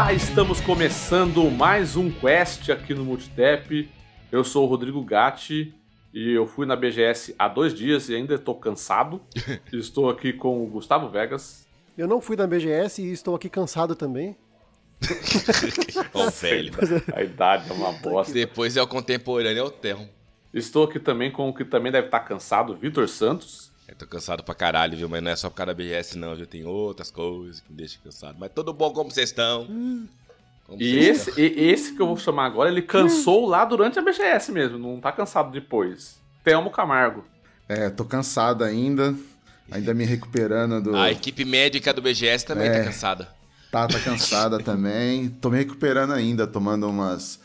Olá, estamos começando mais um Quest aqui no Multitap. Eu sou o Rodrigo Gatti e eu fui na BGS há dois dias e ainda estou cansado. estou aqui com o Gustavo Vegas. Eu não fui na BGS e estou aqui cansado também. Ó, velho. A idade é uma bosta. Depois é o contemporâneo, é o termo. Estou aqui também com o que também deve estar cansado, Vitor Santos. Eu tô cansado pra caralho, viu? Mas não é só por causa da BGS, não. Já tem outras coisas que me deixam cansado. Mas tudo bom como vocês estão? Como E vocês esse, e esse que eu vou chamar agora, ele cansou lá durante a BGS mesmo, não tá cansado depois. Telmo Camargo. É, tô cansado ainda. Ainda me recuperando do. estão? A equipe médica do BGS também É. tá cansada. Tá, tá cansada também. Tô me recuperando ainda, tomando umas.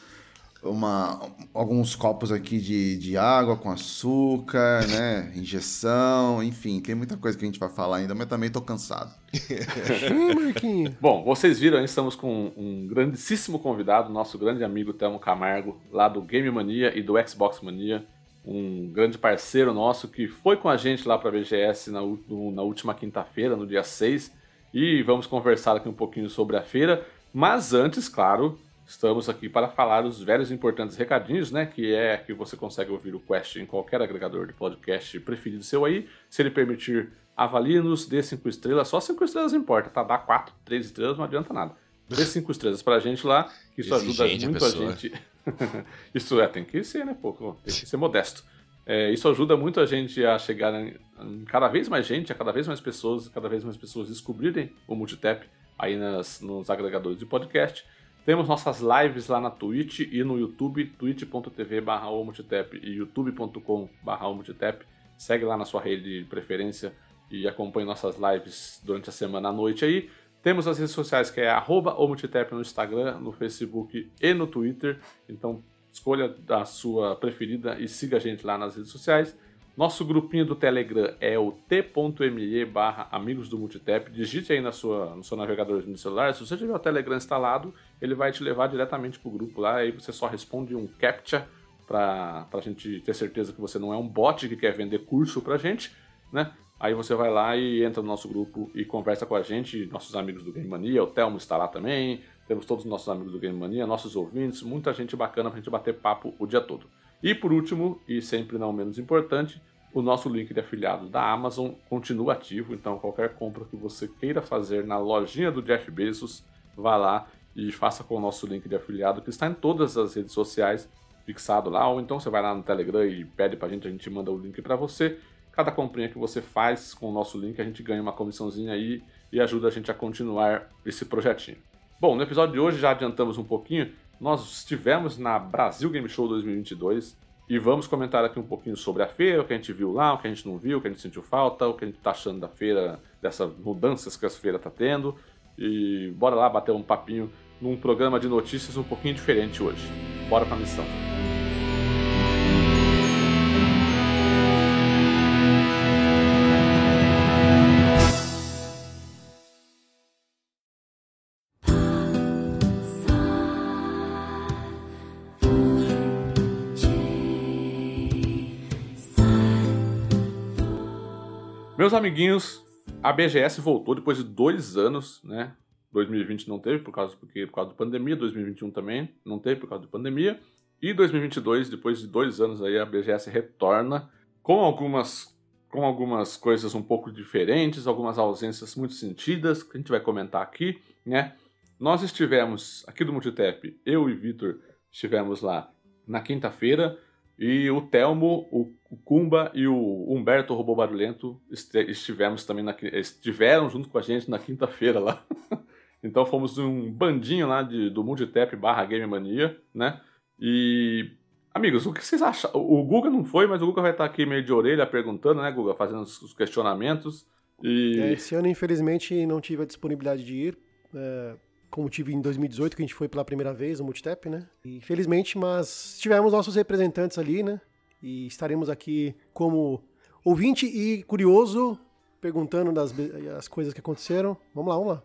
Uma, alguns copos aqui de, de água com açúcar, né? Injeção, enfim, tem muita coisa que a gente vai falar ainda, mas também tô cansado. Bom, vocês viram, aí, estamos com um grandíssimo convidado, nosso grande amigo Telmo Camargo, lá do Game Mania e do Xbox Mania. Um grande parceiro nosso que foi com a gente lá para a BGS na, na última quinta-feira, no dia 6. E vamos conversar aqui um pouquinho sobre a feira. Mas antes, claro, estamos aqui para falar os velhos e importantes recadinhos, né? Que é que você consegue ouvir o Quest em qualquer agregador de podcast preferido seu aí. Se ele permitir, avalie-nos, dê 5 estrelas. Só 5 estrelas importa, tá? Dá 4, 3 estrelas, não adianta nada. Dê 5 estrelas pra gente lá, que isso ajuda Exigente a muito a, pessoa. gente. isso é, tem que ser, né, pô? Tem que ser modesto. É, isso ajuda muito a gente a chegar em, em cada vez mais gente, a cada vez mais pessoas, cada vez mais pessoas descobrirem o Multitap aí nas, nos agregadores de podcast. Temos nossas lives lá na Twitch e no YouTube, twitch.tv barra e youtube.com barra. Segue lá na sua rede de preferência e acompanhe nossas lives durante a semana à noite aí. Temos as redes sociais que é arroba no Instagram, no Facebook e no Twitter. Então escolha a sua preferida e siga a gente lá nas redes sociais. Nosso grupinho do Telegram é o t.me barra amigos do Multitap. Digite aí na sua, no seu navegador no celular. Se você tiver o Telegram instalado, ele vai te levar diretamente pro grupo lá. Aí você só responde um CAPTCHA para a gente ter certeza que você não é um bot que quer vender curso pra gente, né? Aí você vai lá e entra no nosso grupo e conversa com a gente, nossos amigos do Game Mania, o Telmo está lá também, temos todos os nossos amigos do Game Mania, nossos ouvintes, muita gente bacana pra gente bater papo o dia todo. E por último, e sempre não menos importante, o nosso link de afiliado da Amazon continua ativo, então qualquer compra que você queira fazer na lojinha do Jeff Bezos, vá lá e faça com o nosso link de afiliado, que está em todas as redes sociais, fixado lá, ou então você vai lá no Telegram e pede pra gente, a gente manda o link pra você. Cada comprinha que você faz com o nosso link, a gente ganha uma comissãozinha aí e ajuda a gente a continuar esse projetinho. Bom, no episódio de hoje já adiantamos um pouquinho, nós estivemos na Brasil Game Show 2022 e vamos comentar aqui um pouquinho sobre a feira, o que a gente viu lá, o que a gente não viu, o que a gente sentiu falta, o que a gente tá achando da feira, dessas mudanças que a feira tá tendo. E bora lá bater um papinho num programa de notícias um pouquinho diferente hoje. Bora pra missão. Meus amiguinhos, a BGS voltou depois de dois anos, né? 2020 não teve por causa, porque, por causa da pandemia, 2021 também não teve por causa da pandemia. E 2022, depois de dois anos aí, a BGS retorna com algumas, com algumas coisas um pouco diferentes, algumas ausências muito sentidas, que a gente vai comentar aqui, né? Nós estivemos aqui do Multitap, eu e Vitor estivemos lá na quinta-feira, e o Telmo, o o Kumba e o Humberto Robô Barulhento estivemos também na, estiveram junto com a gente na quinta-feira lá. então fomos um bandinho lá de, do Multitap barra Game Mania, né? E. Amigos, o que vocês acham? O Guga não foi, mas o Guga vai estar aqui meio de orelha perguntando, né, Guga? Fazendo os questionamentos. E. É, esse ano, infelizmente, não tive a disponibilidade de ir. é, como tive em 2018, que a gente foi pela primeira vez no Multitap, né? Infelizmente, mas tivemos nossos representantes ali, né? E estaremos aqui como ouvinte e curioso, perguntando das as coisas que aconteceram. Vamos lá, vamos lá.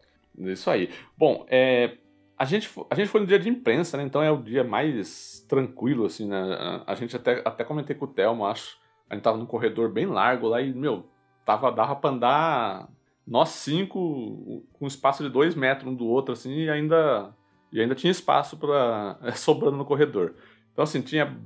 Isso aí. Bom, é, a, gente, a gente foi no dia de imprensa, né? Então é o dia mais tranquilo, assim, né? A, a gente até, até comentei com o Thelmo, acho. A gente tava num corredor bem largo lá e, meu, tava, dava pra andar nós cinco, com espaço de dois metros um do outro, assim, e ainda, e ainda tinha espaço para sobrando no corredor. Então, assim, tinha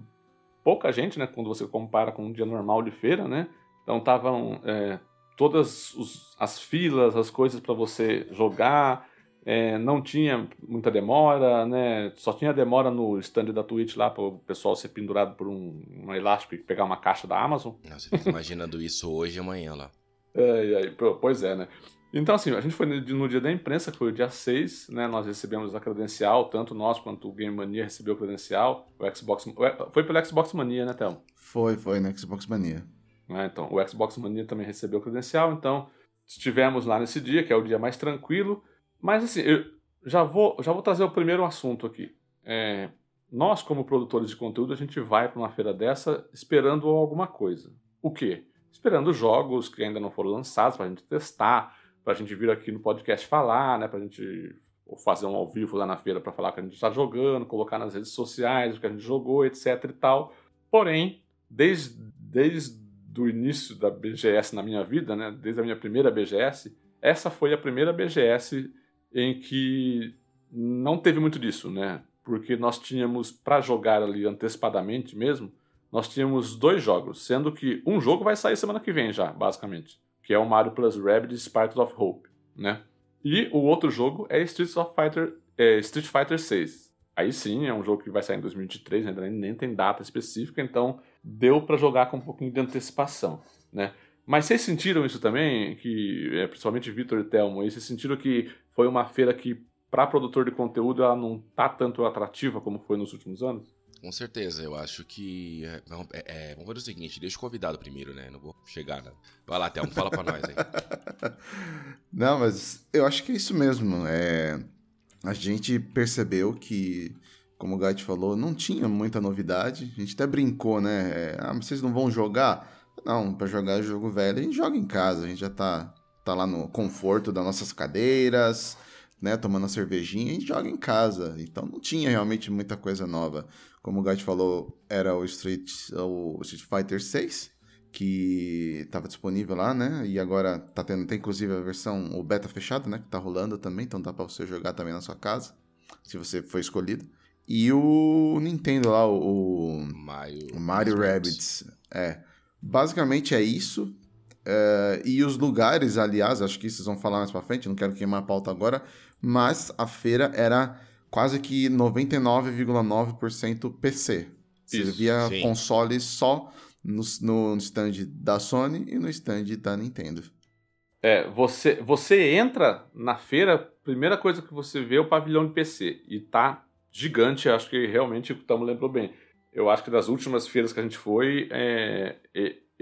pouca gente, né, quando você compara com um dia normal de feira, né? Então, estavam é, todas os, as filas, as coisas para você jogar, é, não tinha muita demora, né? Só tinha demora no stand da Twitch lá para o pessoal ser pendurado por um, um elástico e pegar uma caixa da Amazon. Nossa, eu fico imaginando isso hoje e amanhã lá. É, pois é, né? Então, assim, a gente foi no dia da imprensa, que foi o dia 6, né? Nós recebemos a credencial, tanto nós quanto o Game Mania recebeu a credencial. O Xbox. Foi pelo Xbox Mania, né, Thelmo? Foi, foi no Xbox Mania. É, então, o Xbox Mania também recebeu a credencial, então estivemos lá nesse dia, que é o dia mais tranquilo. Mas assim, eu já vou, já vou trazer o primeiro assunto aqui. É, nós, como produtores de conteúdo, a gente vai para uma feira dessa esperando alguma coisa. O quê? Esperando jogos que ainda não foram lançados para a gente testar, para a gente vir aqui no podcast falar, né, para a gente fazer um ao vivo lá na feira para falar que a gente está jogando, colocar nas redes sociais o que a gente jogou, etc e tal. Porém, desde, desde o início da BGS na minha vida, né, desde a minha primeira BGS, essa foi a primeira BGS em que não teve muito disso, né? Porque nós tínhamos, para jogar ali antecipadamente mesmo, nós tínhamos dois jogos, sendo que um jogo vai sair semana que vem já, basicamente, que é o Mario Plus Rabbids Sparks of Hope, né? E o outro jogo é Street, Fighter, é Street Fighter 6. Aí sim, é um jogo que vai sair em 2023, ainda nem tem data específica, então deu para jogar com um pouquinho de antecipação, né? Mas vocês sentiram isso também, que é, principalmente Vitor e Thelmo, aí, vocês sentiram que foi uma feira que, para produtor de conteúdo, ela não tá tanto atrativa como foi nos últimos anos? Com certeza, eu acho que. É, é, é, vamos fazer o seguinte, deixa o convidado primeiro, né? Não vou chegar. Né? Vai lá, Thelmo, fala pra nós aí. Não, mas eu acho que é isso mesmo. É, a gente percebeu que, como o Gait falou, não tinha muita novidade. A gente até brincou, né? É, ah, vocês não vão jogar? Não, para jogar jogo velho a gente joga em casa, a gente já tá, tá lá no conforto das nossas cadeiras, né, tomando a cervejinha, gente joga em casa. Então não tinha realmente muita coisa nova. Como o Gat falou, era o Street, o Street Fighter 6, que estava disponível lá, né? E agora tá tendo, tem inclusive a versão, o beta fechado, né? Que tá rolando também, então dá para você jogar também na sua casa, se você for escolhido. E o Nintendo lá, o, Mario, o Mario Rabbids, é. Basicamente é isso. É, e os lugares, aliás, acho que vocês vão falar mais pra frente, não quero queimar a pauta agora, mas a feira era quase que 99,9% PC. Você via consoles só no, no stand da Sony e no stand da Nintendo. É, você, você entra na feira, primeira coisa que você vê é o pavilhão de PC. E tá gigante, acho que realmente o Tamo lembrou bem eu acho que das últimas feiras que a gente foi, é,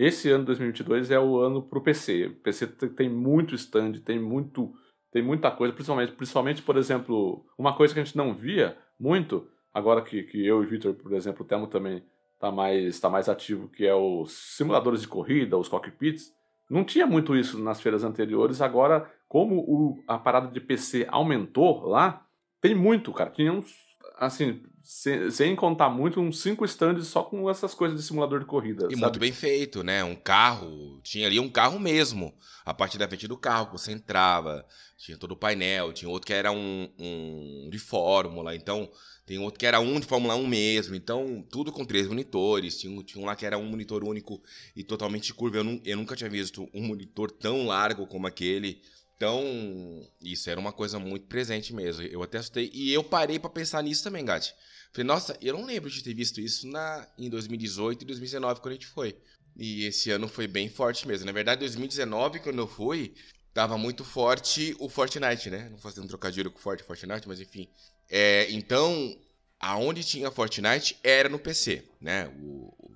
esse ano 2022 é o ano para o PC. O PC tem muito stand, tem muito tem muita coisa, principalmente, principalmente, por exemplo, uma coisa que a gente não via muito, agora que, que eu e o Victor, por exemplo, o também está mais, tá mais ativo, que é os simuladores de corrida, os cockpits. Não tinha muito isso nas feiras anteriores, agora, como o, a parada de PC aumentou lá, tem muito, cara. Tinha uns, assim, sem, sem contar muito, uns cinco stands só com essas coisas de simulador de corrida. E sabe? muito bem feito, né? Um carro, tinha ali um carro mesmo. A parte da frente do carro, que você entrava, tinha todo o painel, tinha outro que era um, um de Fórmula, então tem outro que era um de Fórmula 1 mesmo, então tudo com três monitores. Tinha, tinha um lá que era um monitor único e totalmente curvo. Eu, eu nunca tinha visto um monitor tão largo como aquele. Então, isso era uma coisa muito presente mesmo. Eu até assustei. E eu parei para pensar nisso também, Gatti. Falei, nossa, eu não lembro de ter visto isso na, em 2018 e 2019, quando a gente foi. E esse ano foi bem forte mesmo. Na verdade, 2019, quando eu fui, tava muito forte o Fortnite, né? Não fazendo trocadilho com Forte Fortnite, mas enfim. É, então, aonde tinha Fortnite era no PC, né? O, o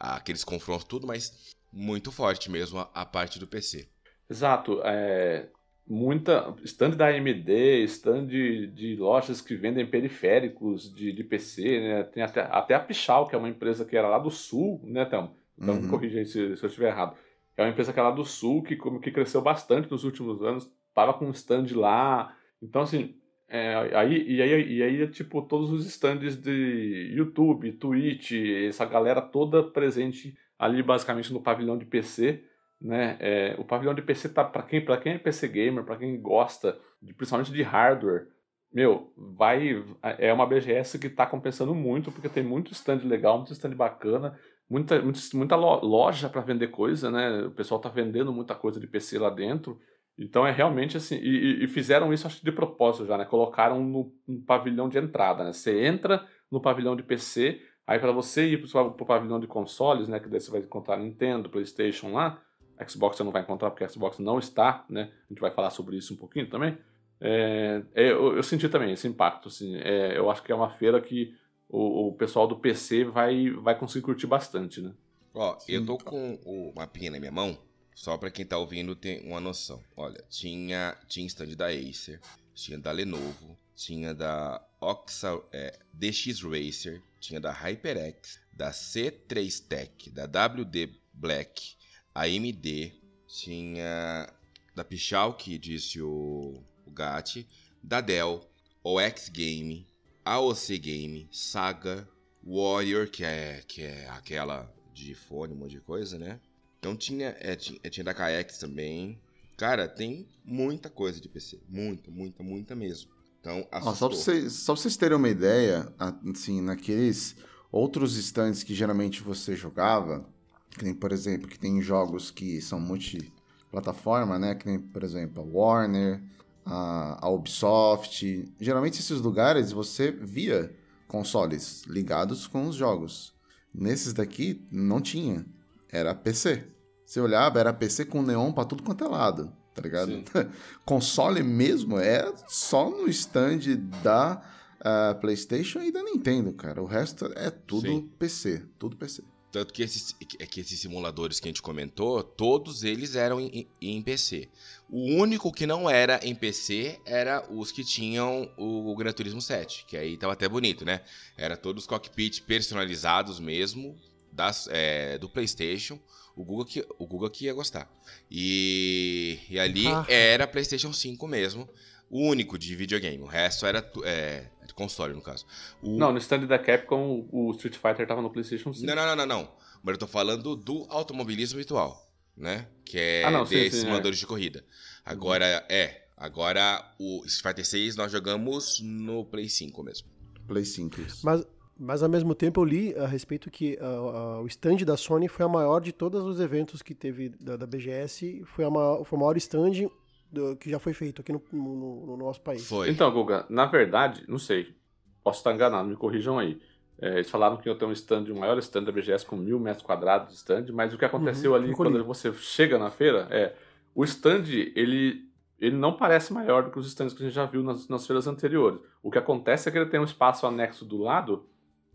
a, aqueles confrontos tudo, mas muito forte mesmo a, a parte do PC. Exato. É, muita stand da AMD, stand de, de, lojas que vendem periféricos de, de PC, né? Tem até, até a Pichal, que é uma empresa que era lá do sul, né, Thelma? Então uhum. corrija aí se, se eu estiver errado. É uma empresa que é lá do sul, que, que cresceu bastante nos últimos anos, tava com um stand lá. Então, assim, é, aí, e, aí, e aí, tipo, todos os stands de YouTube, Twitch, essa galera toda presente ali basicamente no pavilhão de PC né? É, o pavilhão de PC tá para quem, para quem é PC gamer, para quem gosta, de, principalmente de hardware, meu, vai é uma BGS que está compensando muito porque tem muito stand legal, muito stand bacana, muita muita, loja para vender coisa, né? O pessoal está vendendo muita coisa de PC lá dentro. Então é realmente assim, e, e, fizeram isso acho de propósito já, né? Colocaram no, pavilhão de entrada, né? Você entra no pavilhão de PC, aí para você ir para o pavilhão de consoles, né? Que daí você vai encontrar Nintendo, PlayStation lá, Xbox você não vai encontrar porque Xbox não está, né? A gente vai falar sobre isso um pouquinho também. É, é, eu, eu, senti também esse impacto, assim. É, eu acho que é uma feira que o, o, pessoal do PC vai, vai conseguir curtir bastante, né? Ó, Sim. eu tô com o mapinha na minha mão, só para quem tá ouvindo ter uma noção. Olha, tinha, tinha stand da Acer, tinha da Lenovo, tinha da Oxa, é, DX Racer, tinha da HyperX, da C3 Tech, da WD Black, AMD, tinha da Pichal, que disse o, o Gatti, da Dell, OX Game, AOC Game, Saga, Warrior, que é, que é aquela de fone, um monte de coisa, né? Então tinha, é, tinha, é, tinha da KX também. Cara, tem muita coisa de PC. Muita, muita, muita mesmo. Então, assustou. só, pra vocês, só pra vocês terem uma ideia, assim, naqueles outros stands que geralmente você jogava, que nem, por exemplo, que tem jogos que são multiplataforma, né? Que nem, por exemplo, a Warner, a, a Ubisoft. Geralmente esses lugares você via consoles ligados com os jogos. Nesses daqui não tinha. Era PC. Você olhava, era PC com neon pra tudo quanto é lado, tá ligado? Console mesmo é só no stand da uh, PlayStation e da Nintendo, cara. O resto é tudo Sim. PC, tudo PC. Tanto que esses, é que esses simuladores que a gente comentou, todos eles eram em, em, PC. O único que não era em PC era os que tinham o, o Gran Turismo 7, que aí tava até bonito, né? Era todos cockpit personalizados mesmo, das, é, do PlayStation. O Google, que, o Google que ia gostar. E, e ali ah. era PlayStation 5 mesmo, o único de videogame. O resto era é, de console, no caso. O... Não, no stand da Capcom, o Street Fighter tava no PlayStation 5. Não, não, não, não, não. Mas eu tô falando do automobilismo virtual, né? Que é ah, não, de sim, simuladores é. de corrida. Agora, é. Agora, o Street Fighter 6 nós jogamos no Play 5 mesmo. Play 5, isso. Mas, mas ao mesmo tempo eu li a respeito que uh, uh, o stand da Sony foi a maior de todos os eventos que teve da, da BGS. Foi, a maior, foi o maior stand do, que já foi feito aqui no, no, no, nosso país. Foi. Então, Guga, na verdade, não sei, posso estar enganado, me corrijam aí. É, eles falaram que eu tenho um stand, o um maior stand da BGS com mil metros quadrados de stand, mas o que aconteceu uhum, ali quando você chega na feira é o stand ele ele não parece maior do que os stands que a gente já viu nas, nas feiras anteriores. O que acontece é que ele tem um espaço anexo do lado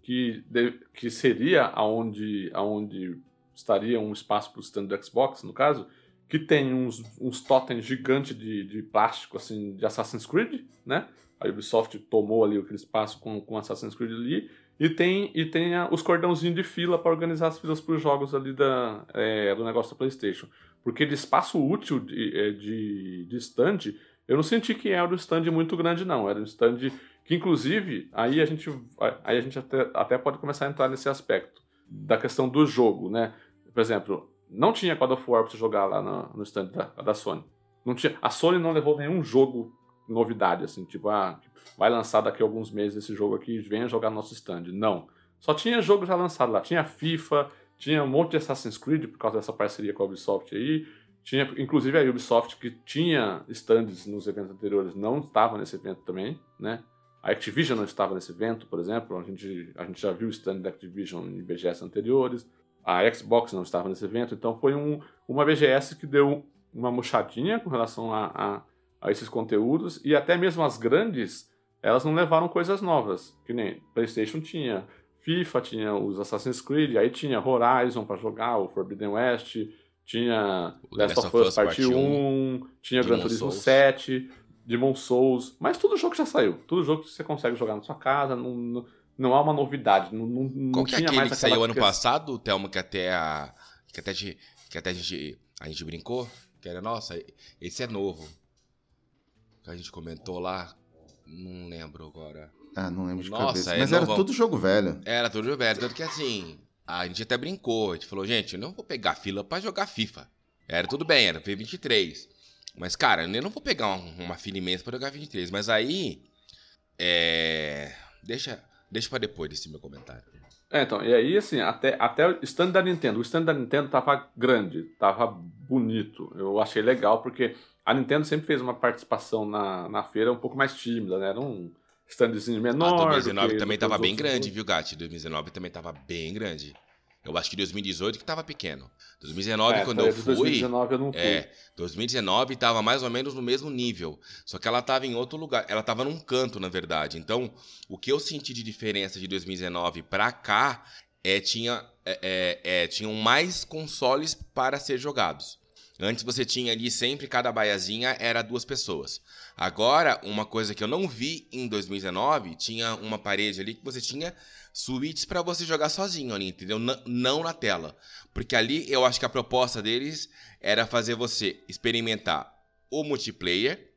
que, de, que seria aonde, aonde estaria um espaço para o stand do Xbox, no caso, que tem uns, uns totens gigantes de, de plástico, assim, de Assassin's Creed, né? A Ubisoft tomou ali aquele espaço com, com Assassin's Creed ali. E tem, e tem a, os cordãozinhos de fila para organizar as filas para os jogos ali da, é, do negócio da PlayStation. Porque de espaço útil de, é, de, de stand, eu não senti que era um stand muito grande, não. Era um stand que, inclusive, aí a gente, aí a gente até, até pode começar a entrar nesse aspecto da questão do jogo, né? Por exemplo, não tinha God of War pra você jogar lá no, stand da, da Sony. Não tinha, a Sony não levou nenhum jogo novidade, assim, tipo, ah, vai lançar daqui a alguns meses esse jogo aqui, venha jogar no nosso stand. Não. Só tinha jogo já lançado lá. Tinha FIFA, tinha um monte de Assassin's Creed por causa dessa parceria com a Ubisoft aí. Tinha, inclusive, a Ubisoft que tinha stands nos eventos anteriores não estava nesse evento também, né? A Activision não estava nesse evento, por exemplo. A gente, a gente já viu o stand da Activision em BGS anteriores a Xbox não estava nesse evento, então foi um, uma BGS que deu uma murchadinha com relação a, a, a, esses conteúdos, e até mesmo as grandes, elas não levaram coisas novas, que nem PlayStation tinha FIFA, tinha os Assassin's Creed, aí tinha Horizon para jogar, o Forbidden West, tinha Last of Us Part 1, 1 tinha Demon Gran Turismo Souls. 7, Demon Souls, mas tudo jogo já saiu, tudo jogo que você consegue jogar na sua casa, não, não há uma novidade. Não, não, Qual que é aquele que saiu ano passado, Thelma, que até a. Que até, que até a, gente, a gente brincou? Que era, nossa, esse é novo. Que a gente comentou lá. Não lembro agora. Ah, não lembro de nossa, cabeça. É Mas era tudo jogo velho. Era tudo velho. Tanto que assim, a gente até brincou. A gente falou, gente, eu não vou pegar fila para jogar FIFA. Era tudo bem, era V23. Mas, cara, eu não vou pegar uma, uma fila imensa pra jogar 23. Mas aí. É. Deixa, deixa pra depois desse meu comentário. É, então, e aí, assim, até, até o stand da Nintendo. O stand da Nintendo tava grande, tava bonito. Eu achei legal, porque a Nintendo sempre fez uma participação na, na feira um pouco mais tímida, né? Era um standzinho menor. A 2019 também tava bem grande, viu, Gatti? 2019 também tava bem grande. Eu acho que 2018 que tava pequeno. 2019, é, quando eu fui. 2019 eu não fui. É, 2019 tava mais ou menos no mesmo nível. Só que ela tava em outro lugar. Ela tava num canto, na verdade. Então, o que eu senti de diferença de 2019 pra cá é tinha é, é, é, tinham mais consoles para ser jogados. Antes você tinha ali sempre cada baiazinha era duas pessoas. Agora, uma coisa que eu não vi em 2019, tinha uma parede ali que você tinha suítes para você jogar sozinho ali, entendeu? N não na tela. Porque ali eu acho que a proposta deles era fazer você experimentar o multiplayer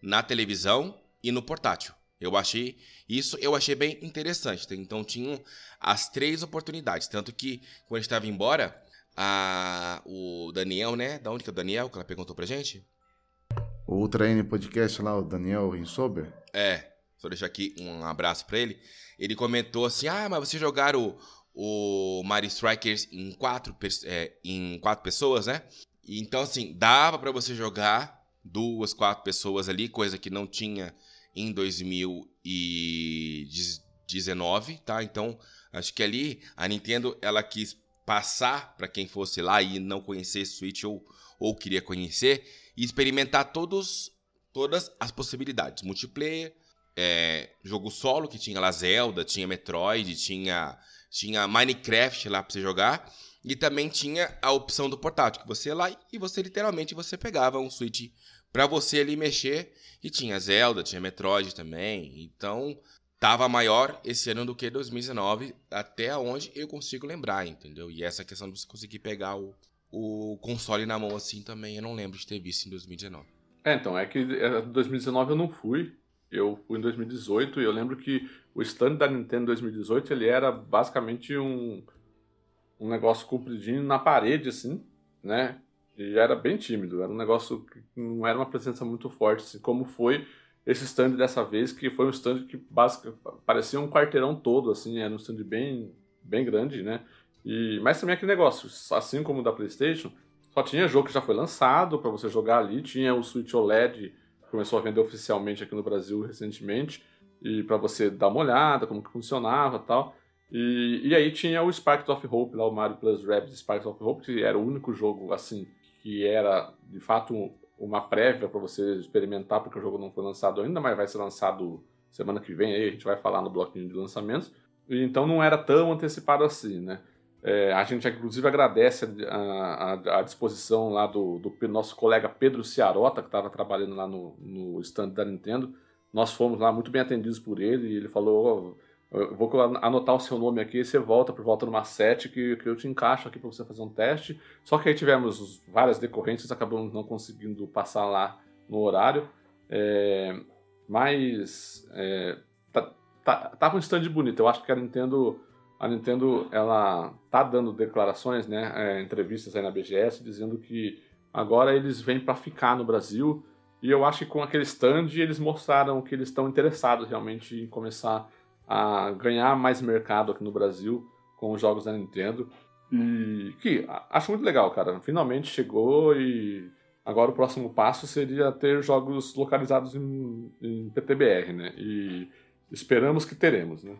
na televisão e no portátil. Eu achei isso, eu achei bem interessante. Então tinham as três oportunidades, tanto que quando a gente estava embora, a, o Daniel, né? Da onde que é o Daniel que ela perguntou pra gente? O Ultra N Podcast lá, o Daniel Insober? É, só deixar aqui um abraço pra ele. Ele comentou assim: Ah, mas vocês jogaram o, o Mario Strikers em quatro, é, em quatro pessoas, né? Então, assim, dava para você jogar duas, quatro pessoas ali, coisa que não tinha em 2019, tá? Então, acho que ali a Nintendo ela quis passar para quem fosse lá e não conhecesse Switch ou, ou queria conhecer e experimentar todos, todas as possibilidades. Multiplayer, é, jogo solo, que tinha lá Zelda, tinha Metroid, tinha, tinha Minecraft lá para você jogar. E também tinha a opção do portátil, que você ia lá e você literalmente você pegava um Switch para você ali mexer. E tinha Zelda, tinha Metroid também. Então, tava maior esse ano do que 2019, até onde eu consigo lembrar, entendeu? E essa questão de você conseguir pegar o, o console na mão assim também, eu não lembro de ter visto em 2019. É, então, é que em 2019 eu não fui, eu fui em 2018 e eu lembro que o stand da Nintendo 2018 ele era basicamente um, um negócio compridinho na parede, assim, né? E era bem tímido, era um negócio que não era uma presença muito forte, assim, como foi esse stand dessa vez, que foi um stand que basicamente parecia um quarteirão todo, assim, era um stand bem, bem grande, né? E, mas também aquele negócio, assim como o da PlayStation, só tinha jogo que já foi lançado para você jogar ali, tinha o Switch OLED que começou a vender oficialmente aqui no Brasil recentemente, e para você dar uma olhada como que funcionava tal. E, e aí tinha o Sparks of Hope, lá o Mario Plus Rabbids Sparks of Hope, que era o único jogo assim que era de fato uma prévia para você experimentar, porque o jogo não foi lançado ainda, mas vai ser lançado semana que vem, aí a gente vai falar no bloquinho de lançamentos. Então não era tão antecipado assim, né? É, a gente inclusive agradece a, a, a disposição lá do, do, nosso colega Pedro Ciarota, que estava trabalhando lá no, no stand da Nintendo. Nós fomos lá muito bem atendidos por ele e ele falou: oh, eu vou anotar o seu nome aqui você volta por volta numa set que, que eu te encaixo aqui para você fazer um teste. Só que aí tivemos várias decorrências, acabamos não conseguindo passar lá no horário. É, mas é, tá, tá, tava um stand bonito. Eu acho que a Nintendo a Nintendo ela tá dando declarações, né, é, entrevistas aí na BGS dizendo que agora eles vêm para ficar no Brasil e eu acho que com aquele stand eles mostraram que eles estão interessados realmente em começar a ganhar mais mercado aqui no Brasil com os jogos da Nintendo e que acho muito legal, cara. Finalmente chegou e agora o próximo passo seria ter jogos localizados em, em PTBR, né? E esperamos que teremos, né?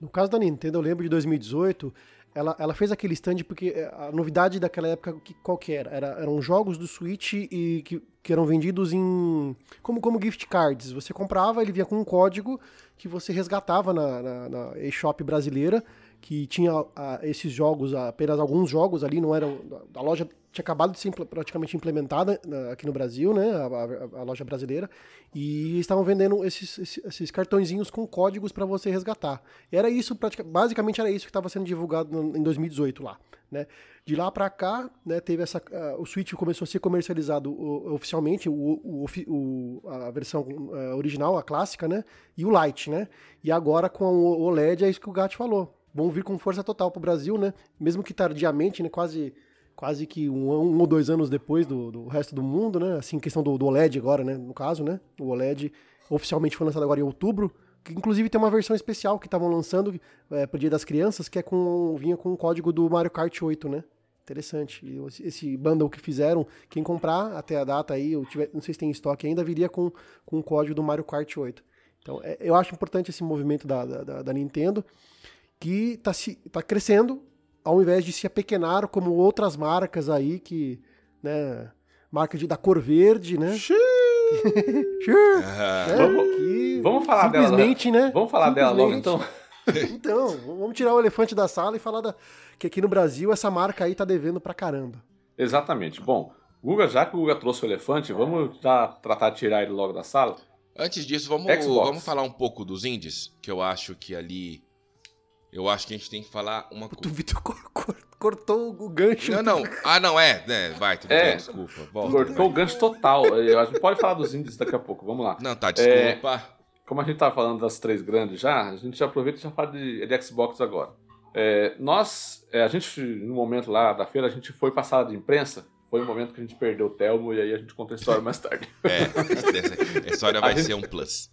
No caso da Nintendo, eu lembro de 2018, ela, ela fez aquele stand porque eh, a novidade daquela época, que, qual que era? era? Eram jogos do Switch e que, que eram vendidos em como, como gift cards. Você comprava, ele vinha com um código que você resgatava na, na, na eShop brasileira, que tinha a, esses jogos, apenas alguns jogos ali, não eram. A loja tinha acabado de ser praticamente implementada aqui no Brasil, né, a, a, a loja brasileira, e estavam vendendo esses, esses, cartõezinhos com códigos para você resgatar. Era isso, basicamente era isso que estava sendo divulgado em 2018 lá, né. De lá para cá, né, teve essa, uh, o Switch começou a ser comercializado uh, oficialmente, o, o, o, a versão uh, original, a clássica, né, e o Lite, né, e agora com o OLED é isso que o Gat falou, vão vir com força total para o Brasil, né, mesmo que tardiamente, né, quase quase que um, um ou dois anos depois do, do resto do mundo, né? Assim, questão do, do OLED agora, né? No caso, né? O OLED oficialmente foi lançado agora em outubro. Que inclusive tem uma versão especial que estavam lançando é, pro Dia das Crianças, que é com vinha com o código do Mario Kart 8, né? Interessante. E esse bundle que fizeram, quem comprar até a data aí, eu tiver, não sei se tem estoque ainda, viria com, com o código do Mario Kart 8. Então, é, eu acho importante esse movimento da, da, da Nintendo, que está tá crescendo, ao invés de se apequenar como outras marcas aí que, né, marca de, da cor verde, né? é, vamos, que vamos falar simplesmente, dela. Né? Vamos falar dela logo então. Então, vamos tirar o elefante da sala e falar da, que aqui no Brasil essa marca aí tá devendo pra caramba. Exatamente. Bom, Guga, já que o Guga trouxe o elefante, vamos já tratar de tirar ele logo da sala? Antes disso, vamos, vamos falar um pouco dos indies, que eu acho que ali. Eu acho que a gente tem que falar uma coisa. O Vitor cortou o gancho. Não, não. Ah, não, é. é vai, tudo é, bem, desculpa. Volta, cortou vai. o gancho total. A gente pode falar dos indies daqui a pouco, vamos lá. Não, tá, desculpa. É, como a gente tá falando das três grandes já, a gente já aproveita e já fala de, de Xbox agora. É, nós, é, a gente, no momento lá da feira, a gente foi passada de imprensa. Foi o momento que a gente perdeu o Telmo e aí a gente conta a história mais tarde. É, a história vai a ser gente, um plus.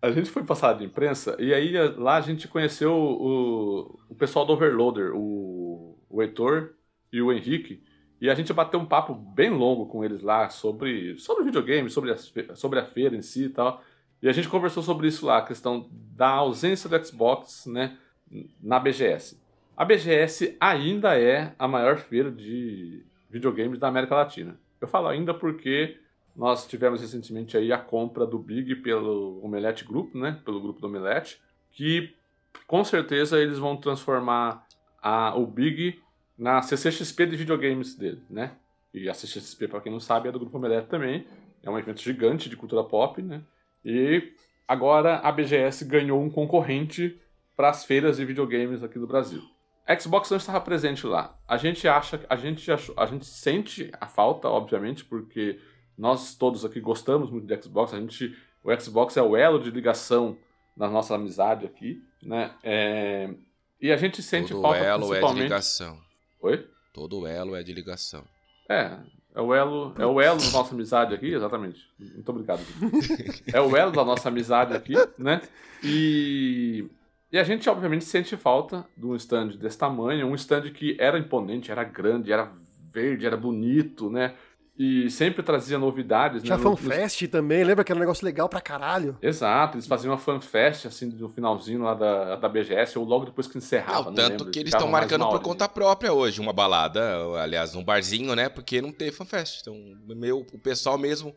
A gente foi passada de imprensa e aí lá a gente conheceu o, o pessoal do Overloader, o, o Heitor e o Henrique. E a gente bateu um papo bem longo com eles lá sobre, sobre videogame, sobre, sobre a feira em si e tal. E a gente conversou sobre isso lá, a questão da ausência do Xbox, né? na BGS. A BGS ainda é a maior feira de videogames da América Latina. Eu falo ainda porque nós tivemos recentemente aí a compra do Big pelo Omelete Group, né? Pelo grupo do Omelete, que com certeza eles vão transformar a, o Big na CCXP de videogames dele, né? E a CCXP, para quem não sabe, é do grupo Omelete também. É um evento gigante de cultura pop, né? E agora a BGS ganhou um concorrente para as feiras de videogames aqui do Brasil. A Xbox não estava presente lá. A gente acha, a gente a gente sente a falta, obviamente, porque nós todos aqui gostamos muito de Xbox. A gente, o Xbox é o elo de ligação da nossa amizade aqui, né? É, e a gente sente Todo falta elo é de ligação. Oi? Todo elo é de ligação. É, é o elo, é o elo da nossa amizade aqui, exatamente. Muito obrigado. é o elo da nossa amizade aqui, né? E e a gente, obviamente, sente falta de um stand desse tamanho, um stand que era imponente, era grande, era verde, era bonito, né? E sempre trazia novidades. Tinha né? fanfest no... também, lembra que era um negócio legal pra caralho? Exato, eles faziam uma fanfest, assim, no finalzinho lá da, da BGS, ou logo depois que encerrava. Não, tanto lembro, que eles estão marcando por conta própria hoje, uma balada, aliás, um barzinho, né? Porque não teve fanfest. Então, meu, o pessoal mesmo,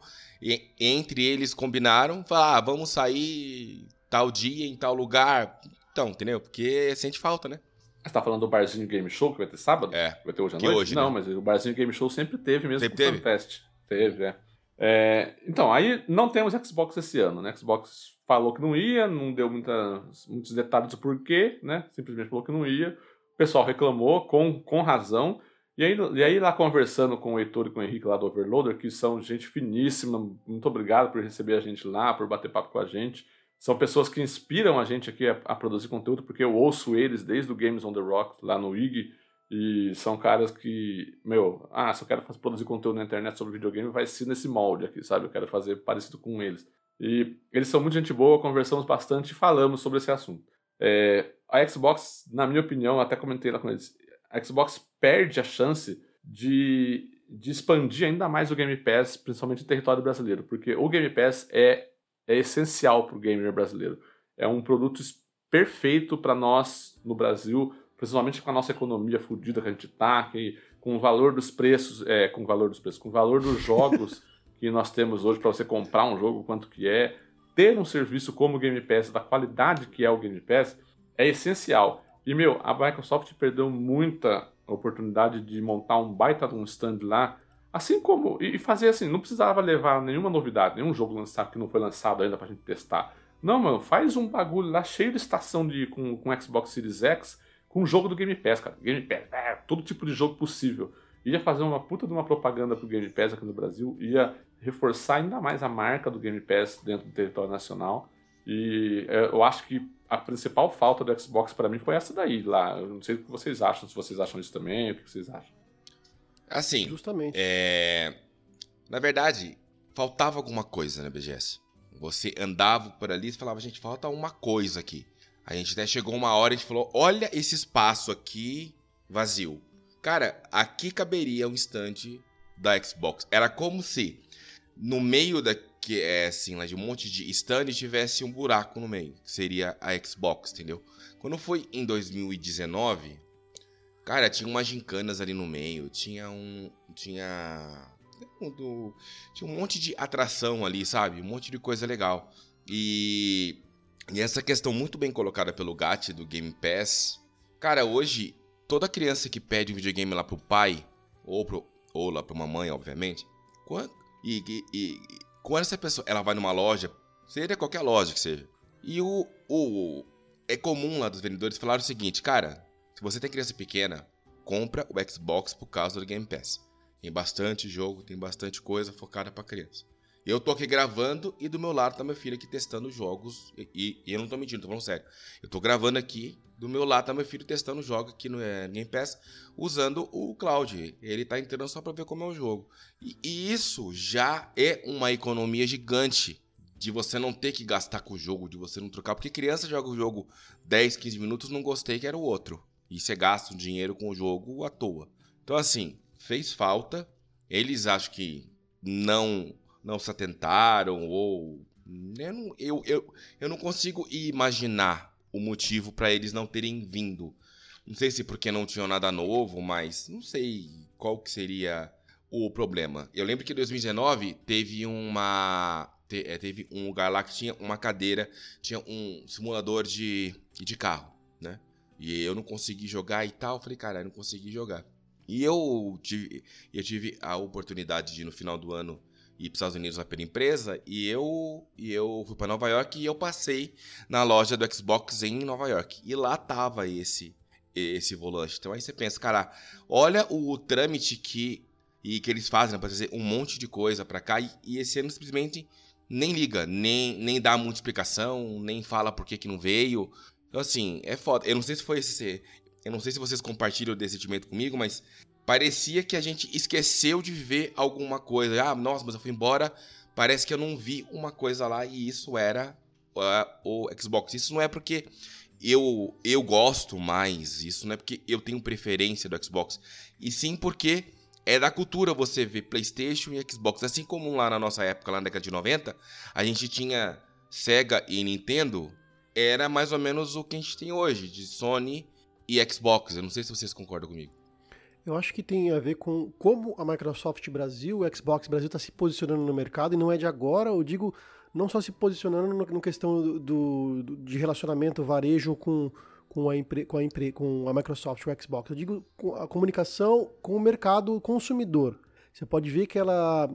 entre eles combinaram, falaram, ah, vamos sair tal dia, em tal lugar então, entendeu? Porque sente falta, né? Você tá falando do Barzinho Game Show que vai ter sábado? É. Vai ter hoje à noite? Hoje, Não, né? mas o Barzinho Game Show sempre teve mesmo sempre teve? Fest. Teve, é. é. Então, aí não temos Xbox esse ano, né? Xbox falou que não ia, não deu muita, muitos detalhes do porquê, né? Simplesmente falou que não ia. O pessoal reclamou, com, com razão. E aí, e aí, lá conversando com o Heitor e com o Henrique lá do Overloader, que são gente finíssima, muito obrigado por receber a gente lá, por bater papo com a gente. São pessoas que inspiram a gente aqui a, a, produzir conteúdo, porque eu ouço eles desde o Games on the Rock, lá no IG, e são caras que, meu, ah, se eu quero produzir conteúdo na internet sobre videogame, vai ser nesse molde aqui, sabe? Eu quero fazer parecido com eles. E eles são muito gente boa, conversamos bastante e falamos sobre esse assunto. É, a Xbox, na minha opinião, até comentei lá com eles, a Xbox perde a chance de, de expandir ainda mais o Game Pass, principalmente no território brasileiro, porque o Game Pass é é essencial para o gamer brasileiro. É um produto perfeito para nós no Brasil, principalmente com a nossa economia fodida que a gente está, que, com o valor dos preços, é, com o valor dos preços, com o valor dos jogos que nós temos hoje para você comprar um jogo, quanto que é, ter um serviço como o Game Pass, da qualidade que é o Game Pass, é essencial. E, meu, a Microsoft perdeu muita oportunidade de montar um baita um stand lá Assim como. E fazer assim, não precisava levar nenhuma novidade, nenhum jogo lançado que não foi lançado ainda pra gente testar. Não, mano, faz um bagulho lá cheio de estação de, com, com Xbox Series X com jogo do Game Pass, cara. Game Pass, é, todo tipo de jogo possível. Ia fazer uma puta de uma propaganda pro Game Pass aqui no Brasil, ia reforçar ainda mais a marca do Game Pass dentro do território nacional. E é, eu acho que a principal falta do Xbox para mim foi essa daí lá. Eu não sei o que vocês acham, se vocês acham isso também, o que vocês acham. Assim, Justamente. é... na verdade, faltava alguma coisa na BGS. Você andava por ali e falava, gente, falta uma coisa aqui. A gente até chegou uma hora e a gente falou, olha esse espaço aqui vazio. Cara, aqui caberia um stand da Xbox. Era como se no meio da que é assim, lá de um monte de stand tivesse um buraco no meio, que seria a Xbox, entendeu? Quando foi em 2019, cara, tinha umas gincanas ali no meio, tinha um tinha do, tinha um monte de atração ali, sabe? Um monte de coisa legal. E, e essa questão muito bem colocada pelo Gat do Game Pass. Cara, hoje toda criança que pede um videogame lá pro pai ou pro ou lá pra mamãe, obviamente, quando, e, e, e quando essa pessoa ela vai numa loja, seja qualquer loja que seja, e o, o é comum lá dos vendedores falar o seguinte, cara, se você tem criança pequena, compra o Xbox por causa do Game Pass. Tem bastante jogo, tem bastante coisa focada para criança. Eu tô aqui gravando e do meu lado tá meu filho aqui testando jogos. E, e, eu não tô mentindo, tô falando sério. Eu tô gravando aqui, do meu lado tá meu filho testando jogos aqui no é, Game Pass, usando o cloud. Ele tá entrando só pra ver como é o jogo. E, e isso já é uma economia gigante. De você não ter que gastar com o jogo, de você não trocar. Porque criança joga o jogo 10, 15 minutos, não gostei, que era o outro. E você gasta o dinheiro com o jogo à toa. Então, assim, fez falta. Eles acho que não não se atentaram ou eu não, eu, eu, eu não consigo imaginar o motivo para eles não terem vindo. Não sei se porque não tinham nada novo, mas não sei qual que seria o problema. Eu lembro que em 2019 teve uma teve um lugar lá que tinha uma cadeira, tinha um simulador de, de carro, né? E eu não consegui jogar e tal. Eu falei, cara, eu não consegui jogar. E eu tive, eu tive a oportunidade de, no final do ano, ir para os Estados Unidos pela empresa. E eu, e eu fui para Nova York e eu passei na loja do Xbox em Nova York. E lá tava esse esse volante. Então aí você pensa, cara, olha o trâmite que, e que eles fazem né, para trazer um monte de coisa para cá. E, e esse ano simplesmente nem liga, nem, nem dá muita explicação, nem fala por que, que não veio. Então, assim, é foda. Eu não sei se foi esse. Eu não sei se vocês compartilham desse sentimento comigo, mas parecia que a gente esqueceu de viver alguma coisa. Ah, nossa, mas eu fui embora, parece que eu não vi uma coisa lá e isso era uh, o Xbox. Isso não é porque eu, eu gosto mais, isso não é porque eu tenho preferência do Xbox, e sim porque é da cultura você ver PlayStation e Xbox. Assim como lá na nossa época, lá na década de 90, a gente tinha Sega e Nintendo, era mais ou menos o que a gente tem hoje, de Sony e Xbox. Eu não sei se vocês concordam comigo. Eu acho que tem a ver com como a Microsoft Brasil, o Xbox Brasil está se posicionando no mercado e não é de agora, eu digo, não só se posicionando no, questão do, do, de relacionamento varejo com, com, a, com, a, com a Microsoft, o Xbox, eu digo a comunicação com o mercado consumidor. Você pode ver que ela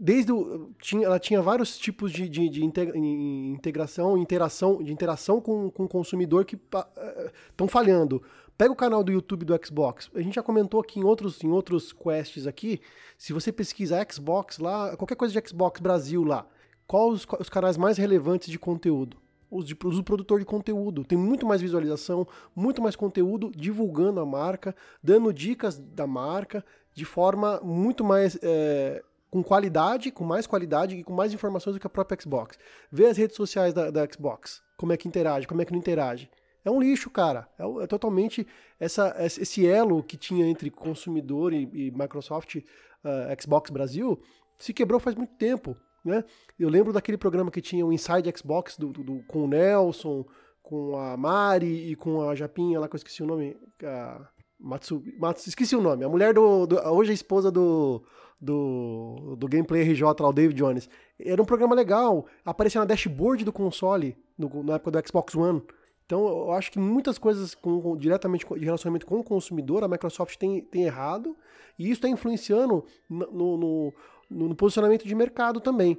desde o, tinha, ela tinha vários tipos de, de, de integração, interação, de interação com, com o consumidor que estão uh, falhando. Pega o canal do YouTube do Xbox. A gente já comentou aqui em outros, em outros quests aqui. Se você pesquisar Xbox lá, qualquer coisa de Xbox Brasil lá, quais os, os canais mais relevantes de conteúdo? Os, de, os do produtor de conteúdo. Tem muito mais visualização, muito mais conteúdo divulgando a marca, dando dicas da marca de forma muito mais. É, com qualidade, com mais qualidade e com mais informações do que a própria Xbox. Vê as redes sociais da, da Xbox, como é que interage, como é que não interage. É um lixo, cara. É, é totalmente essa, esse elo que tinha entre consumidor e, e Microsoft, uh, Xbox Brasil, se quebrou faz muito tempo. Né? Eu lembro daquele programa que tinha o Inside Xbox do, do, do com o Nelson, com a Mari e com a Japinha lá que eu esqueci o nome. A Matsu, Matsu, esqueci o nome. A mulher do. do hoje é a esposa do, do, do Gameplay RJ lá, o David Jones. Era um programa legal. Aparecia na dashboard do console, no, na época do Xbox One. Então, eu acho que muitas coisas com, com, diretamente de relacionamento com o consumidor, a Microsoft tem, tem errado, e isso está influenciando no, no, no, posicionamento de mercado também.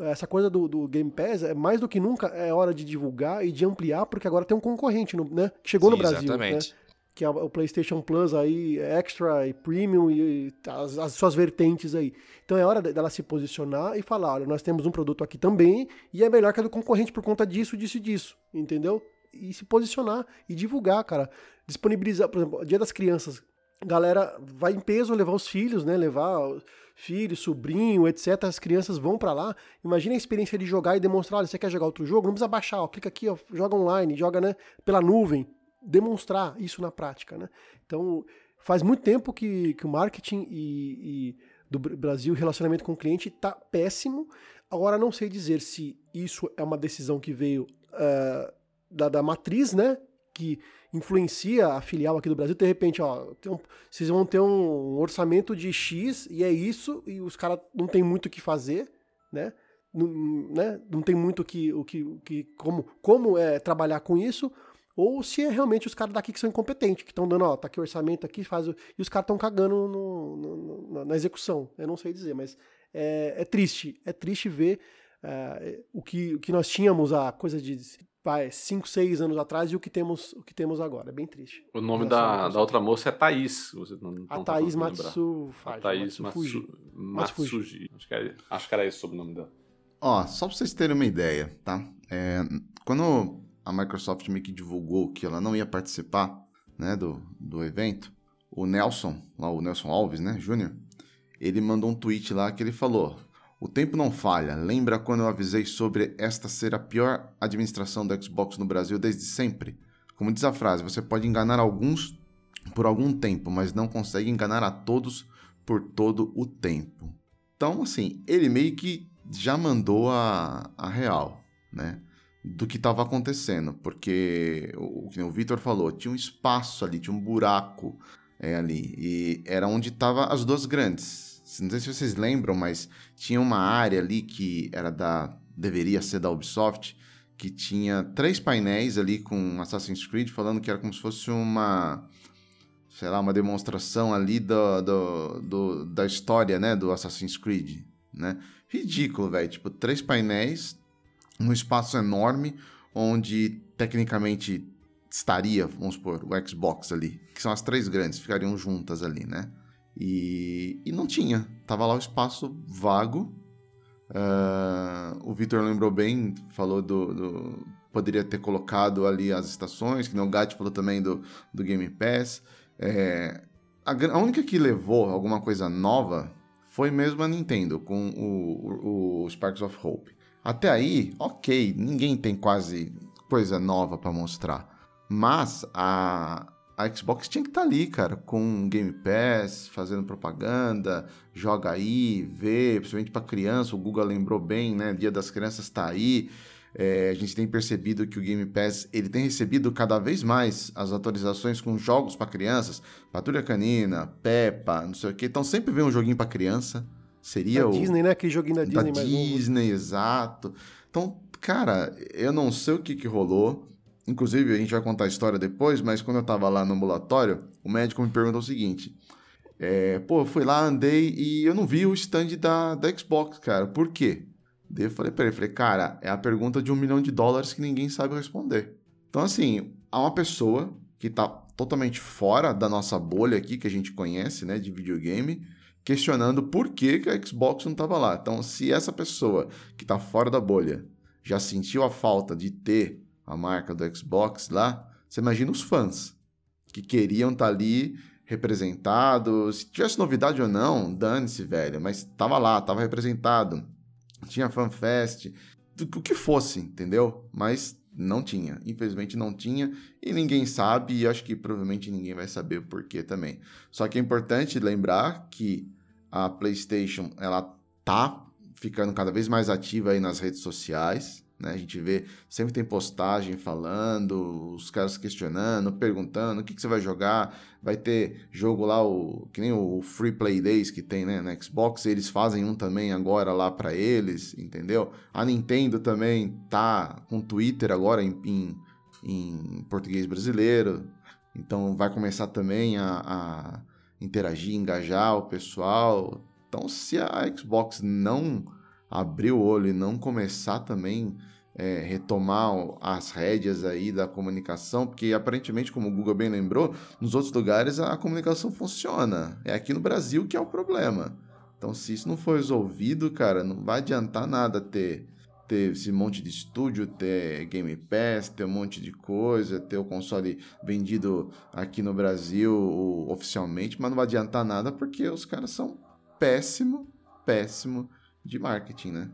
Essa coisa do, do, Game Pass, é mais do que nunca, é hora de divulgar e de ampliar, porque agora tem um concorrente no, né, chegou Sim, no Brasil. Né? Exatamente. Né? Que é o PlayStation Plus aí, Extra e Premium e as, as, suas vertentes aí. Então é hora dela se posicionar e falar: olha, nós temos um produto aqui também e é melhor que a do concorrente por conta disso, disso e disso. Entendeu? e se posicionar e divulgar, cara. Disponibilizar, por exemplo, Dia das Crianças. galera vai em peso levar os filhos, né? Levar filho, sobrinho, etc. As crianças vão para lá. Imagina a experiência de jogar e demonstrar, olha, você quer jogar outro jogo? Não precisa baixar, ó, clica aqui, ó, joga online, joga né, pela nuvem. Demonstrar isso na prática, né? Então, faz muito tempo que, que o marketing e, e do Brasil, relacionamento com o cliente, está péssimo. Agora, não sei dizer se isso é uma decisão que veio uh, da, da matriz, né? Que influencia a filial aqui do Brasil, de repente, ó, um, vocês vão ter um orçamento de X e é isso, e os caras não tem muito o que fazer, né? Não, né? não tem muito que, o que, que como, como é trabalhar com isso, ou se é realmente os caras daqui que são incompetentes, que estão dando, ó, tá aqui o orçamento aqui, faz o, e os caras estão cagando no, no, na execução. Eu não sei dizer, mas é, é triste. É triste ver uh, o, que, o que nós tínhamos a coisa de 5, 6 anos atrás e o que temos, o que temos agora. É bem triste. O nome da, da outra moça é Thaís. Você não, não a tá Thaís Matsu A Thaís Matsu, Matsuji. Acho que, era, acho que era esse o sobrenome dela. Ó, só pra vocês terem uma ideia, tá? É, quando a Microsoft meio que divulgou que ela não ia participar né, do, do evento, o Nelson, lá o Nelson Alves, né, Júnior, ele mandou um tweet lá que ele falou: o tempo não falha. Lembra quando eu avisei sobre esta ser a pior administração do Xbox no Brasil desde sempre? Como diz a frase, você pode enganar alguns por algum tempo, mas não consegue enganar a todos por todo o tempo. Então, assim, ele meio que já mandou a, a real, né? Do que estava acontecendo, porque o que o Vitor falou, tinha um espaço ali, tinha um buraco é, ali, e era onde estavam as duas grandes, não sei se vocês lembram, mas tinha uma área ali que era da. deveria ser da Ubisoft, que tinha três painéis ali com Assassin's Creed, falando que era como se fosse uma. sei lá, uma demonstração ali do, do, do da história, né, do Assassin's Creed, né? Ridículo, velho. Tipo, três painéis, um espaço enorme, onde tecnicamente estaria, vamos supor, o Xbox ali, que são as três grandes, ficariam juntas ali, né? E, e não tinha. Tava lá o espaço vago. Uh, o Victor lembrou bem, falou do, do, Poderia ter colocado ali as estações, que não o Gatti falou também do, do Game Pass. É, a, a, única que levou alguma coisa nova foi mesmo a Nintendo, com o, o, o Sparks of Hope. Até aí, ok, ninguém tem quase coisa nova para mostrar. Mas a, a Xbox tinha que estar tá ali, cara, com Game Pass, fazendo propaganda, joga aí, vê, principalmente para criança, o Google lembrou bem, né? Dia das Crianças está aí. É, a gente tem percebido que o Game Pass ele tem recebido cada vez mais as atualizações com jogos para crianças, Patrulha Canina, Peppa, não sei o que. Então sempre vem um joguinho para criança. Seria da o Disney, né? Aquele joguinho da Disney, da Disney, exato. Então, cara, eu não sei o que que rolou. Inclusive, a gente vai contar a história depois, mas quando eu tava lá no ambulatório, o médico me perguntou o seguinte: é, pô, eu fui lá, andei e eu não vi o stand da, da Xbox, cara. Por quê? Daí eu falei pra ele, falei, cara, é a pergunta de um milhão de dólares que ninguém sabe responder. Então, assim, há uma pessoa que tá totalmente fora da nossa bolha aqui, que a gente conhece, né, de videogame, questionando por que, que a Xbox não tava lá. Então, se essa pessoa que tá fora da bolha já sentiu a falta de ter a marca do Xbox lá, você imagina os fãs que queriam estar tá ali representados. Se tivesse novidade ou não, dane-se, velho, mas tava lá, tava representado. Tinha fanfest, o que fosse, entendeu? Mas não tinha, infelizmente não tinha e ninguém sabe e acho que provavelmente ninguém vai saber o porquê também. Só que é importante lembrar que a PlayStation ela tá ficando cada vez mais ativa aí nas redes sociais. Né? A gente vê, sempre tem postagem falando, os caras questionando, perguntando o que, que você vai jogar. Vai ter jogo lá, o, que nem o Free Play Days que tem né, na Xbox, eles fazem um também agora lá para eles, entendeu? A Nintendo também tá com Twitter agora em, em, em português brasileiro, então vai começar também a, a interagir, engajar o pessoal. Então, se a Xbox não abrir o olho e não começar também é, retomar as rédeas aí da comunicação, porque aparentemente, como o Google bem lembrou, nos outros lugares a comunicação funciona. É aqui no Brasil que é o problema. Então, se isso não for resolvido, cara, não vai adiantar nada ter, ter esse monte de estúdio, ter Game Pass, ter um monte de coisa, ter o console vendido aqui no Brasil oficialmente, mas não vai adiantar nada porque os caras são péssimo, péssimo de marketing, né?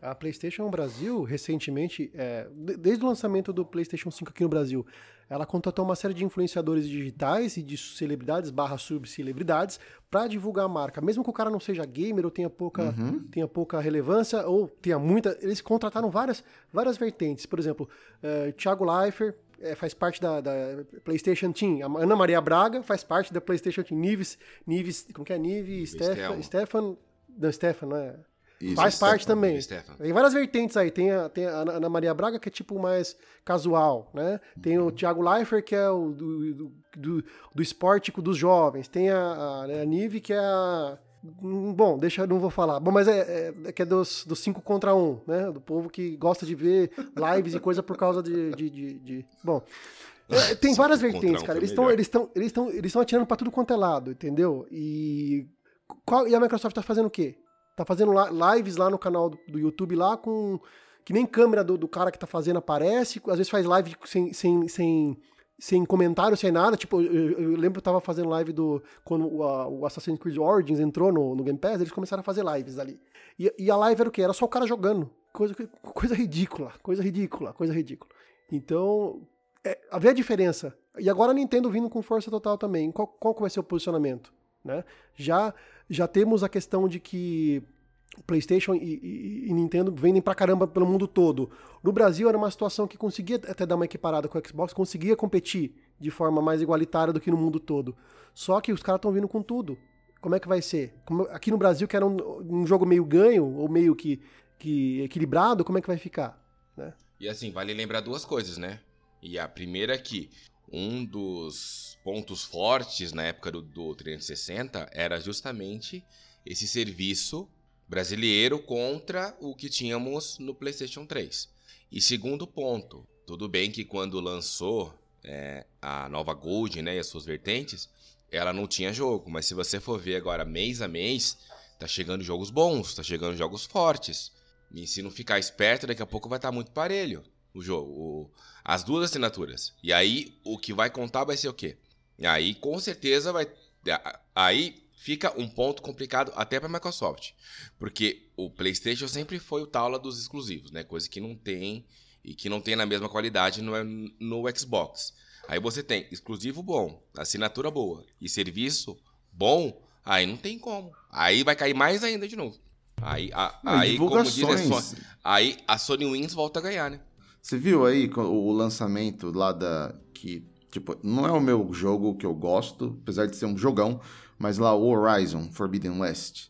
A PlayStation Brasil, recentemente, é, desde o lançamento do PlayStation 5 aqui no Brasil, ela contratou uma série de influenciadores digitais e de celebridades barra subcelebridades para divulgar a marca. Mesmo que o cara não seja gamer ou tenha pouca, uhum. tenha pouca relevância ou tenha muita... Eles contrataram várias, várias vertentes. Por exemplo, uh, Thiago Leifert, é, faz parte da, da, PlayStation Team. A Ana Maria Braga faz parte da PlayStation Team. Nives, Nives como que é? Nives, Stefan, Stefan, não, Stefan, não é? Isso, Faz Stefan, parte também. Stefan. Tem várias vertentes aí. Tem a, tem a Ana Maria Braga, que é tipo mais casual, né? Tem o Thiago Leifert, que é o do, do, do, do esportico dos jovens. Tem a, a, a Nive, que é a. Hum, bom, deixa, não vou falar. Bom, mas é, é, é que é dos, dos cinco contra um, né? Do povo que gosta de ver lives e coisa por causa de. de, de, de... Bom. É, tem várias vertentes, cara. Eles estão eles estão eles estão eles estão atirando para tudo quanto é lado, entendeu? E qual, e a Microsoft tá fazendo o quê? Tá fazendo lives lá no canal do, YouTube lá com. Que nem câmera do, do, cara que tá fazendo aparece. Às vezes faz live sem, sem, sem, sem comentário, sem nada. Tipo, eu, eu lembro que eu tava fazendo live do. Quando o, a, o Assassin's Creed Origins entrou no, no Game Pass, eles começaram a fazer lives ali. E, e a live era o quê? Era só o cara jogando. Coisa, coisa ridícula, coisa ridícula, coisa ridícula. Então, é, havia diferença. E agora a Nintendo vindo com força total também. Qual, qual vai ser o posicionamento? Né? Já, já temos a questão de que PlayStation e, e, e, Nintendo vendem pra caramba pelo mundo todo. No Brasil era uma situação que conseguia até dar uma equiparada com o Xbox, conseguia competir de forma mais igualitária do que no mundo todo. Só que os caras estão vindo com tudo. Como é que vai ser? Como, aqui no Brasil, que era um, um, jogo meio ganho, ou meio que, que equilibrado, como é que vai ficar? Né? E assim, vale lembrar duas coisas, né? E a primeira é que um dos pontos fortes na época do, do 360 era justamente esse serviço brasileiro contra o que tínhamos no PlayStation 3. E segundo ponto, tudo bem que quando lançou é, a nova Gold né, e as suas vertentes, ela não tinha jogo, mas se você for ver agora mês a mês, tá chegando jogos bons, tá chegando jogos fortes. E se não ficar esperto, daqui a pouco vai estar tá muito parelho o jogo, o, as duas assinaturas. E aí o que vai contar vai ser o quê? E aí com certeza vai aí fica um ponto complicado até para a Microsoft, porque o PlayStation sempre foi o taula dos exclusivos, né? Coisa que não tem e que não tem na mesma qualidade no, no Xbox. Aí você tem exclusivo bom, assinatura boa e serviço bom, aí não tem como. Aí vai cair mais ainda de novo. Aí, a, aí como diz a Sony, aí a Sony Wins volta a ganhar, né? Você viu aí o lançamento lá da que tipo, não é o meu jogo que eu gosto, apesar de ser um jogão, mas lá o Horizon Forbidden West.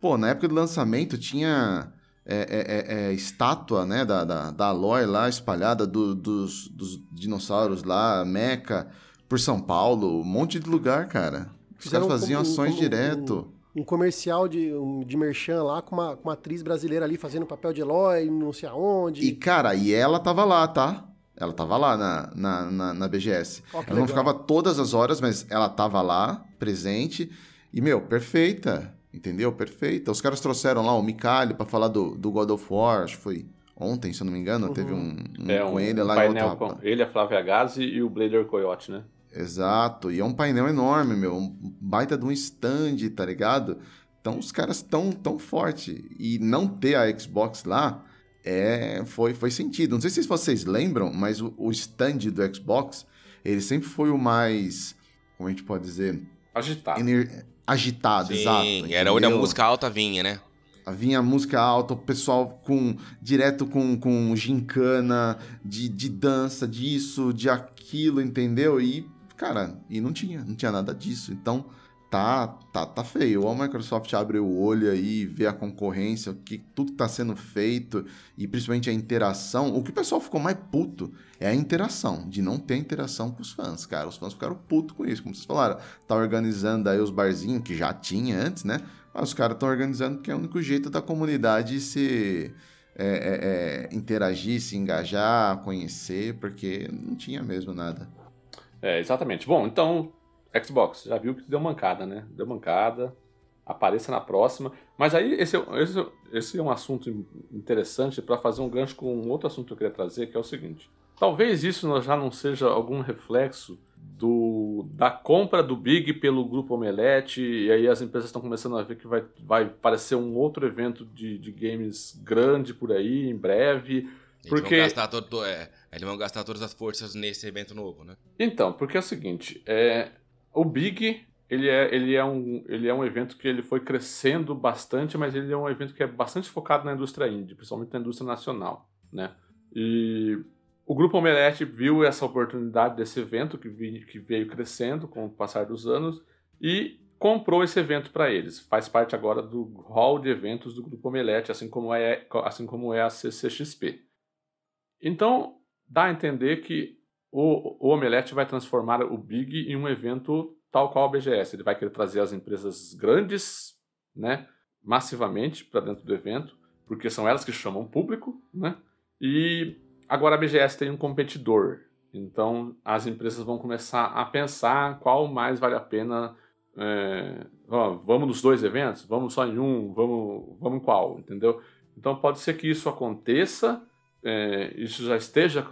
Pô, na época do lançamento tinha é, é, é, é estátua né, da, da, da Aloy lá espalhada do, dos, dos dinossauros lá, Mecha, por São Paulo, um monte de lugar, cara. Os caras faziam ações como, direto. Um, um, comercial de, um, de merchan lá com uma, com uma atriz brasileira ali fazendo papel de Eloy, não sei aonde. E, cara, e ela tava lá, tá? Ela tava lá na, na, na, na BGS. Oh, ela legal. não ficava todas as horas, mas ela tava lá, presente. E, meu, perfeita. Entendeu? Perfeita. Os caras trouxeram lá o Micali para falar do, do God of War, acho que foi ontem, se eu não me engano. Uhum. Teve um, um, é, um com ele lá painel com ele, a Flávia Gazi e o Blader Coyote, né? Exato. E é um painel enorme, meu. Um baita de um stand, tá ligado? Então os caras tão, tão forte. E não ter a Xbox lá é, foi, foi sentido. Não sei se vocês lembram, mas o, o stand do Xbox, ele sempre foi o mais, como a gente pode dizer? Agitado. Ener... Agitado, Sim, exato. Era onde a música alta vinha, né? Vinha música alta, o pessoal com direto com, com gincana, de, de dança, disso, de aquilo, entendeu? E, cara, e não tinha, não tinha nada disso. Então, tá, tá, tá feio. Ou a Microsoft abre o olho aí, vê a concorrência, o que tudo tá sendo feito e principalmente a interação. O que o pessoal ficou mais puto é a interação, de não ter interação com os fãs, cara. Os fãs ficaram putos com isso, como vocês falaram. Tá organizando aí os barzinhos, que já tinha antes, né? Mas os caras estão organizando porque é o único jeito da comunidade se é, é, é, interagir, se engajar, conhecer, porque não tinha mesmo nada. É, exatamente. Bom, então Xbox, já viu que deu mancada, né? Deu mancada. apareça na próxima. Mas aí esse, esse, esse é um assunto interessante para fazer um gancho com um outro assunto que eu queria trazer, que é o seguinte. Talvez isso já não seja algum reflexo do, da compra do Big pelo grupo Omelete, e aí as empresas estão começando a ver que vai, vai parecer um outro evento de, de games grande por aí, em breve. Porque... Eles vão, gastar todo, é, eles vão gastar todas as forças nesse evento novo, né? Então, porque é o seguinte, é, o Big ele é, ele, é um, ele é um evento que ele foi crescendo bastante, mas ele é um evento que é bastante focado na indústria indie, principalmente na indústria nacional, né? E o Grupo Omelete viu essa oportunidade desse evento que, vi, que veio crescendo com o passar dos anos e comprou esse evento para eles. Faz parte agora do hall de eventos do Grupo Omelete, assim como é, assim como é a CCXP. Então, dá a entender que o, o Omelete vai transformar o Big em um evento tal qual a BGS. Ele vai querer trazer as empresas grandes, né, massivamente para dentro do evento, porque são elas que chamam público, né? E agora a BGS tem um competidor. Então as empresas vão começar a pensar qual mais vale a pena. É, vamos nos dois eventos? Vamos só em um? Vamos, vamos qual? Entendeu? Então pode ser que isso aconteça, é, isso já esteja,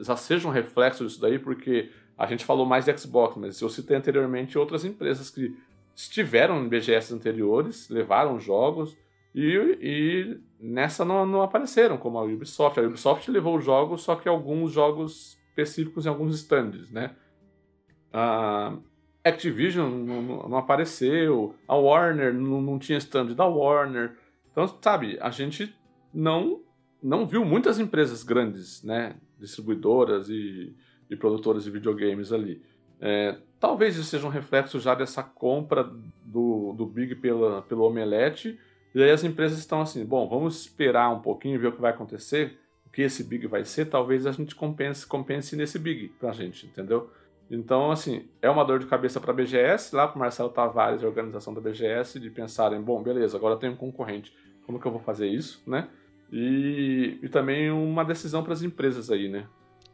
já seja um reflexo disso daí, porque a gente falou mais de Xbox, mas eu citei anteriormente outras empresas que estiveram em BGS anteriores, levaram jogos e, e nessa não, não, apareceram, como a Ubisoft. A Ubisoft levou jogos, só que alguns jogos específicos em alguns stands, né? A Activision não, não, apareceu, a Warner não, não tinha stand da Warner. Então, sabe, a gente não, não viu muitas empresas grandes, né? Distribuidoras e e produtores de videogames ali. É, talvez isso seja um reflexo já dessa compra do, do Big pela, pelo Omelete, e aí as empresas estão assim, bom, vamos esperar um pouquinho ver o que vai acontecer, o que esse Big vai ser, talvez a gente compense, compense nesse Big pra gente, entendeu? Então, assim, é uma dor de cabeça para a BGS, lá para Marcelo Tavares e a organização da BGS, de pensarem, bom, beleza, agora tem um concorrente, como que eu vou fazer isso, né? E, e também uma decisão para as empresas aí, né?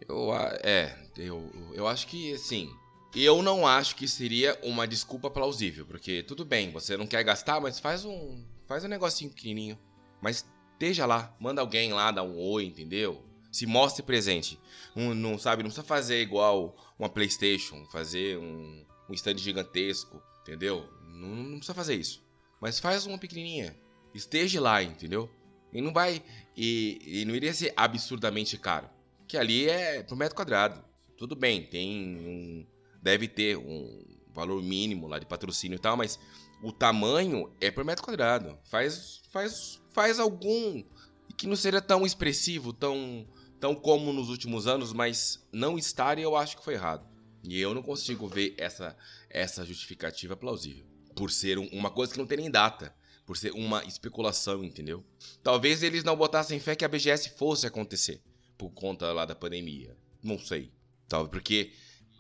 Eu, é, eu, eu acho que, assim, eu não acho que seria uma desculpa plausível, porque tudo bem, você não quer gastar, mas faz um, faz um negocinho pequenininho. Mas esteja lá, manda alguém lá dar um oi, entendeu? Se mostre presente. Um, não sabe, não precisa fazer igual uma PlayStation, fazer um, um stand gigantesco, entendeu? Não, não precisa fazer isso. Mas faz uma pequenininha. Esteja lá, entendeu? E não vai e, e não iria ser absurdamente caro que ali é por metro quadrado. Tudo bem, tem um. Deve ter um valor mínimo lá de patrocínio e tal, mas o tamanho é por metro quadrado. Faz, faz, faz algum que não seja tão expressivo, tão, tão como nos últimos anos, mas não estar eu acho que foi errado. E eu não consigo ver essa, essa justificativa plausível. Por ser um, uma coisa que não tem nem data. Por ser uma especulação, entendeu? Talvez eles não botassem fé que a BGS fosse acontecer por conta lá da pandemia. Não sei. Talvez porque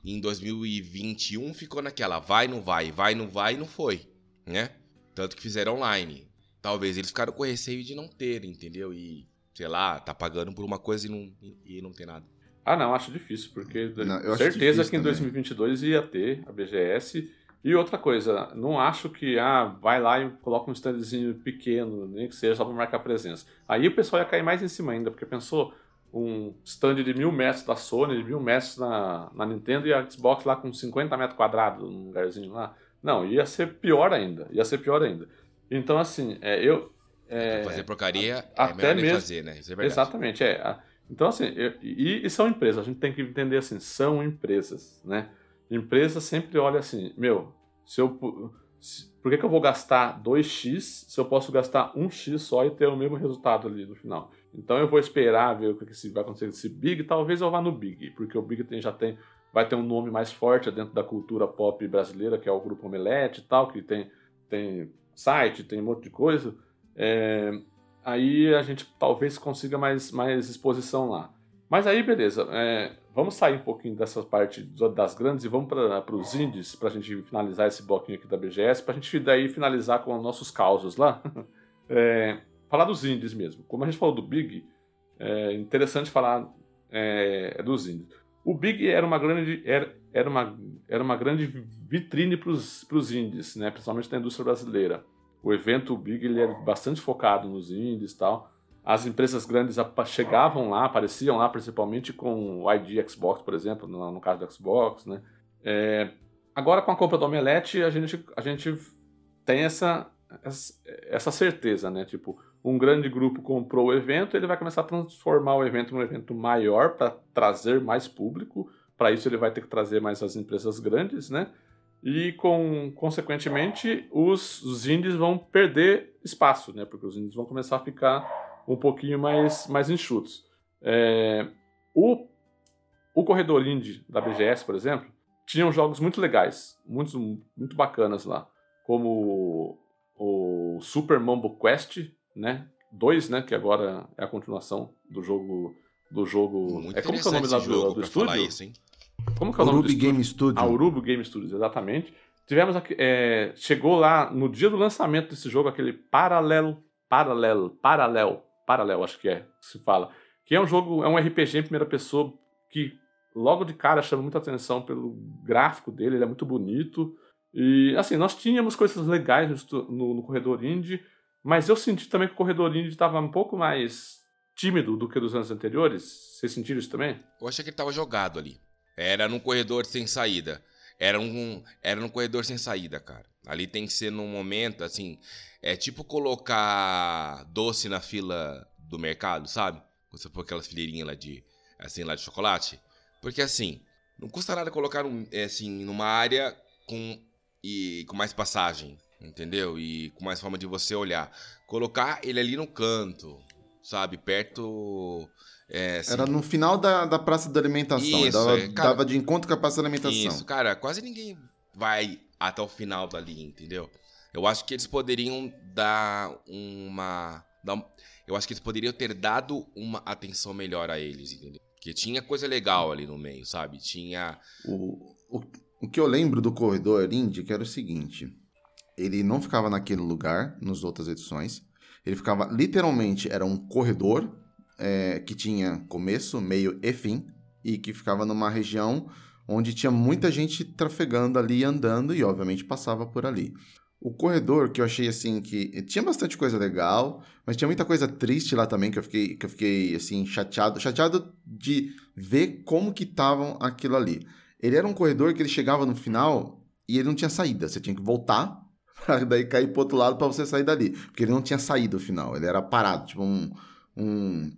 em 2021 ficou naquela vai, não vai, vai, não vai e não foi, né? Tanto que fizeram online. Talvez eles ficaram com receio de não ter, entendeu? E, sei lá, tá pagando por uma coisa e não, e não tem nada. Ah, não, acho difícil, porque não, certeza que em também. 2022 ia ter a BGS. E outra coisa, não acho que ah, vai lá e coloca um standzinho pequeno, nem que seja só para marcar presença. Aí o pessoal ia cair mais em cima ainda, porque pensou, um stand de mil metros da Sony, de mil metros na, na Nintendo e a Xbox lá com 50 metros quadrados, num lugarzinho lá. Não, ia ser pior ainda. Ia ser pior ainda. Então, assim, é, eu. É, fazer porcaria a, é até mesmo, fazer, né? Isso é verdade. Exatamente, é. Então, assim, eu, e, e, são empresas, a gente tem que entender assim, são empresas, né? Empresa sempre olha assim, meu, se eu. Por que, que eu vou gastar 2x se eu posso gastar 1x só e ter o mesmo resultado ali no final? Então eu vou esperar ver o que vai acontecer com esse Big. Talvez eu vá no Big, porque o Big tem, já tem, vai ter um nome mais forte dentro da cultura pop brasileira, que é o Grupo Omelete e tal, que tem, tem site, tem um monte de coisa. É, aí a gente talvez consiga mais, mais exposição lá. Mas aí, beleza. É, vamos sair um pouquinho dessa parte das grandes e vamos para os indies, para a gente finalizar esse bloquinho aqui da BGS, para a gente daí finalizar com os nossos causos lá. é, falar dos indies mesmo. Como a gente falou do Big, é interessante falar é, dos indies. O Big era uma grande, era, era uma, era uma grande vitrine para os indies, né? principalmente na indústria brasileira. O evento Big ele é bastante focado nos indies e tal. As empresas grandes chegavam lá, apareciam lá principalmente com o ID Xbox, por exemplo, no, no caso do Xbox. Né? É, agora com a compra do Omelete, a gente, a gente tem essa, essa certeza, né? Tipo, um grande grupo comprou o evento, ele vai começar a transformar o evento num evento maior para trazer mais público. Para isso, ele vai ter que trazer mais as empresas grandes, né? E, com, consequentemente, os, os indies vão perder espaço, né? Porque os indies vão começar a ficar um pouquinho mais, mais enxutos. É, o, o corredor indie da BGS, por exemplo, tinham jogos muito legais, muito, muito bacanas lá, como o Super Mambo Quest, né? 2, né? Que agora é a continuação do jogo. Do jogo. Muito é como que é o nome do, do estúdio? Isso, hein? Como que é o nome Urubi do Game Studio. Ah, Urubi Game Studios, exatamente. Tivemos aqui, é, chegou lá no dia do lançamento desse jogo aquele paralelo, paralelo, paralelo, paralelo, acho que é, se fala, que é um jogo, é um RPG em primeira pessoa que logo de cara chama muita atenção pelo gráfico dele, ele é muito bonito. E assim, nós tínhamos coisas legais no, no corredor indie, mas eu senti também que o corredor indie estava um pouco mais tímido do que dos anos anteriores. Vocês sentiram isso também? Eu achei que ele estava jogado ali. Era num corredor sem saída. Era um, era num corredor sem saída, cara. Ali tem que ser num momento, assim. É tipo colocar doce na fila do mercado, sabe? Você pôr aquelas fileirinhas lá de, assim, lá de chocolate. Porque assim, não custa nada colocar um, é, assim, numa área com, e, com mais passagem entendeu? E com mais forma de você olhar. Colocar ele ali no canto, sabe? Perto. É, assim... Era no final da, da praça da alimentação. Isso, dava, é, cara, dava de encontro com a praça da alimentação. Isso, cara, quase ninguém vai até o final dali, entendeu? Eu acho que eles poderiam dar uma. Dar, eu acho que eles poderiam ter dado uma atenção melhor a eles, entendeu? Porque tinha coisa legal ali no meio, sabe? Tinha. O, o, o que eu lembro do corredor indie que era o seguinte: ele não ficava naquele lugar nas outras edições. Ele ficava literalmente era um corredor é, que tinha começo, meio e fim e que ficava numa região onde tinha muita gente trafegando ali, andando e obviamente passava por ali. O corredor que eu achei assim que tinha bastante coisa legal, mas tinha muita coisa triste lá também que eu fiquei que eu fiquei assim chateado, chateado de ver como que estavam aquilo ali. Ele era um corredor que ele chegava no final e ele não tinha saída, você tinha que voltar pra daí cair pro outro lado para você sair dali. Porque ele não tinha saído no final, ele era parado, tipo um, um,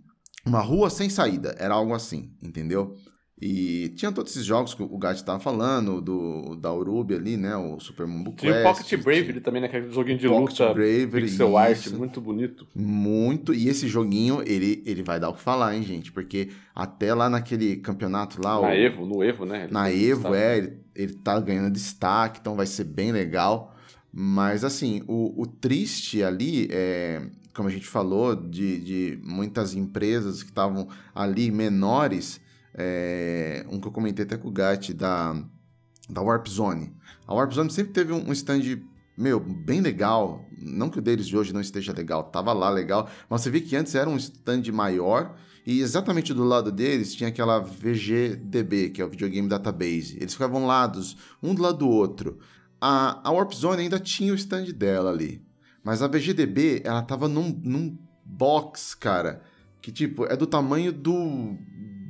uma rua sem saída, era algo assim, entendeu? E tinha todos esses jogos que o Gat tava falando, do, da Urubi ali, né? O Super Mumbo Quest. Tinha o Pocket Bravery tinha... também, né? Aquele joguinho de Pocket luta, Bravery, pixel art, muito bonito. Muito, e esse joguinho, ele, ele vai dar o que falar, hein, gente? Porque até lá naquele campeonato lá... Na o... Evo, no Evo, né? Ele na Evo, é, ele, ele tá ganhando destaque, então vai ser bem legal. Mas, assim, o, o triste ali é, como a gente falou, de, de muitas empresas que estavam ali menores, é, um que eu comentei até com o Gat, da, da Warp Zone. A Warp Zone sempre teve um stand, meu, bem legal. Não que o deles de hoje não esteja legal, tava lá legal, mas você vê que antes era um stand maior e exatamente do lado deles tinha aquela VGDB, que é o Videogame Database. Eles ficavam lados, um do lado do outro a, a Warp Zone ainda tinha o stand dela ali. Mas a VGDB, ela tava num, num box, cara, que tipo, é do tamanho do,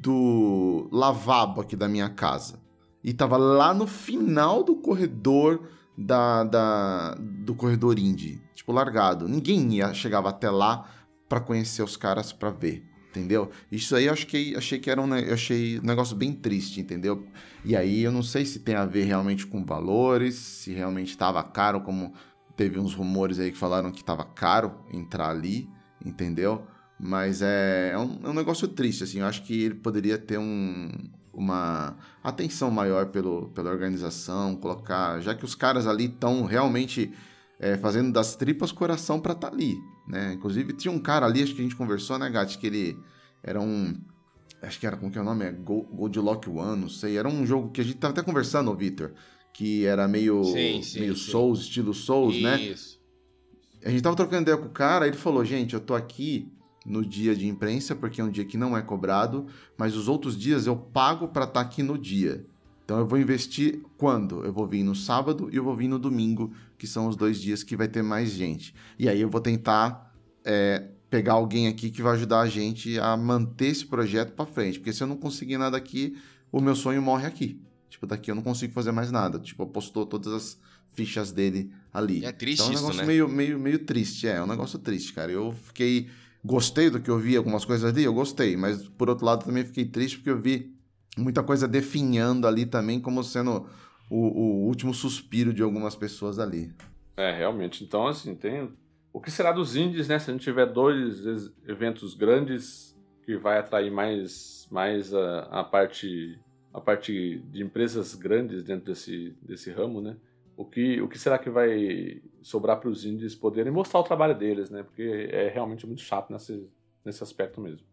do lavabo aqui da minha casa. E tava lá no final do corredor da, da do corredor indie, tipo, largado. Ninguém ia, chegava até lá para conhecer os caras para ver entendeu? Isso aí eu acho que achei que era um, achei um negócio bem triste, entendeu? E aí eu não sei se tem a ver realmente com valores, se realmente estava caro, como teve uns rumores aí que falaram que estava caro entrar ali, entendeu? Mas é, é, um, é um negócio triste, assim, eu acho que ele poderia ter um, uma atenção maior pelo, pela organização, colocar, já que os caras ali estão realmente é, fazendo das tripas coração para estar tá ali, né? Inclusive tinha um cara ali, acho que a gente conversou, né, Gatti, que ele era um acho que era como que é o nome, é Goldlock One, não sei, era um jogo que a gente tava até conversando, Victor, que era meio sim, sim, meio sim. Souls, estilo Souls, né? Isso. A gente tava trocando ideia com o cara, ele falou: "Gente, eu tô aqui no dia de imprensa porque é um dia que não é cobrado, mas os outros dias eu pago para estar tá aqui no dia". Então eu vou investir quando? Eu vou vir no sábado e eu vou vir no domingo, que são os dois dias que vai ter mais gente. E aí eu vou tentar é, pegar alguém aqui que vai ajudar a gente a manter esse projeto para frente. Porque se eu não conseguir nada aqui, o meu sonho morre aqui. Tipo, daqui eu não consigo fazer mais nada. Tipo, apostou todas as fichas dele ali. É triste então, é um isso, negócio né? meio, meio, meio triste. É, é um negócio triste, cara. Eu fiquei... Gostei do que eu vi, algumas coisas ali, eu gostei. Mas, por outro lado, também fiquei triste porque eu vi muita coisa definhando ali também como sendo o, o último suspiro de algumas pessoas ali. É, realmente. Então, assim, tem. O que será dos indies, né? Se a gente tiver dois eventos grandes que vai atrair mais, mais a, a parte a parte de empresas grandes dentro desse, desse ramo, né? O que, o que será que vai sobrar para os indies poderem mostrar o trabalho deles, né? Porque é realmente muito chato nesse, nesse aspecto mesmo.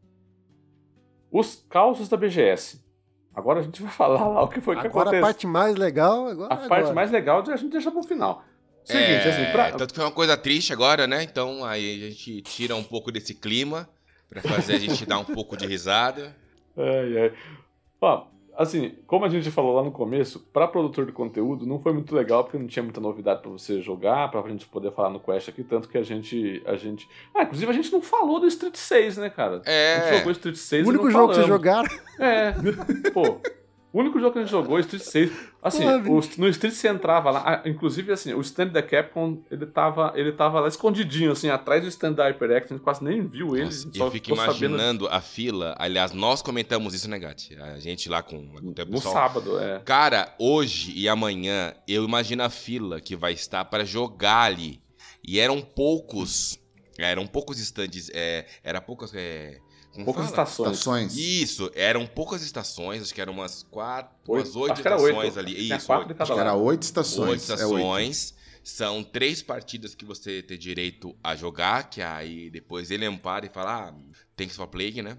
Os causos da BGS. Agora a gente vai falar lá o que foi que Agora a aconteceu. parte mais legal. Agora, A parte agora. mais legal a gente deixa pro final. Seguinte, É, assim, pra... Tanto que foi uma coisa triste agora, né? Então aí a gente tira um pouco desse clima pra fazer a gente dar um pouco de risada. Ai, ai. Ó, assim, como a gente falou lá no começo, pra produtor de conteúdo não foi muito legal porque não tinha muita novidade pra você jogar, pra gente poder falar no Quest aqui, tanto que a gente, a gente... Ah, inclusive a gente não falou do Street 6, né, cara? A gente É. jogou Street 6 O único e não jogo que vocês falamos. jogaram. É, pô. O único jogo que a gente jogou, Street 6. Assim, o- no Street você entrava lá. Inclusive, assim, o stand da Capcom, ele tava, ele tava lá escondidinho, assim, atrás do stand da HyperX, a gente quase nem viu ele. a Nossa, gente eu só fico ficou sabendo imaginando a fila. Aliás, nós comentamos isso, né, Gatti? A gente lá com, com o no sábado, é. Cara, hoje e amanhã, eu imagino a fila que vai estar para jogar ali. E eram poucos. Eram poucos estandes. É, era poucas. É, como Poucas fala? estações. Estações. Isso, eram poucas estações, acho que eram umas quatro, Oito. umas oito estações oito. ali. Isso, quatro oito. de cada Acho que era oito estações. Oito É oito. estações. São três partidas que você tem direito a jogar, que aí depois ele ampara e fala, ah, tem que só plague, né?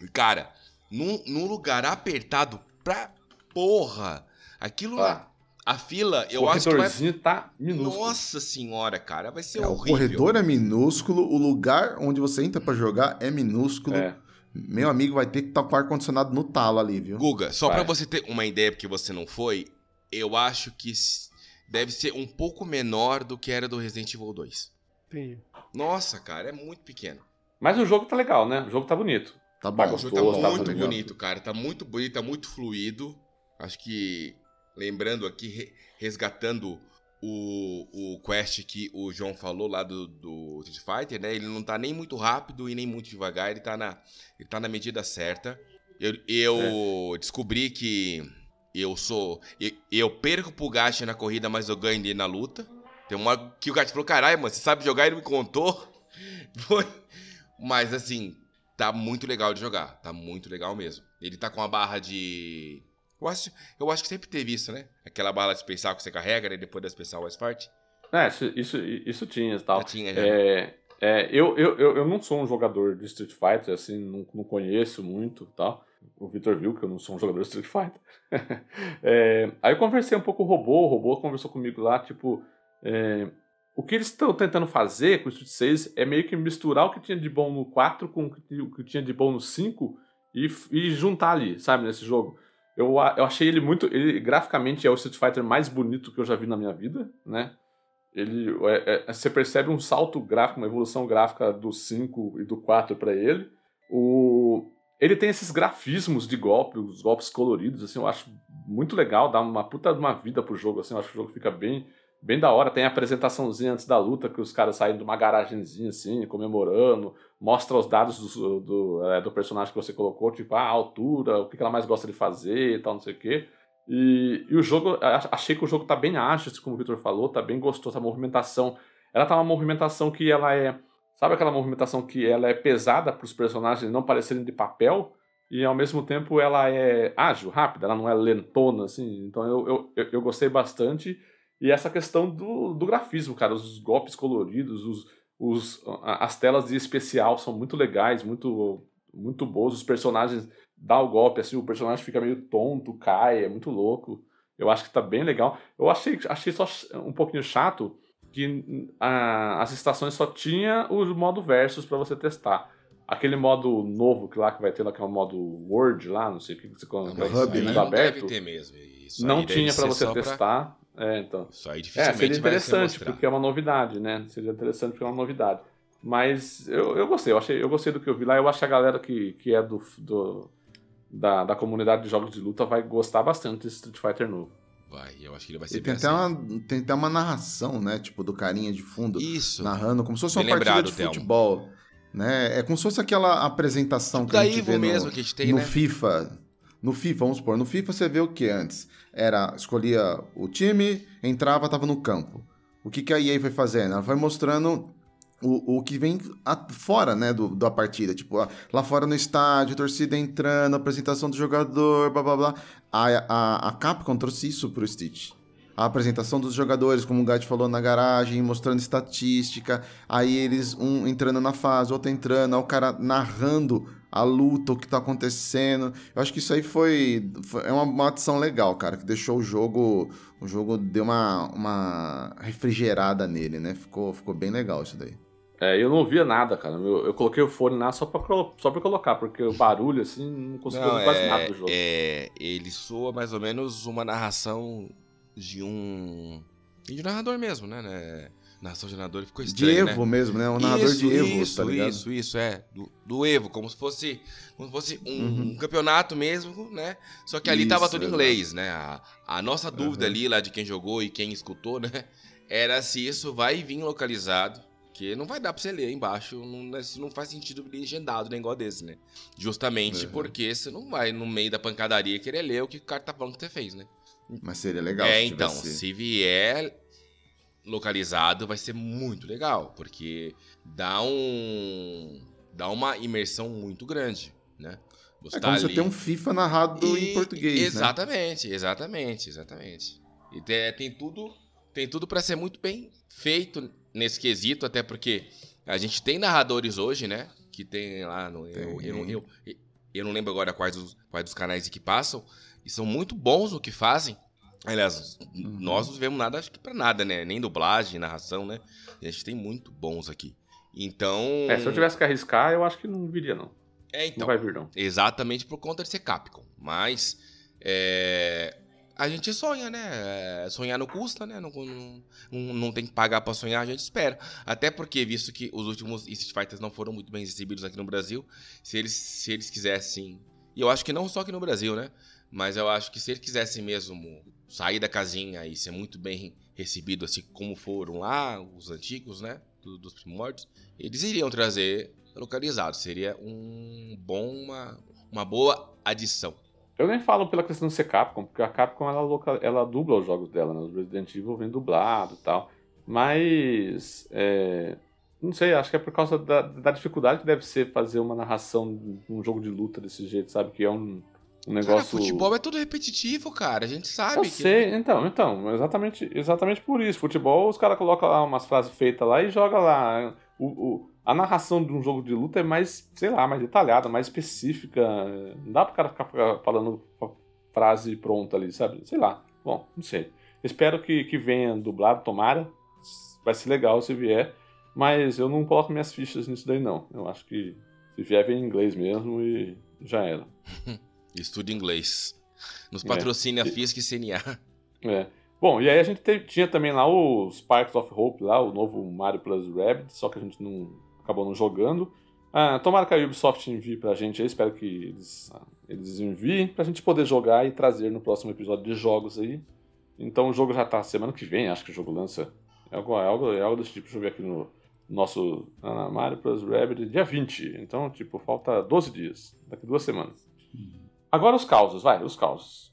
E, cara, num, num lugar apertado pra porra, aquilo lá, Ah, a fila, eu o acho que vai... corredorzinho tá minúsculo. Nossa senhora, cara, vai ser É, o horrível. corredor é minúsculo, o lugar onde você entra pra jogar é minúsculo. É. Meu amigo vai ter que estar com o ar-condicionado no talo ali, viu? Guga, só Vai. pra você ter uma ideia, porque você não foi, eu acho que deve ser um pouco menor do que era do Resident Evil 2. Entendi. Nossa, cara, é muito pequeno. Mas o jogo tá legal, né? O jogo tá bonito. Tá Tá bom. O jogo tá Gostoso, tá muito legal. bonito, cara. Tá muito bonito, tá muito fluido. Acho que, lembrando aqui, re- resgatando o, o quest que o João falou lá do, do Street Fighter, né? Ele não tá nem muito rápido e nem muito devagar, ele tá na, ele tá na medida certa. Eu, eu descobri que eu sou. Eu, eu perco pro Gacha na corrida, mas eu ganho dele na luta. Tem uma que o Gacha falou: caralho, mano, você sabe jogar e não me contou? Foi. Mas assim, tá muito legal de jogar. Tá muito legal mesmo. Ele tá com a barra de. Eu acho, eu acho que sempre teve isso, né? Aquela bala especial que você carrega, né? Depois da especial mais forte. É, isso, isso, isso tinha e tal. Já tinha, já. É, é, eu, eu, eu, não sou um jogador de Street Fighter, assim, não, não conheço muito e tal. O Victor viu que eu não sou um jogador de Street Fighter. É, aí eu conversei um pouco com o robô, o robô conversou comigo lá, tipo. é, o que eles estão tentando fazer com o Street 6 é meio que misturar o que tinha de bom no 4 com o que, o que tinha de bom no 5 e, e juntar ali, sabe, nesse jogo. Eu, eu achei ele muito. Ele graficamente é o Street Fighter mais bonito que eu já vi na minha vida, né? Ele, é- é- você percebe um salto gráfico, uma evolução gráfica do 5 e do 4 para ele. O, ele tem esses grafismos de golpe, os golpes coloridos, assim, eu acho muito legal, dá uma puta de uma vida pro jogo, assim, eu acho que o jogo fica bem, bem da hora. Tem a apresentaçãozinha antes da luta, que os caras saem de uma garagenzinha, assim, comemorando, mostra os dados do, do, é, do personagem que você colocou, tipo, ah, a altura, o que ela mais gosta de fazer e tal, não sei o quê. E, e o jogo, achei que o jogo tá bem ágil, como o Victor falou, tá bem gostoso, a movimentação. Ela tá uma movimentação que ela é. Sabe aquela movimentação que ela é pesada para os personagens não parecerem de papel? E ao mesmo tempo ela é ágil, rápida, ela não é lentona, assim. Então eu, eu, eu gostei bastante. E essa questão do, do grafismo, cara, os golpes coloridos, os, os, a- as telas de especial são muito legais, muito, muito boas. Os personagens dá o golpe, assim, o personagem fica meio tonto, cai, é muito louco. Eu acho que tá bem legal. Eu achei, achei só um pouquinho chato que ah, as estações só tinha o modo versus para você testar. aquele modo novo que lá que vai ter lá, que é o modo Word lá, não sei o que você mas Hub, aí né? não aberto. deve ter mesmo. Isso não tinha pra ser você testar. É, então. Isso aí É, dificilmente seria vai ser interessante, mostrar. porque é uma novidade, né? Seria interessante porque é uma novidade. Mas eu, eu gostei, eu, achei, eu gostei do que eu vi lá. Eu acho que a galera que, que é do, do, da, da comunidade de jogos de luta vai gostar bastante desse Street Fighter novo. Vai, eu acho que ele vai ser E tem bem até, assim. uma, tem até uma narração, né? Tipo, do carinha de fundo Isso. narrando, como se fosse Bem uma partida lembrado, de Thelmo. futebol. Né? É como se fosse aquela apresentação que da a gente vê no, mesmo que a gente tem, no né? FIFA. No FIFA, vamos supor, no FIFA você vê o que antes? Era, escolhia o time, entrava, tava no campo. O que, que a EA foi fazendo? Ela foi mostrando o, o que vem a- fora, né, do, da partida. Tipo, ó, lá fora no estádio, torcida entrando, apresentação do jogador, blá blá blá. A, a, a Capcom trouxe isso pro Stitch. A apresentação dos jogadores, como o Gatti falou, na garagem, mostrando estatística. Aí eles, um entrando na fase, outro entrando, aí o cara narrando a luta, o que tá acontecendo. Eu acho que isso aí foi, foi é uma, uma adição legal, cara, que deixou o jogo, o jogo deu uma, uma refrigerada nele, né? Ficou, ficou bem legal isso daí. É, eu não ouvia nada, cara. Eu, eu coloquei o fone lá só pra, só pra colocar, porque o barulho, assim, não conseguia Não, ouvir quase é, nada do jogo. é, ele soa mais ou menos uma narração de um. de um narrador mesmo, né? né? Narração de narrador ficou De estranho, Evo né? mesmo, né? Um narrador isso, de Evo, isso, tá ligado? Isso, isso, é. Do, do Evo, como se fosse, como se fosse um, Uhum. um campeonato mesmo, né? Só que ali tava Isso, tudo em inglês, né? A, a nossa dúvida Uhum. ali, lá de quem jogou e quem escutou, né? Era se isso vai vir localizado. Que não vai dar pra você ler embaixo, não, isso não faz sentido legendado nem igual desse, né? Justamente Uhum. porque você não vai no meio da pancadaria querer ler o que o cara tá falando que você fez, né? Mas seria legal é, se então, se vier localizado, vai ser muito legal, porque dá um dá uma imersão muito grande, né? Você É tá como você ali- ter um FIFA narrado E- em português, né? Exatamente, exatamente, exatamente. E tem, tem tudo tem tudo para ser muito bem feito nesse quesito, até porque a gente tem narradores hoje, né? Que tem lá no eu, eu, eu, eu, eu não lembro agora quais os, quais dos canais que passam e são muito bons no que fazem. Aliás, Uhum. nós não vemos nada, acho que pra nada, né? Nem dublagem, narração, né? A gente tem muito bons aqui. Então. É, se eu tivesse que arriscar, eu acho que não viria, não. É, então. Não vai vir, não. Exatamente por conta de ser Capcom. Mas. é, A gente sonha, né? É, Sonhar não custa, né? Não, não, não- tem que pagar pra sonhar, a gente espera. Até porque, visto que os últimos Street Fighters não foram muito bem recebidos aqui no Brasil, se eles, se eles quisessem. E eu acho que não só aqui no Brasil, né? Mas eu acho que se eles quisessem mesmo sair da casinha e ser muito bem recebido, assim como foram lá, os antigos, né? do- dos primórdios, eles iriam trazer localizado. Seria um bom, uma, uma boa adição. Eu nem falo pela questão de ser Capcom, porque a Capcom ela, loca- ela dubla os jogos dela, né? Os Resident Evil vem dublado e tal. Mas. é, Não sei, acho que é por causa da, da dificuldade que deve ser fazer uma narração de um jogo de luta desse jeito, sabe? Que é um, um Cara, negócio. futebol é tudo repetitivo, cara. A gente sabe Eu que. sei, então, então, exatamente, exatamente por isso. Futebol, os caras colocam lá umas frases feitas lá e joga lá. O, o- a narração de um jogo de luta é mais, sei lá, mais detalhada, mais específica. Não dá pro cara ficar falando fa- frase pronta ali, sabe? Sei lá. Bom, não sei. Espero que, que venha dublado, tomara. Vai ser legal se vier. Mas eu não coloco minhas fichas nisso daí, não. Eu acho que se vier, vem em inglês mesmo e já era. Estude inglês. Nos É. patrocine a FISC e CNA. É. Bom, e aí a gente te- tinha também lá o Sparks of Hope, lá, o novo Mario Plus Rabbids, só que a gente não acabou não jogando. Ah, tomara que a Ubisoft envie pra gente aí, espero que eles, ah, eles enviem pra gente poder jogar e trazer no próximo episódio de jogos aí. Então o jogo já tá semana que vem, acho que o jogo lança. É algo, é algo, é algo desse tipo, deixa eu ver aqui no nosso ah, Mario Plus Rabbids, dia 20. Então, tipo, falta 12 dias, daqui duas semanas. Agora os causos, vai, os causos.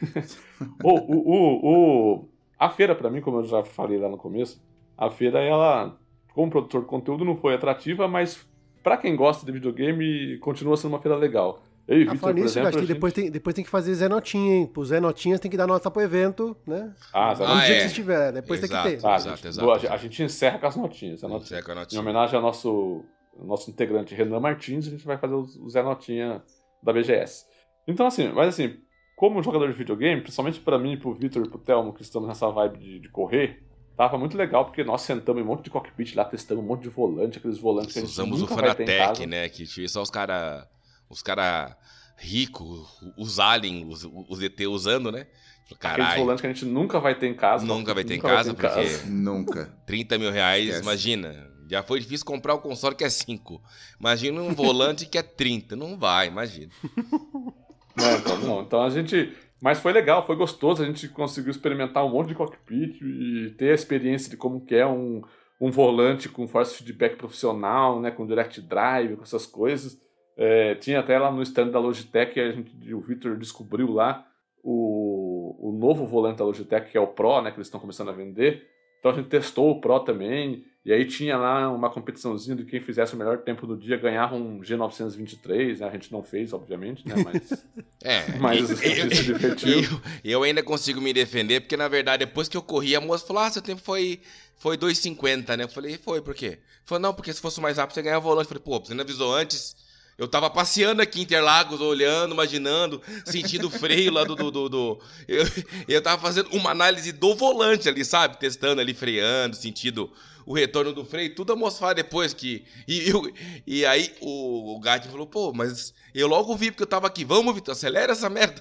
o, o, o, o- a feira, pra mim, como eu já falei lá no começo, a feira, ela, como produtor de conteúdo, não foi atrativa, mas pra quem gosta de videogame, continua sendo uma feira legal. Eu e Ah, Victor, por nisso, exemplo. acho que a gente- depois tem, depois tem que fazer Zé Notinha, hein? Pro Zé Notinhas tem que dar nota pro evento, né? Ah, Zé Ah, No Notinha. dia é. que você estiver, depois tem Exato. que ter. Tá, Exato, gente, exato, boa, exato. A gente encerra com as notinhas. a notinha. Zé Canotinho. Em homenagem ao nosso, nosso integrante Renan Martins, a gente vai fazer o Zé Notinha da BGS. Então, assim, mas assim, como jogador de videogame, principalmente pra mim, pro Victor e pro Thelmo, que estamos nessa vibe de, de correr, tava muito legal, porque nós sentamos em um monte de cockpit lá, testamos um monte de volante, aqueles volantes que a gente Usamos o nunca vai ter em Fanatec, casa. né? Que tinha só os caras. Os caras ricos, os aliens, os, os ET usando, né? Aqueles Caralho, volantes que a gente nunca vai ter em casa. nunca vai ter em nunca casa, porque Nunca. 30 mil reais, Esquece. imagina. Já foi difícil comprar o console que é 5. Imagina um volante que é 30. Não vai, imagina. Não, então, não. Então a gente. Mas foi legal, foi gostoso. A gente conseguiu experimentar um monte de cockpit e ter a experiência de como que é um, um volante com force feedback profissional, né? Com direct drive, com essas coisas. É, tinha até lá no stand da Logitech, a gente, o Victor descobriu lá o, o novo volante da Logitech, que é o Pro, né? Que eles estão começando a vender. Então a gente testou o Pro também. E aí tinha lá uma competiçãozinha de quem fizesse o melhor tempo do dia ganhava um G923, né? A gente não fez, obviamente, né? Mas, É, mas e- gente se divertiu. eu, eu ainda consigo me defender, porque na verdade, depois que eu corri, a moça falou: Ah, seu tempo foi, foi 2,50, né? Eu falei: Foi, por quê? Falou: Não, porque se fosse mais rápido você ganhava volante. Eu falei: Pô, você não avisou antes? Eu tava passeando aqui em Interlagos, olhando, imaginando, sentindo o freio lá do. do, do- do- Eu, eu tava fazendo uma análise do volante ali, sabe? Testando ali, freando, sentindo o retorno do freio, tudo a fala depois que. E, eu- e aí o, o Gato falou, pô, mas eu logo vi porque eu tava aqui, vamos, Vitor, acelera essa merda.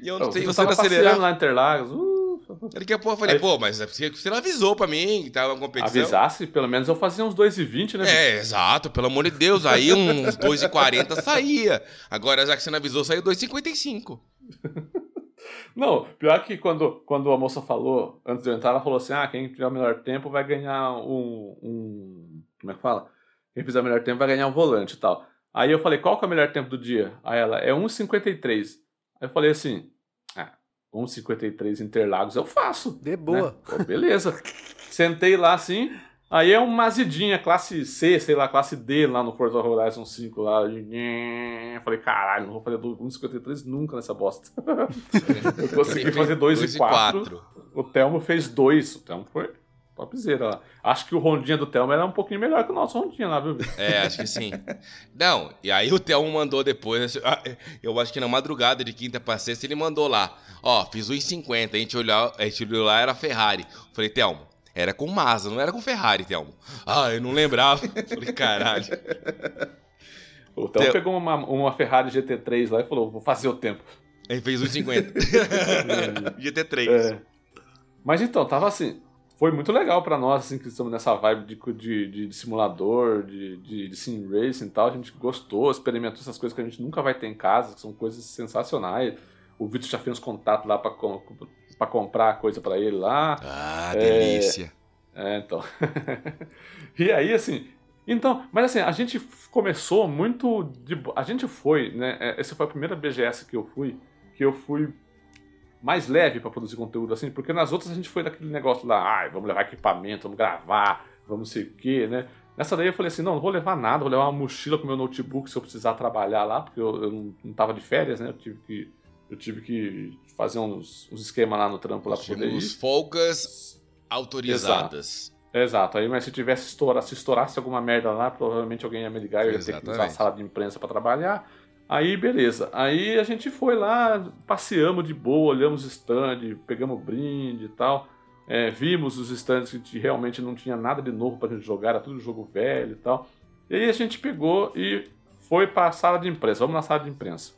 E eu não Eu sei, tava você não passeando acelerar. lá em Interlagos. Uh, Daqui a pouco eu falei, Aí- pô, mas é você não avisou pra mim que tava uma competição. avisasse, pelo menos eu fazia uns 2,20, né? É, exato, pelo amor de Deus, aí uns 2,40 saía. Agora, já que você não avisou, saiu 2,55. Não, pior que quando, quando a moça falou, antes de eu entrar, ela falou assim: ah, quem tiver o melhor tempo vai ganhar um. um como é que fala? Quem fizer o melhor tempo vai ganhar um volante e tal. Aí eu falei: qual que é o melhor tempo do dia? Aí ela: é 1,53. Aí eu falei assim: 1,53 Interlagos eu faço. De boa. né? Pô, beleza. Sentei lá assim. Aí é uma azidinha, classe C, sei lá, classe D lá no Forza Horizon 5 lá. Eu falei, caralho, não vou fazer 1,53 nunca nessa bosta. eu consegui fazer 2 e 4. O Telmo fez 2. O Telmo foi topzera lá. Acho que o Rondinha do Telmo era um pouquinho melhor que o nosso Rondinha lá, viu? É, acho que sim. Não, e aí o Thelmo mandou depois, ah, eu acho que na madrugada de quinta pra sexta, ele mandou lá, ó, fiz 1,50, a gente olhou, a gente olhou lá, era Ferrari. Falei, Thelmo, era com Mazda, não era com Ferrari, Thelmo. Ah, eu não lembrava. Falei, caralho. O Telmo Tel- pegou uma, uma Ferrari GT3 lá e falou, vou fazer o tempo. Aí fez 1,50. GT3. É. Mas então, tava assim. Foi muito legal pra nós, assim, que estamos nessa vibe de, de, de- simulador, de, de, de sim racing e tal. A gente gostou, experimentou essas coisas que a gente nunca vai ter em casa, que são coisas sensacionais. O Vitor já fez uns contatos lá pra comprar coisa pra ele lá. Ah, É. delícia. É, então. e aí, assim. Então, mas assim, a gente começou muito. De, a gente foi, né? é, Essa foi a primeira BGS que eu fui, que eu fui mais leve pra produzir conteúdo, assim, porque nas outras a gente foi daquele negócio lá, ai, vamos levar equipamento, vamos gravar, vamos sei o quê, né? Nessa daí eu falei assim, não, não vou levar nada, vou levar uma mochila com meu notebook se eu precisar trabalhar lá, porque eu, eu não, não tava de férias, né? Eu tive que, eu tive que fazer uns, uns esquemas lá no trampo lá pra poder ir. folgas autorizadas. Exato, aí mas se tivesse estoura, se estourasse alguma merda lá, provavelmente alguém ia me ligar e eu ia ter que usar a Exatamente. sala de imprensa pra trabalhar. Aí beleza. Aí a gente foi lá, passeamos de boa, olhamos stand, pegamos brinde e tal. É, vimos os stands que realmente não tinha nada de novo pra gente jogar, era tudo jogo velho e tal. E aí a gente pegou e foi pra sala de imprensa. Vamos na sala de imprensa.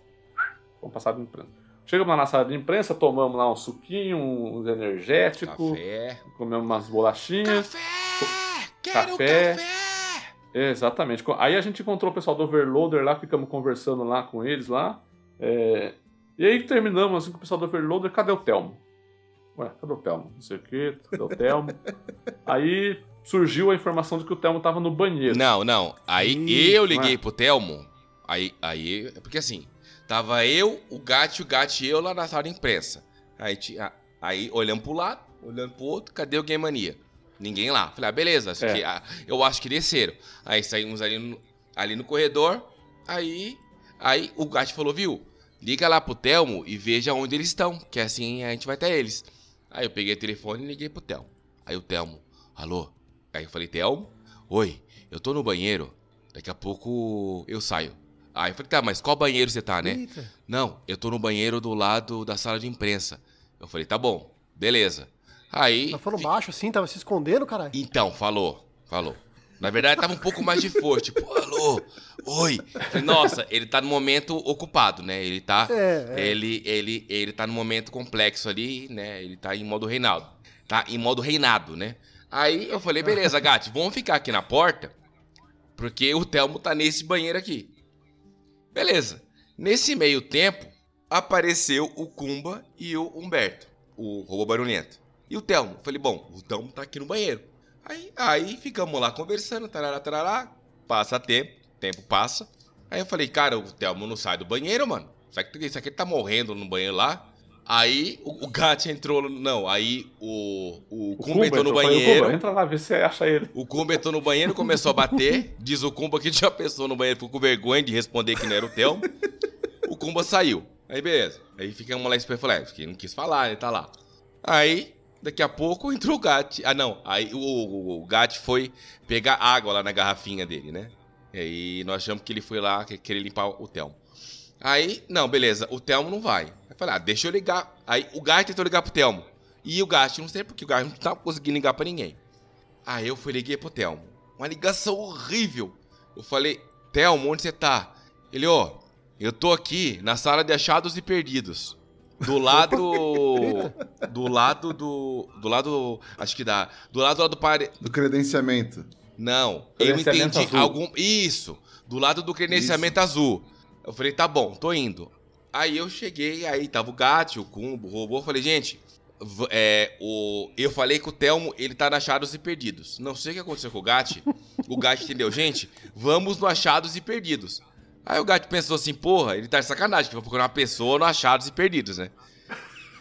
Vamos pra sala de imprensa. Chegamos lá na sala de imprensa, tomamos lá um suquinho, uns energéticos, Café. comemos umas bolachinhas. Café! Quero Café. café! Exatamente. Aí a gente encontrou o pessoal do Overloader lá, ficamos conversando lá com eles lá. É, E aí terminamos assim com o pessoal do Overloader, cadê o Telmo? Ué, cadê o Telmo? Não sei o que, cadê o Telmo? aí surgiu a informação de que o Telmo tava no banheiro. Não, não. Aí eu liguei pro Telmo. Aí, aí, porque assim, tava eu, o Gatti, o Gatti e eu lá na sala de imprensa. Aí, aí olhando pro lado, olhando pro outro, cadê o Game Mania? Ninguém lá. Falei, ah, beleza, acho É. que, ah, eu acho que desceram. Aí saímos ali no, ali no corredor. Aí, aí o Gatti falou, viu? Liga lá pro Telmo e veja onde eles estão, que assim a gente vai até eles. Aí eu peguei o telefone e liguei pro Telmo. Aí o Telmo, alô? Aí eu falei, Telmo? Oi, eu tô no banheiro, daqui a pouco eu saio. Aí eu falei, tá, mas qual banheiro você tá, né? Eita. Não, eu tô no banheiro do lado da sala de imprensa. Eu falei, tá bom, beleza. Aí. Mas falou baixo assim, tava se escondendo, caralho. Então, falou, falou. Na verdade, tava um pouco mais de força, tipo, alô, oi. Falei, Nossa, ele tá no momento ocupado, né? Ele tá. É, é. Ele, ele, ele tá no momento complexo ali, né? Ele tá em modo reinado. Tá em modo reinado, né? Aí eu falei, beleza, Gatti, vamos ficar aqui na porta, porque o Telmo tá nesse banheiro aqui. Beleza. Nesse meio tempo, apareceu o Kumba e o Humberto, o robô barulhento. E o Telmo. Falei, bom, o Telmo tá aqui no banheiro. Aí, aí ficamos lá conversando, tarará, tarará. Passa tempo, tempo passa. Aí eu falei, cara, o Telmo não sai do banheiro, mano. Será que isso aqui tá morrendo no banheiro lá? Aí o, o gato entrou. Não, aí o, o, Kumba entrou no falei, banheiro. Kumba, entra lá, vê se você acha ele. O Kumba entrou no banheiro, começou a bater. Diz o Kumba que tinha pessoa no banheiro, ficou com vergonha de responder que não era o Telmo. O Kumba saiu. Aí beleza. Aí ficamos lá esperando. Falei, é, porque não quis falar, ele tá lá. Aí, daqui a pouco entrou o Gat. Ah, não. Aí o, o, o Gat foi pegar água lá na garrafinha dele, né? E aí nós achamos que ele foi lá que- querer limpar o Telmo. Aí, não, beleza, o Telmo não vai. Aí falei, ah, deixa eu ligar. Aí o Gat tentou ligar pro Telmo. E o Gat, não sei porque o Gat não tava conseguindo ligar pra ninguém. Aí eu fui liguei pro Telmo. Uma ligação horrível. Eu falei, Telmo, onde você tá? Ele, ó, eu tô aqui na sala de achados e perdidos. Do lado. do lado do. Do lado. Acho que dá. Do lado lá do pare. Do credenciamento. Não, eu entendi. azul. Algum. Isso! Do lado do credenciamento azul. Eu falei, tá bom, tô indo. Aí eu cheguei, aí tava o Gat, o Kumbo, o robô. Eu falei, gente, é, o... eu falei que o Telmo, ele tá no Achados e Perdidos. Não sei o que aconteceu com o Gat. O Gat entendeu, gente, vamos no Achados e Perdidos. Aí o Gat pensou assim, porra, ele tá de sacanagem, que vai procurar uma pessoa no Achados e Perdidos, né?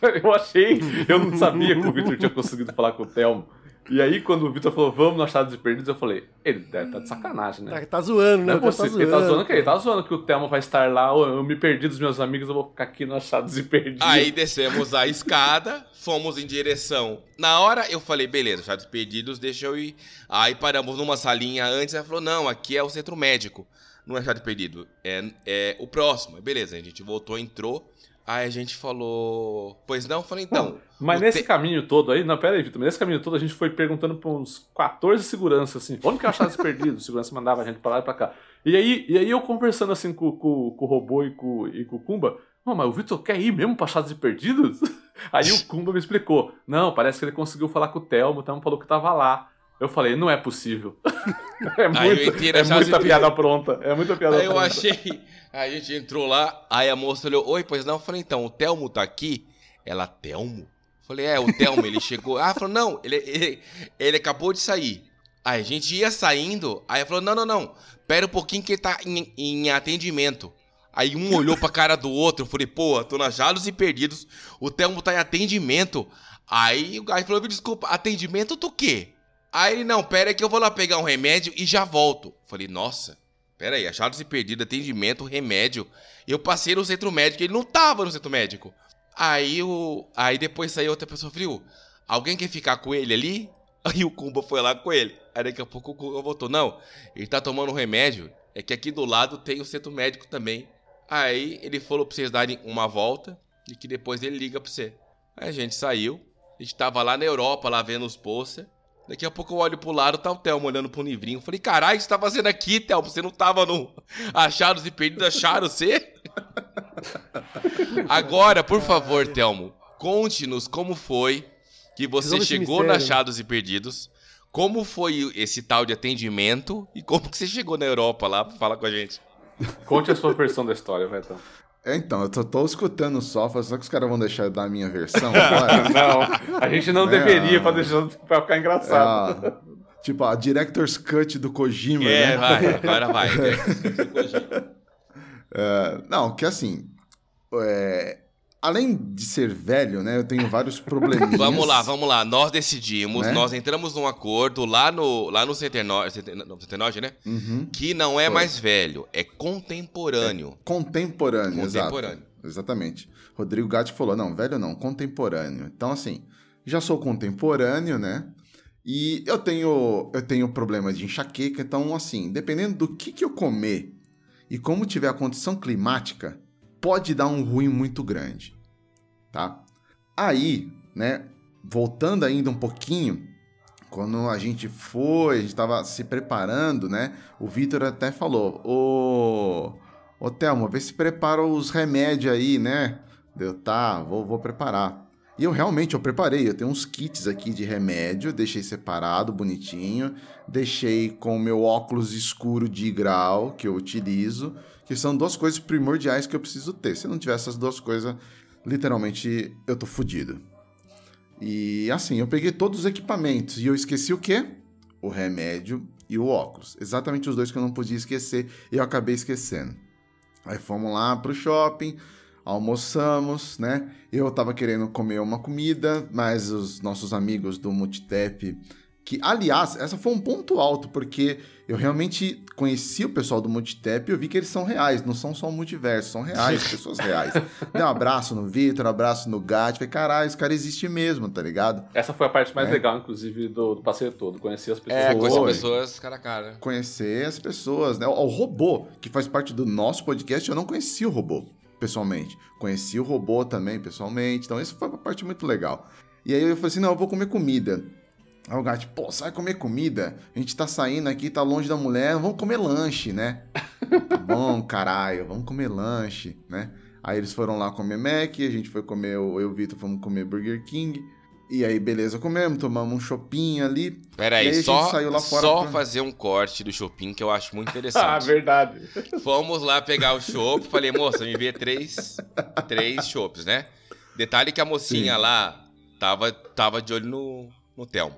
Eu achei, eu não sabia que o Victor tinha conseguido falar com o Telmo. E aí, quando o Victor falou, vamos no Achados e Perdidos, eu falei, ele deve estar de sacanagem, né? Tá, tá zoando, né? Não é tá possível. Ele tá zoando que ele tá zoando que o Telmo vai estar lá, "Ô, eu me perdi dos meus amigos, eu vou ficar aqui no Achados e Perdidos. Aí descemos a escada, fomos em direção. Na hora eu falei, beleza, achados perdidos, deixa eu ir. Aí paramos numa salinha antes, ela falou, não, aqui é o centro médico. Não é achado perdido, é, é o próximo. Beleza, a gente voltou, entrou. Aí a gente falou, pois não? Eu falei, então. Mas nesse te- caminho todo aí, não, pera aí, Vitor, mas nesse caminho todo a gente foi perguntando pra uns 14 seguranças, assim, onde que é Achados e Perdidos? O segurança mandava a gente pra lá e pra cá. E aí, e aí eu conversando assim com, com, com o robô e com, e com o Kumba, não, mas o Vitor quer ir mesmo pra Achados e Perdidos? Aí o Kumba me explicou, não, parece que ele conseguiu falar com o Telmo, o Telmo falou que tava lá. Eu falei, não é possível. é eu muito, é muita piada pronta, é muita piada Aí eu pronta. achei. A gente entrou lá, aí a moça olhou, oi, pois não? Eu falei, então, o Telmo tá aqui? Ela, Telmo? Eu Falei, é, o Telmo, ele chegou. Ah, falou, não, ele, ele, ele acabou de sair. Aí a gente ia saindo, aí ela falou, não, não, não, pera um pouquinho que ele tá em, em atendimento. Aí um olhou pra cara do outro, eu falei, pô, tô na Jalos e Perdidos, o Telmo tá em atendimento. Aí o cara falou, desculpa, atendimento do quê? Aí ele, não, pera que eu vou lá pegar um remédio e já volto. Eu Falei, nossa, pera aí, achados e perdido, atendimento, remédio. Eu passei no centro médico, ele não tava no centro médico. Aí o. Aí depois saiu outra pessoa, falou, alguém quer ficar com ele ali? Aí o Kumba foi lá com ele. Aí daqui a pouco o Kumba voltou, não, ele tá tomando um remédio, é que aqui do lado tem o centro médico também. Aí ele falou pra vocês darem uma volta e que depois ele liga pra você. Aí a gente saiu, a gente tava lá na Europa, lá vendo os posters. Daqui a pouco eu olho pro lado, tá o Thelmo olhando pro livrinho. Falei, caralho, o que você tá fazendo aqui, Thelmo? Você não tava no Achados e Perdidos, acharam você? Agora, por favor, Thelmo, conte-nos como foi que você Resolve chegou no mistério. Achados e Perdidos, como foi esse tal de atendimento e como que você chegou na Europa lá pra falar com a gente. Conte a sua versão da história, vai então. É, então, eu tô, tô escutando só, será que os caras vão deixar eu dar a minha versão agora? Não, a gente não Não. deveria pra, deixar, pra ficar engraçado. Ah, tipo, a Director's Cut do Kojima, É, né? vai, agora vai. É, não, que assim, é, além de ser velho, né, eu tenho vários probleminhas. Vamos lá, vamos lá. Nós decidimos, Né? nós entramos num acordo lá no, lá no Centenor, Centen- não, Centenord, né? Uhum. Que não é Foi. mais velho, é contemporâneo. Contemporâneo, Contemporâneo. exato. Exatamente. Rodrigo Gatti falou, não, velho não, contemporâneo. Então, assim, já sou contemporâneo, né? E eu tenho, eu tenho problema de enxaqueca, então, assim, dependendo do que, que eu comer e como tiver a condição climática, pode dar um ruim muito grande, tá? Aí, né, voltando ainda um pouquinho, quando a gente foi, a gente tava se preparando, né? O Vitor até falou: Ô, ô Thelma, vê se prepara os remédios aí, né? Deu, tá, vou, vou preparar. E eu realmente eu preparei, eu tenho uns kits aqui de remédio, deixei separado, bonitinho, deixei com o meu óculos escuro de grau que eu utilizo, que são duas coisas primordiais que eu preciso ter. Se não tiver essas duas coisas, literalmente eu tô fudido. E assim, eu peguei todos os equipamentos e eu esqueci o quê? O remédio e o óculos. Exatamente os dois que eu não podia esquecer e eu acabei esquecendo. Aí fomos lá pro shopping, almoçamos, né? Eu tava querendo comer uma comida, mas os nossos amigos do Multitep que, aliás, essa foi um ponto alto, porque eu realmente conheci o pessoal do Multitep e eu vi que eles são reais, não são só um multiverso, são reais, pessoas reais. Dei um abraço no Vitor, um abraço no Gat, falei, caralho, esse cara existe mesmo, tá ligado? Essa foi a parte mais é. legal, inclusive, do, do, passeio todo, conhecer as pessoas. É, conhecer as pessoas cara a cara. Conhecer as pessoas, né? O, o robô, que faz parte do nosso podcast, eu não conhecia o robô pessoalmente. Conheci o robô também pessoalmente, então isso foi uma parte muito legal. E aí eu falei assim, não, eu vou comer comida. Aí o gato, pô, sai comer comida? A gente tá saindo aqui, tá longe da mulher, vamos comer lanche, né? tá bom, caralho, vamos comer lanche, né? Aí eles foram lá comer Mac, a gente foi comer, eu e o Vitor fomos comer Burger King. E aí, beleza, comemos, tomamos um shopping ali. Peraí, só, só pra... fazer um corte do shopping que eu acho muito interessante. ah, verdade. Fomos lá pegar o chopp, falei, moça, me vê três, três chopps, né? Detalhe que a mocinha Sim. lá tava, tava de olho no, no Telmo.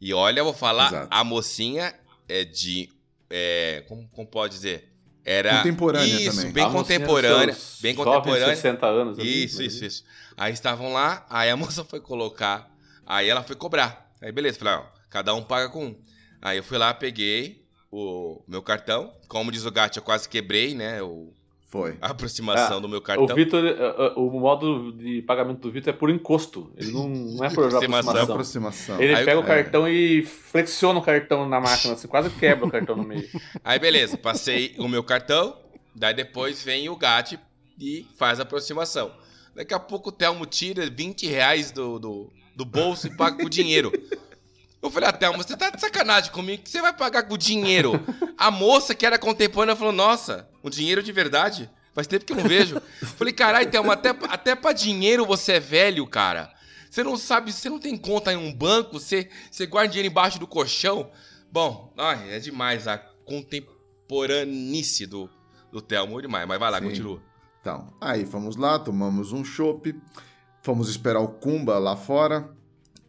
E olha, eu vou falar, Exato. a mocinha é de. É, como, como pode dizer? Era. Contemporânea isso, também. bem a contemporânea. Bem contemporânea. 60 anos. Isso, isso, isso. Aí estavam lá, aí a moça foi colocar. Aí ela foi cobrar. Aí beleza, falei, ó, cada um paga com um. Aí eu fui lá, peguei o meu cartão. Como diz o gato, eu quase quebrei, né? O, foi. A aproximação ah, do meu cartão. O Vitor, eh, eh, o modo de pagamento do Vitor é por encosto. Ele não, não é por aproximação. aproximação. Ele Aí, pega o é. cartão e flexiona o cartão na máquina, assim, quase quebra o cartão no meio. Aí beleza, passei o meu cartão, daí depois vem o GAT e faz a aproximação. Daqui a pouco o Telmo tira 20 reais do, do, do bolso e paga com dinheiro. Eu falei, ah, Thelma, você tá de sacanagem comigo? que você vai pagar com dinheiro? A moça que era contemporânea falou, nossa, o dinheiro de verdade? Faz tempo que eu não vejo. Eu falei, caralho, Thelma, até, até pra dinheiro você é velho, cara. Você não sabe, você não tem conta em um banco, você, você guarda dinheiro embaixo do colchão. Bom, ai, é demais a contemporanice do, do Thelma, é demais. Mas vai lá, Sim. continua. Então, aí fomos lá, tomamos um chopp, fomos esperar o Kumba lá fora.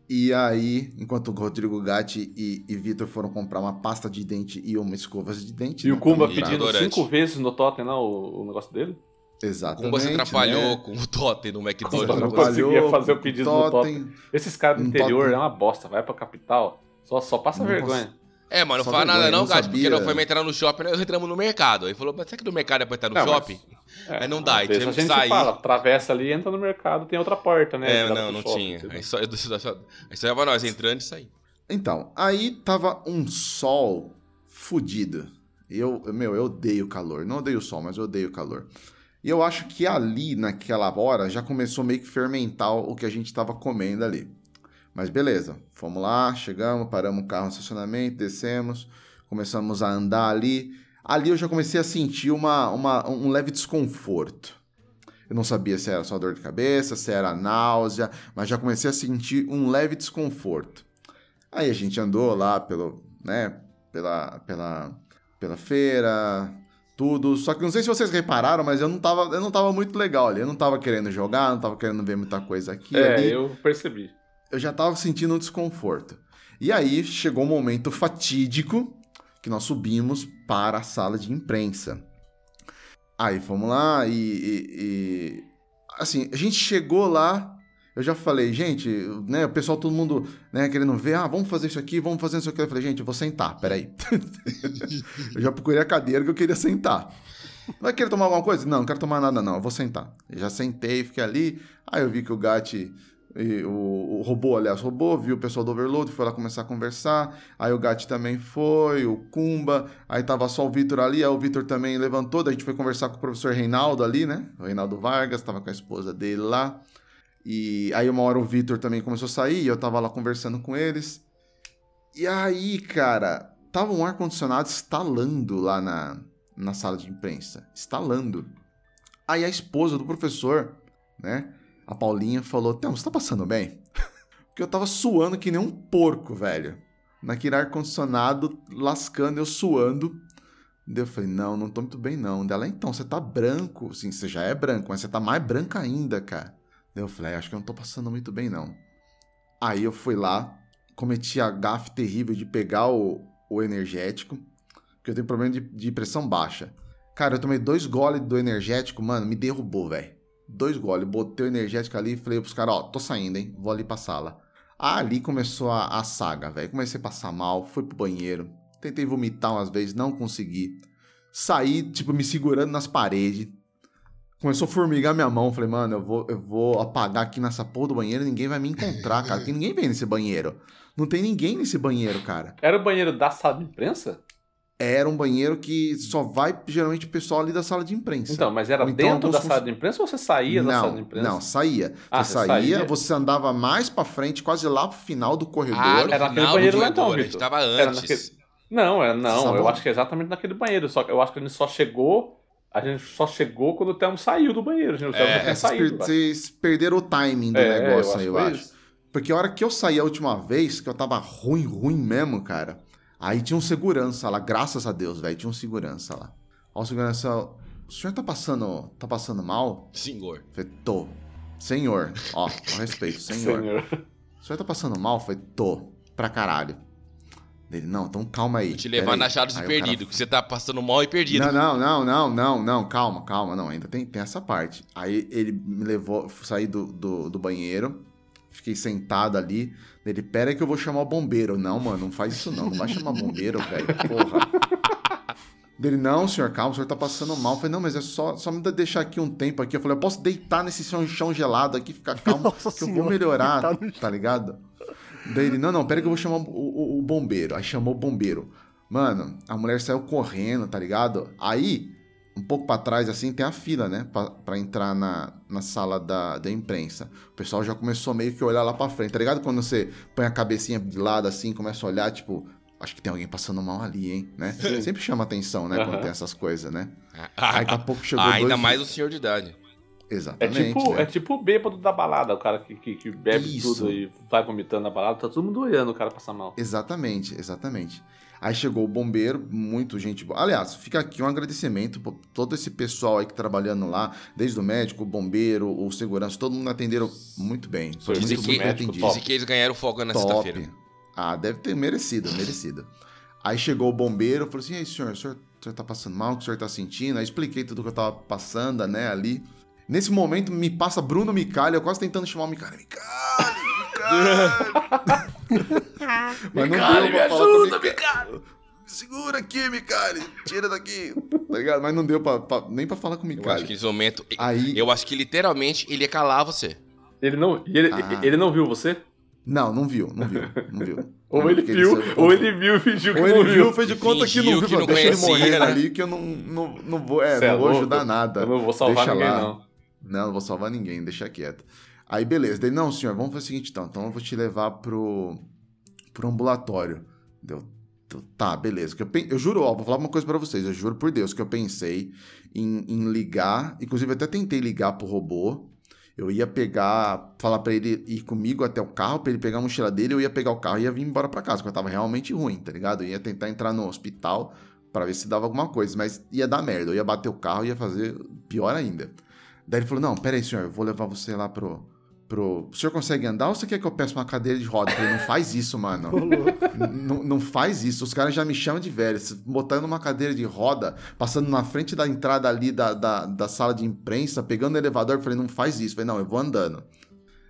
E aí, enquanto o Rodrigo Gatti e, e Vitor foram comprar uma pasta de dente e uma escova de dente. E né, o Kumba pedindo cinco vezes no totem, não, o, o negócio dele? Exatamente. Kumba se atrapalhou né? com o totem no McDonald's. Não conseguia fazer o pedido totem, no totem. Esses caras do interior totem. é uma bosta, vai pra capital, só, só passa não vergonha. É, mano, não fala nada não, Gato, porque não foi entrar no shopping, nós entramos no mercado. Aí falou, mas será que no mercado é pra entrar no não, shopping? Mas, é, aí não dá, aí tivemos que sair. Fala, atravessa ali, entra no mercado, tem outra porta, né? É, não, não shopping, tinha. Aí só, aí só nós entrando e sair. Então, aí tava um sol fudido. Eu, meu, eu odeio calor. Não odeio o sol, mas eu odeio calor. E eu acho que ali, naquela hora, já começou meio que fermentar o que a gente tava comendo ali. Mas beleza, fomos lá, chegamos, paramos o carro no estacionamento, descemos, começamos a andar ali. Ali eu já comecei a sentir uma, uma, um leve desconforto. Eu não sabia se era só dor de cabeça, se era náusea, mas já comecei a sentir um leve desconforto. Aí a gente andou lá pelo, né, pela, pela, pela feira, tudo. Só que não sei se vocês repararam, mas eu não tava, eu não tava muito legal ali. Eu não tava querendo jogar, não tava querendo ver muita coisa aqui. É, ali. eu percebi eu já estava sentindo um desconforto. E aí chegou um momento fatídico que nós subimos para a sala de imprensa. Aí fomos lá e, e, e, assim, a gente chegou lá, eu já falei, gente, né, o pessoal, todo mundo, né, querendo ver, ah, vamos fazer isso aqui, vamos fazer isso aqui. Eu falei, gente, eu vou sentar, peraí. eu já procurei a cadeira que eu queria sentar. Vai querer tomar alguma coisa? Não, não quero tomar nada, não. Eu vou sentar. Eu já sentei, fiquei ali. Aí eu vi que o Gatti e o, o, robô, aliás, o robô viu o pessoal do Overload, foi lá começar a conversar. Aí o Gatti também foi, o Kumba, aí tava só o Vitor ali, aí o Vitor também levantou, daí a gente foi conversar com o professor Reinaldo ali, né? O Reinaldo Vargas, tava com a esposa dele lá. E aí uma hora o Vitor também começou a sair e eu tava lá conversando com eles. E aí, cara, tava um ar-condicionado instalando lá na, na sala de imprensa. Instalando. Aí a esposa do professor, né? A Paulinha falou: Temo, você tá passando bem? Porque eu tava suando que nem um porco, velho. Naquele ar-condicionado, lascando, eu suando. Eu falei, não, não tô muito bem, não. Dela, então, você tá branco. Sim, você já é branco, mas você tá mais branca ainda, cara. Eu falei, acho que eu não tô passando muito bem, não. Aí eu fui lá, cometi a gafe terrível de pegar o, o energético, porque eu tenho problema de, de pressão baixa. Cara, eu tomei dois goles do energético, mano, me derrubou, velho. Dois goles, botei o energético ali e falei pros caras, ó, tô saindo, hein, vou ali pra sala. Ali começou a, a saga, velho. Comecei a passar mal, fui pro banheiro, tentei vomitar umas vezes, não consegui. Saí, tipo, me segurando nas paredes. Começou a formigar minha mão. Falei, mano, eu vou, eu vou apagar aqui nessa porra do banheiro ninguém vai me encontrar, cara. Porque ninguém vem nesse banheiro. Não tem ninguém nesse banheiro, cara. Era o banheiro da sala de imprensa? Era um banheiro que só vai, geralmente, o pessoal ali da sala de imprensa. Então, mas era então dentro da sala de imprensa ou você saía não, da sala de imprensa? Não, saía. Ah, você saía, saía? você andava mais pra frente, quase lá pro final do corredor. Ah, no Era naquele final banheiro do lá então, corredor, a gente Vitor. tava Era antes. naquele- Não, é, não, eu acho que é exatamente naquele banheiro. Só que eu acho que a gente só chegou. A gente só chegou quando o Thelmo saiu do banheiro. A gente, o Thelmo É, já É, tinha vocês, saído. per- vocês perderam o timing do É, negócio eu aí, acho eu acho. isso. Porque a hora que eu saí a última vez, que eu tava ruim, ruim mesmo, cara, aí tinha um segurança lá, graças a Deus, velho, tinha um segurança lá. Ó, o segurança, o senhor tá passando, tá passando mal? Senhor. Falei, tô. Senhor, ó, com respeito, senhor. Senhor. O senhor tá passando mal? Falei, tô, pra caralho. Ele, não, então calma aí. Vou te levar na aí. achados de Aí o cara perdido, que você tá passando mal e perdido. não, não, não, não, não, não, calma, calma, não, ainda tem, tem essa parte. Aí ele me levou, saí do, do, do banheiro, fiquei sentado ali, ele, pera que eu vou chamar o bombeiro. Não, mano, não faz isso não, não vai chamar bombeiro, velho, porra. Dele, não, senhor, calma, o senhor tá passando mal. Eu falei, não, mas é só, só me deixar aqui um tempo aqui. Eu falei, eu posso deitar nesse chão, gelado aqui, ficar calmo, Nossa que eu vou senhora, melhorar, no tá ligado? Daí ele, não, não, pera que eu vou chamar o, o- o bombeiro. Aí chamou o bombeiro. Mano, a mulher saiu correndo, tá ligado? Aí, um pouco pra trás, assim, tem a fila, né? Pra, pra entrar na, na sala da, da imprensa. O pessoal já começou meio que a olhar lá pra frente, tá ligado? Quando você põe a cabecinha de lado, assim, começa a olhar, tipo... Acho que tem alguém passando mal ali, hein? Né? Sempre chama atenção, né? Quando tem essas coisas, né? Ah, Aí daqui a pouco chegou ainda dois... mais o senhor de idade. É Exatamente, tipo, né? é tipo o bêbado da balada, o cara que, que, que bebe Isso. tudo e vai vomitando na balada, tá todo mundo olhando o cara passar mal. Exatamente, exatamente. Aí chegou o bombeiro, muito gente boa. Aliás, fica aqui um agradecimento por todo esse pessoal aí que trabalhando lá, desde o médico, o bombeiro, o segurança, todo mundo atenderam muito bem. Foi Dizem muito que- bem médico atendido. Dizem que eles ganharam folga na sexta-feira. Ah, deve ter merecido, merecido. Aí chegou o bombeiro, falou assim: e aí, senhor, o senhor, o senhor tá passando mal? O que o senhor tá sentindo? Aí expliquei tudo que eu tava passando, né, ali. Nesse momento, me passa Bruno Micali, eu quase tentando chamar o Micali. Micali, Micali! Mas não deu pra falar com o Micali. Segura aqui, Micali, tira daqui, tá ligado? Mas não deu pra, pra- nem pra falar com o Eu acho Micali. que nesse momento. Aí, Eu acho que literalmente ele ia calar você. Ele não, ele, Ah. ele não viu você? não, não viu, não viu, não viu. Ou Não, ele viu, saiu- ou ele viu e fingiu que Ou não ele viu. viu, fez de conta que não viu. que não Deixa ele conhecia, morrer né? ali que eu não, não, não vou, é, Cê é não vou louco. ajudar nada. Eu não vou salvar Deixa ninguém, lá. não. Não, não vou salvar ninguém, deixa quieto. Aí, beleza. Daí, não, senhor, vamos fazer o seguinte, então. Então eu vou te levar pro, pro ambulatório. Deu, tá, beleza. Eu, eu juro, ó, vou falar uma coisa pra vocês. Eu juro por Deus que eu pensei em, em ligar. Inclusive, até tentei ligar pro robô. Eu ia pegar, falar pra ele ir comigo até o carro, pra ele pegar a mochila dele, eu ia pegar o carro e ia vir embora pra casa, porque eu tava realmente ruim, tá ligado? Eu ia tentar entrar no hospital pra ver se dava alguma coisa, mas ia dar merda. Eu ia bater o carro e ia fazer pior ainda. Daí ele falou: Não, peraí, senhor, eu vou levar você lá pro. Pro... O senhor consegue andar ou você quer que eu peça uma cadeira de roda? Eu falei: Não faz isso, mano. Não, não faz isso. Os caras já me chamam de velho. Se Botando uma cadeira de roda, passando na frente da entrada ali da, da, da sala de imprensa, pegando o elevador, eu falei, não faz isso. Eu falei, não, eu vou andando.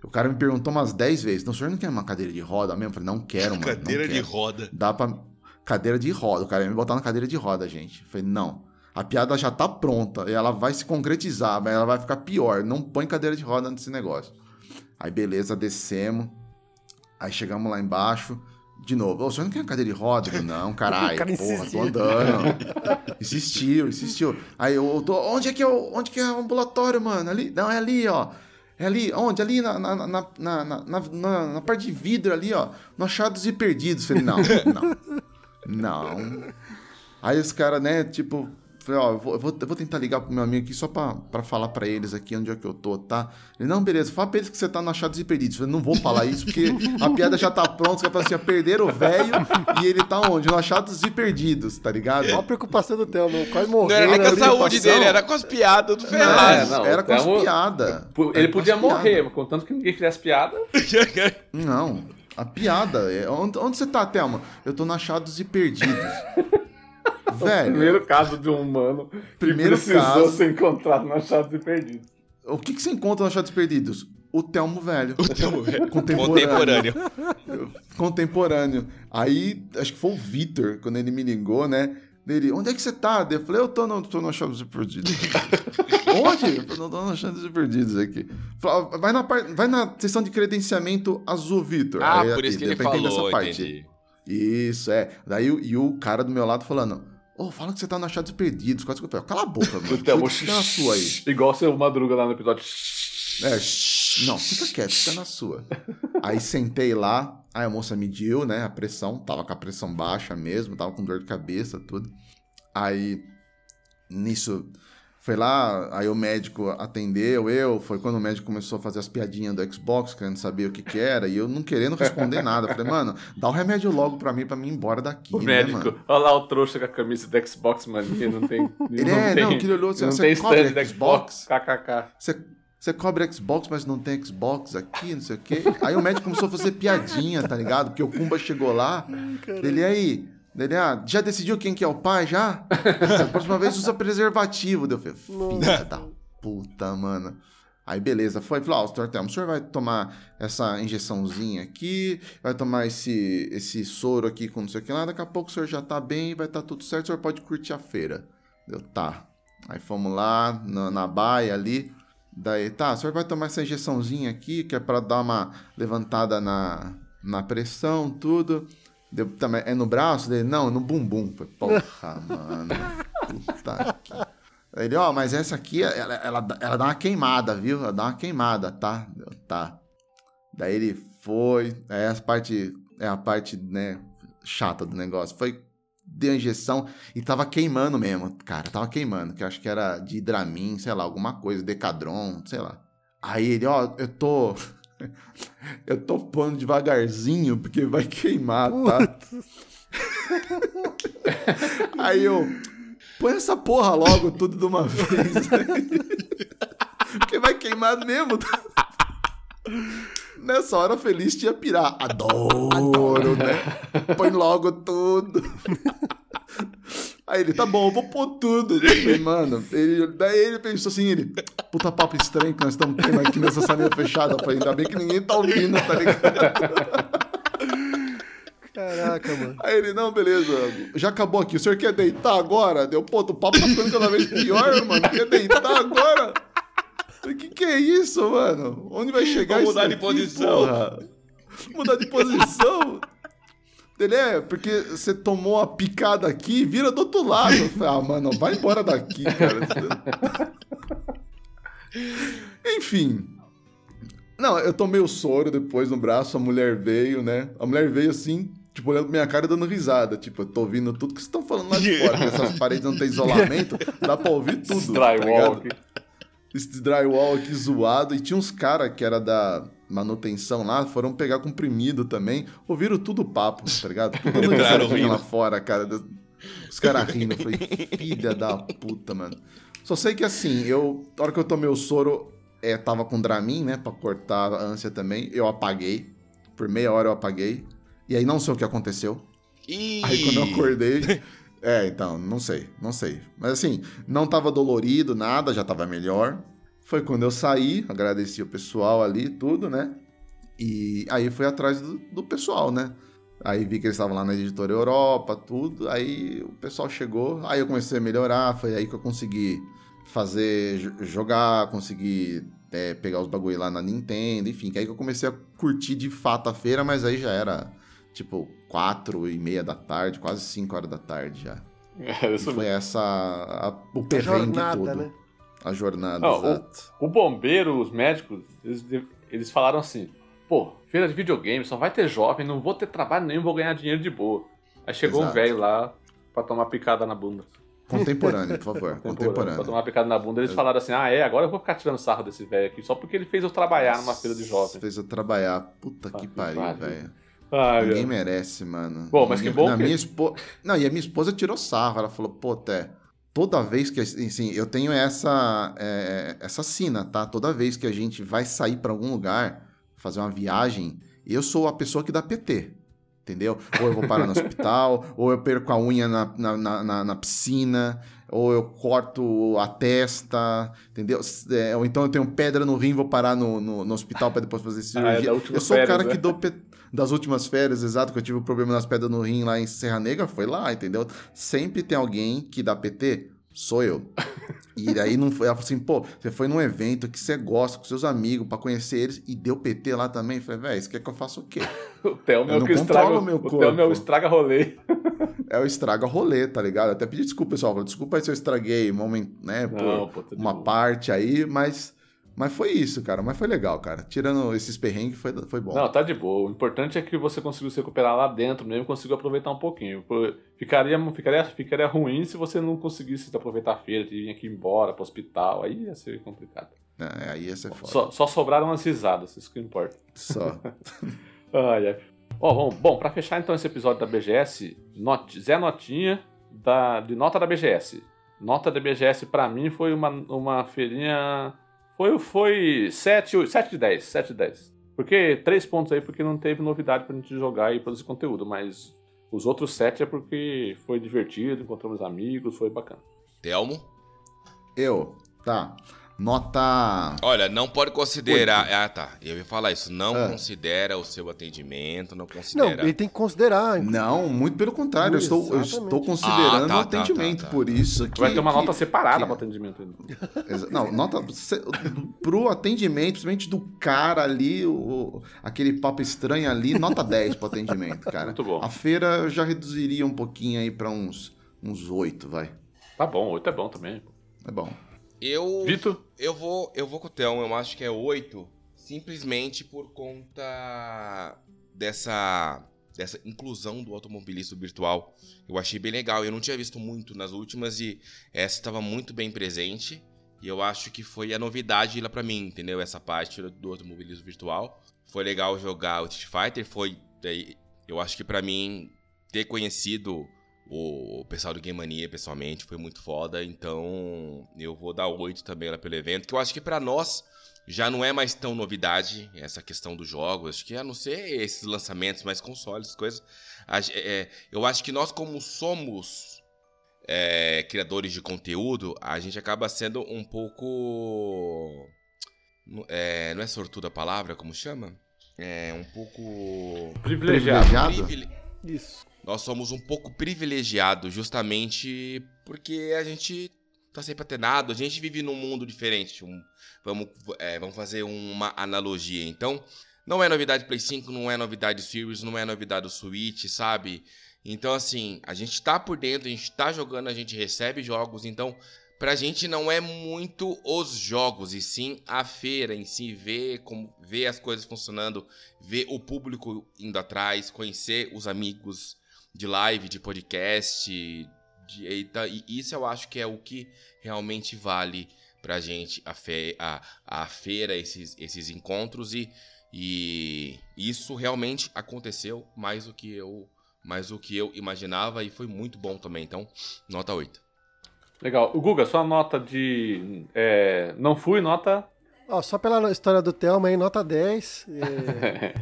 O cara me perguntou umas 10 vezes, não, o senhor não quer uma cadeira de roda mesmo? Eu falei, não quero, mano. Cadeira não de quero. roda. Dá pra. Cadeira de roda. O cara ia me botar na cadeira de roda, gente. Eu falei, não. A piada já tá pronta. E ela vai se concretizar, mas ela vai ficar pior. Não põe cadeira de roda nesse negócio. Aí, beleza, descemos. Aí chegamos lá embaixo. De novo, ô, o senhor não quer uma cadeira de roda? Eu falei, não, caralho. Cara porra, insistiu. tô andando. Insistiu, insistiu. Aí eu tô. Onde é que é o, onde que é o ambulatório, mano? Ali? Não, é ali, ó. É ali, onde? Ali na, na, na, na, na, na, na parte de vidro ali, ó. No Achados e Perdidos. Falei, não, não. Não. Aí os caras, né, tipo, Falei, ó, eu vou, eu vou, eu vou tentar ligar pro meu amigo aqui só pra, pra falar pra eles aqui onde é que eu tô, tá? Ele, não, beleza, fala pra eles que você tá no Achados e Perdidos. Eu falei, não vou falar isso, porque a piada já tá pronta, você vai falar assim, perderam o velho e ele tá onde? No Achados e Perdidos, tá ligado? Olha a preocupação do Thelma, quase morreu. Não era com a saúde dele, era com as piadas do Ferraz. Não, não, era com as piadas. Ele podia morrer, piada. contanto que ninguém fizesse piada. não, a piada. É, onde, onde você tá, Thelma? Eu tô no Achados e Perdidos. Velho. O primeiro caso de um humano primeiro que precisou caso... ser encontrado na Achados e Perdidos. O que, que você encontra na Achados e Perdidos? O Telmo Velho. O Telmo Velho. Contemporâneo. Contemporâneo. Aí, acho que foi o Vitor, quando ele me ligou, né? Dele, onde é que você tá? Eu falei, eu tô no, tô no Achados e Perdidos. onde? Eu não tô no Achados e Perdidos aqui. Vai na, vai na sessão de credenciamento azul, Vitor. Ah, Aí, por aqui, isso que ele falou, essa parte. entendi. Isso, é. Daí e o cara do meu lado falando, oh, fala que você tá no Achados Perdidos. Quase que eu falei, cala a boca, mano. Então, fica na sua aí. Igual seu Madruga lá no episódio. É, não, fica quieto, fica na sua. aí sentei lá, aí a moça mediu, né, a pressão. Tava com a pressão baixa mesmo, tava com dor de cabeça, tudo. Aí, nisso, foi lá, aí o médico atendeu eu, foi quando o médico começou a fazer as piadinhas do Xbox, querendo saber o que que era, e eu não querendo responder nada. Falei, mano, dá o remédio logo pra mim, pra mim ir embora daqui, o né, médico, mano? olha lá o trouxa com a camisa do Xbox, mania, não tem... Ele não é, tem, não, que ele olhou, não você tem cobre Xbox? Xbox? KKK. Você, você cobre Xbox, mas não tem Xbox aqui, não sei o quê. Aí o médico começou a fazer piadinha, tá ligado? Porque o Kumba chegou lá, Ai, ele aí... Ele, ah, já decidiu quem que é o pai, já? a próxima vez usa preservativo. Deu, falei, filha da puta, mano. Aí, beleza, foi. Falou, ó, oh, Dr. Telmo, o senhor vai tomar essa injeçãozinha aqui, vai tomar esse, esse soro aqui com não sei o que lá, daqui a pouco o senhor já tá bem, vai estar tá tudo certo, o senhor pode curtir a feira. Deu, tá. Aí fomos lá, na, na baia ali, daí, tá, o senhor vai tomar essa injeçãozinha aqui, que é para dar uma levantada na, na pressão, tudo. Deu, também, é no braço dele? Não, no bumbum. Falei, porra, mano. Puta que... Ele, ó, oh, mas essa aqui, ela, ela, ela dá uma queimada, viu? Ela dá uma queimada, tá? Tá. Daí ele foi. É a parte, é a parte, né, chata do negócio. Foi, deu a injeção e tava queimando mesmo, cara. Tava queimando, que eu acho que era de Dramin, sei lá, alguma coisa, Decadron, sei lá. Aí ele, ó, eu tô. Eu tô pondo devagarzinho porque vai queimar, tá? Aí eu. Põe essa porra logo tudo de uma vez. porque vai queimar mesmo. Tá? Nessa hora feliz tinha pirar. Adoro, Adoro, né? Põe logo tudo. Aí ele, tá bom, eu vou pôr tudo. Falei, mano, ele, daí ele pensou assim, ele, puta papo estranho que nós estamos tendo aqui nessa salinha fechada. Eu falei, ainda bem que ninguém tá ouvindo, tá ligado? Caraca, mano. Aí ele, não, beleza, já acabou aqui. O senhor quer deitar agora? Deu, pô, o papo tá ficando cada vez pior, mano. Quer deitar agora? O que que é isso, mano? Onde vai chegar Vou mudar de posição. Porra? Mudar de posição? Ele é, porque você tomou a picada aqui vira do outro lado. Eu falei, ah, mano, vai embora daqui, cara. Enfim. Não, eu tomei o soro depois no braço, a mulher veio, né? A mulher veio assim, tipo, olhando pra minha cara e dando risada. Tipo, eu tô ouvindo tudo que vocês estão falando lá de fora. Essas paredes não tem isolamento, dá pra ouvir tudo. Drywall tá Esse drywall aqui zoado. E tinha uns caras que era da manutenção lá, foram pegar comprimido também, ouviram tudo papo, tá ligado? Tudo claro, lá fora, cara. Os caras rindo, eu falei, filha da puta, mano. Só sei que assim, eu, na hora que eu tomei o soro, é, tava com Dramin, né, pra cortar a ânsia também, eu apaguei, por meia hora eu apaguei, e aí não sei o que aconteceu. Ih. Aí quando eu acordei, é, então, não sei, não sei. Mas assim, não tava dolorido, nada, já tava melhor. Foi quando eu saí, agradeci o pessoal ali, tudo, né? E aí fui atrás do, do pessoal, né? Aí vi que eles estavam lá na editora Europa, tudo. Aí o pessoal chegou, aí eu comecei a melhorar. Foi aí que eu consegui fazer, jogar, consegui é, pegar os bagulho lá na Nintendo, enfim. Que aí que eu comecei a curtir de fato a feira, mas aí já era tipo quatro e meia da tarde, quase cinco horas da tarde já. É, foi essa a, o perrengue jornada, todo. Né? A jornada, Não, exato. O bombeiro, os médicos, eles, eles falaram assim: pô, feira de videogame, só vai ter jovem, não vou ter trabalho nenhum, vou ganhar dinheiro de boa. Aí chegou um Exato. velho lá pra tomar picada na bunda. Contemporâneo, por favor. Pra Contemporâneo. tomar picada na bunda, eles falaram assim: ah, é, agora eu vou ficar tirando sarro desse velho aqui, só porque ele fez eu trabalhar numa feira de jovens. Fez eu trabalhar. Puta Ah, que pariu, velho. Ninguém merece, mano. Bom, mas que bom na que- minha esposa. Não, e a minha esposa tirou sarro. Ela falou, pô, Té, toda vez que. Assim, eu tenho essa, é, essa sina, tá? Toda vez que a gente vai sair pra algum lugar, fazer uma viagem, eu sou a pessoa que dá PT. Entendeu? Ou eu vou parar no hospital, ou eu perco a unha na, na, na, na- na piscina, ou eu corto a testa, entendeu? É, ou então eu tenho pedra no rim, vou parar no, no, no hospital pra depois fazer Ah, é cirurgia. da última eu sou o cara né? que dou pe- das últimas férias, exato, que eu tive o problema nas pedras no rim lá em Serra Negra, foi lá, entendeu? Sempre tem alguém que dá PT, sou eu. E aí não foi, ela falou assim, pô, você foi num evento que você gosta com seus amigos pra conhecer eles e deu PT lá também. Eu falei, velho, você quer que eu faça o quê? O Thelma é o que estraga. meu o Thelma é o corpo. estraga rolê. É o estraga rolê, tá ligado? Eu até pedi desculpa, pessoal. falei, Desculpa aí se eu estraguei um momento, né, Não, pô, tá uma boa. parte aí, mas, mas foi isso, cara. Mas foi legal, cara. Tirando esses perrengues, foi, foi bom. Não, tá de boa. O importante é que você conseguiu se recuperar lá dentro mesmo, conseguiu aproveitar um pouquinho. Ficaria, ficaria, ficaria ruim se você não conseguisse aproveitar a feira, vir aqui embora pro hospital. Aí ia ser complicado. É, aí ia ser foda. Só, só sobraram as risadas, isso que importa. Só. Ai, ai. Ó, vamos, bom, pra fechar então esse episódio da BGS, not, Zé Notinha da, de nota da BGS. Nota da BGS pra mim foi uma, uma feirinha. Foi, foi 7, 8, 7 de 10. 7 de 10. Porque 3 pontos aí porque não teve novidade pra gente jogar e produzir conteúdo, mas os outros 7 é porque foi divertido, encontramos amigos, foi bacana. Telmo? Eu, tá. Nota. Olha, não pode considerar. Ah, tá. Eu ia falar isso. Não Ah. considera o seu atendimento, não Não, considera. ele tem que considerar. Não, muito pelo contrário. Eu estou, eu estou considerando Ah, tá, o tá, atendimento. tá, tá. Por isso que. Vai ter uma que- nota separada que- pro atendimento Não, nota pro atendimento, principalmente do cara ali, o, aquele papo estranho ali, nota 10 pro atendimento, cara. Muito bom. A feira eu já reduziria um pouquinho aí pra uns, uns 8, vai. Tá bom, 8 é bom também. É bom. Eu. Vitor? Eu vou, eu vou com o Telmo, eu acho que é 8, simplesmente por conta dessa dessa inclusão do automobilista virtual. Eu achei bem legal, eu não tinha visto muito nas últimas e essa estava muito bem presente. E eu acho que foi a novidade lá pra mim, entendeu? Essa parte do automobilismo virtual. Foi legal jogar o Street Fighter, foi eu acho que pra mim ter conhecido o pessoal do Game Mania pessoalmente foi muito foda, então eu vou dar 8 também lá pelo evento, que eu acho que pra nós já não é mais tão novidade essa questão dos jogos, acho que a não ser esses lançamentos mais consoles, coisas. é, eu acho que nós, como somos é, criadores de conteúdo, a gente acaba sendo um pouco. é, não é sortuda a palavra, como chama? É um pouco. Privilegiado. Privilegiado? privile- Isso. Nós somos um pouco privilegiados justamente porque a gente tá sempre atenado, a gente vive num mundo diferente. um- vamos, é, vamos fazer uma analogia. Então, não é novidade Play 5, não é novidade Series, não é novidade Switch, sabe? Então, assim, a gente tá por dentro, a gente tá jogando, a gente recebe jogos, então. Pra gente não é muito os jogos, e sim a feira em si, ver como ver as coisas funcionando, ver o público indo atrás, conhecer os amigos de live, de podcast, de, eita, e isso eu acho que é o que realmente vale pra gente a, fe, a, a feira, esses, esses encontros e, e isso realmente aconteceu mais do que eu mais do que eu imaginava e foi muito bom também, então nota 8. Legal. O Guga, sua nota de. é, não fui, nota. Ó, só pela história do Thelma aí, nota 10. é,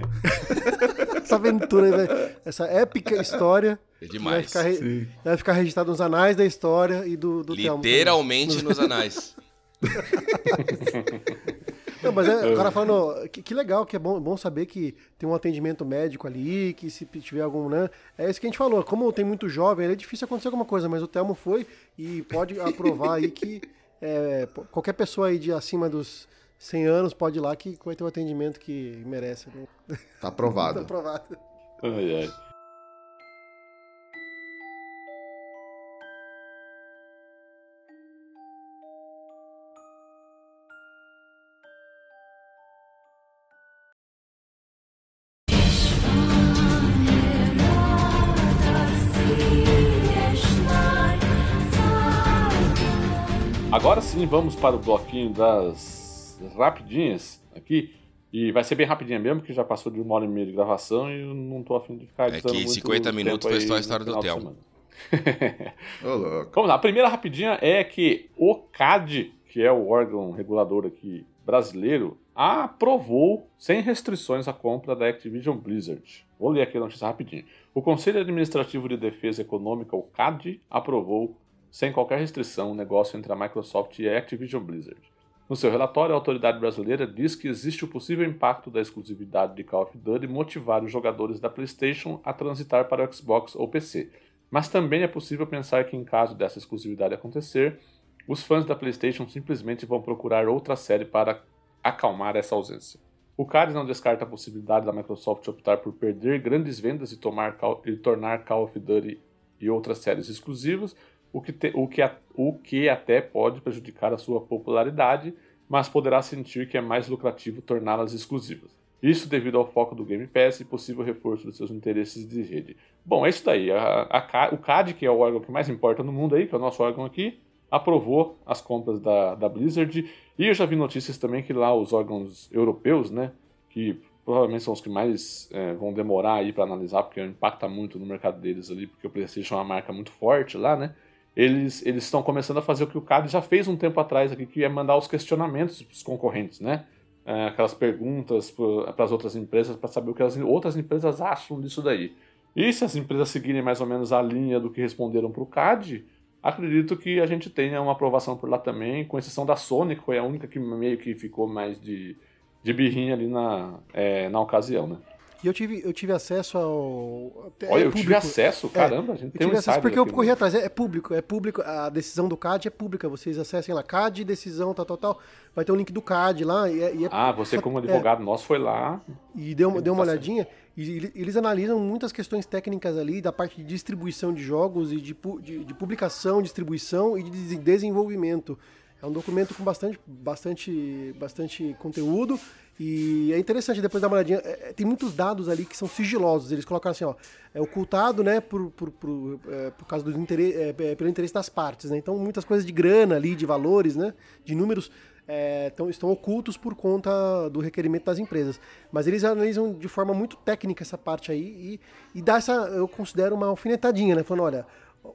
essa aventura essa épica história. É que Vai demais. ficar, re- vai ficar registrado nos anais da história e do, do. Literalmente nos anais. Não, mas é, o cara falando, que, que legal, que é bom, bom saber que tem um atendimento médico ali, que se tiver algum, né? É isso que a gente falou, como tem muito jovem, é difícil acontecer alguma coisa, mas o Telmo foi e pode aprovar aí que é, qualquer pessoa aí de acima dos 100 anos, pode ir lá que vai ter o atendimento que merece. Né? Tá aprovado. tá aprovado. Ai, ai. Agora sim, vamos para o bloquinho das rapidinhas aqui. E vai ser bem rapidinha mesmo, porque já passou de uma hora e meia de gravação e eu não tô afim de ficar É que 50 minutos foi só a história do Theo. Louco. Vamos lá, a primeira rapidinha é que o CAD, que é o órgão regulador aqui brasileiro, aprovou sem restrições a compra da Activision Blizzard. Vou ler aqui a notícia rapidinho. O Conselho Administrativo de Defesa Econômica, o CAD, aprovou sem qualquer restrição o negócio entre a Microsoft e a Activision Blizzard. No seu relatório, a autoridade brasileira diz que existe o possível impacto da exclusividade de Call of Duty motivar os jogadores da PlayStation a transitar para o Xbox ou PC. Mas também é possível pensar que, em caso dessa exclusividade acontecer, os fãs da PlayStation simplesmente vão procurar outra série para acalmar essa ausência. O CAD não descarta a possibilidade da Microsoft optar por perder grandes vendas e, tomar, e tornar Call of Duty e outras séries exclusivas, o que, te, o, que a, o que até pode prejudicar a sua popularidade, mas poderá sentir que é mais lucrativo torná-las exclusivas. Isso devido ao foco do Game Pass e possível reforço dos seus interesses de rede. Bom, é isso daí. A, a, o CAD, que é o órgão que mais importa no mundo aí, que é o nosso órgão aqui, aprovou as compras da, da Blizzard. E eu já vi notícias também que lá os órgãos europeus, né, que provavelmente são os que mais é, vão demorar aí para analisar, porque impacta muito no mercado deles ali, porque o PlayStation é uma marca muito forte lá, né? Eles eles estão começando a fazer o que o CAD já fez um tempo atrás aqui, que é mandar os questionamentos para os concorrentes, né? É, aquelas perguntas para as outras empresas para saber o que as outras empresas acham disso daí. E se as empresas seguirem mais ou menos a linha do que responderam para o CAD, acredito que a gente tenha uma aprovação por lá também, com exceção da Sony, que foi a única que meio que ficou mais de, de birrinha ali na, é, na ocasião, né? E eu tive, eu tive acesso ao. É Olha, eu público. tive acesso? Caramba, a gente eu tem tive um acesso porque eu corri atrás. É, é, público, é público. A decisão do CAD é pública. Vocês acessem lá, CAD, decisão, tal, tal, tal. Vai ter um link do CAD lá. E é, e é, ah, você, como advogado nosso, foi lá. E deu, deu uma olhadinha. E eles analisam muitas questões técnicas ali da parte de distribuição de jogos e de, de, de publicação, distribuição e de desenvolvimento. É um documento com bastante, bastante, bastante conteúdo e é interessante depois dar uma olhadinha. É, tem muitos dados ali que são sigilosos. Eles colocaram assim, ó, é ocultado, né, por, por, por, é, por causa do interesse, é, pelo interesse das partes, né? Então muitas coisas de grana ali, de valores, né, de números, é, tão, estão ocultos por conta do requerimento das empresas. Mas eles analisam de forma muito técnica essa parte aí e, e dá essa, eu considero uma alfinetadinha, né, falando, olha,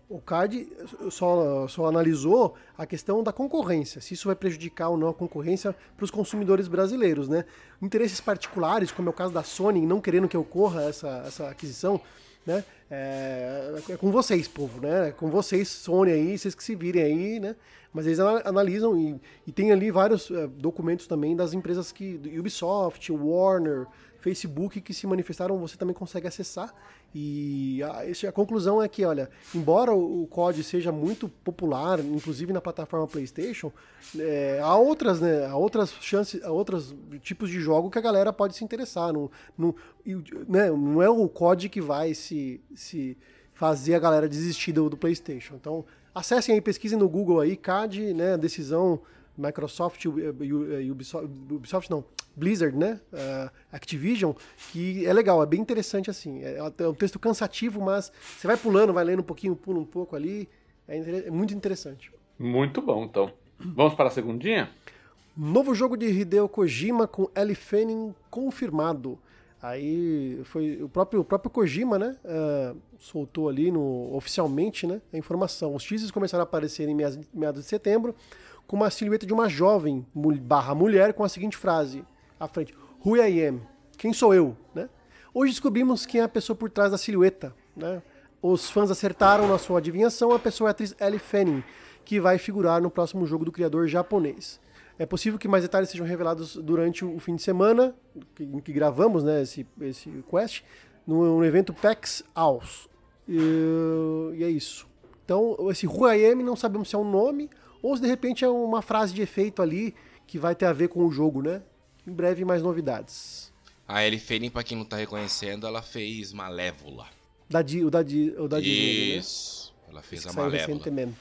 o CAD só, só analisou a questão da concorrência, se isso vai prejudicar ou não a concorrência para os consumidores brasileiros, né? Interesses particulares, como é o caso da Sony, não querendo que ocorra essa, essa aquisição, né? É, é com vocês, povo, né? É com vocês, Sony aí, vocês que se virem aí, né? Mas eles analisam e, e tem ali vários é, documentos também das empresas que Ubisoft, Warner, Facebook que se manifestaram, você também consegue acessar. E a, a conclusão é que, olha, embora o, COD seja muito popular, inclusive na plataforma PlayStation, é, há outras, né, há outras chances, há outros tipos de jogo que a galera pode se interessar. Não, não, né, não é o COD que vai se, se fazer a galera desistir do, do PlayStation. Então, acessem aí, pesquisem no Google aí, CAD, né, decisão Microsoft, Ubisoft, Ubisoft não, Blizzard, né? Uh, Activision, que é legal, é bem interessante assim. É, é, um texto cansativo, mas você vai pulando, vai lendo um pouquinho, pula um pouco ali. É, é muito interessante. Muito bom, então. Vamos para a segundinha? Novo jogo de Hideo Kojima com Ellie Fanning confirmado. Aí foi o próprio, o próprio Kojima, né? Uh, soltou ali no, oficialmente né, a informação. Os teasers começaram a aparecer em meados de setembro com uma silhueta de uma jovem barra mulher com a seguinte frase à frente: Who I am? Quem sou eu? Né? Hoje descobrimos quem é a pessoa por trás da silhueta. Né? Os fãs acertaram na sua adivinhação, a pessoa é a atriz Ellie Fanning, que vai figurar no próximo jogo do criador japonês. É possível que mais detalhes sejam revelados durante o fim de semana, em que gravamos né, esse, esse quest, no, evento PAX Aus. E, e, é isso. Então, esse Who I Am, não sabemos se é um nome ou se de repente é uma frase de efeito ali que vai ter a ver com o jogo, né? Em breve mais novidades. A Ellie Fanning, pra quem não tá reconhecendo, ela fez Malévola. Da, Di, o da, Di, o da Disney, né? Isso, né? ela fez Isso a Malévola.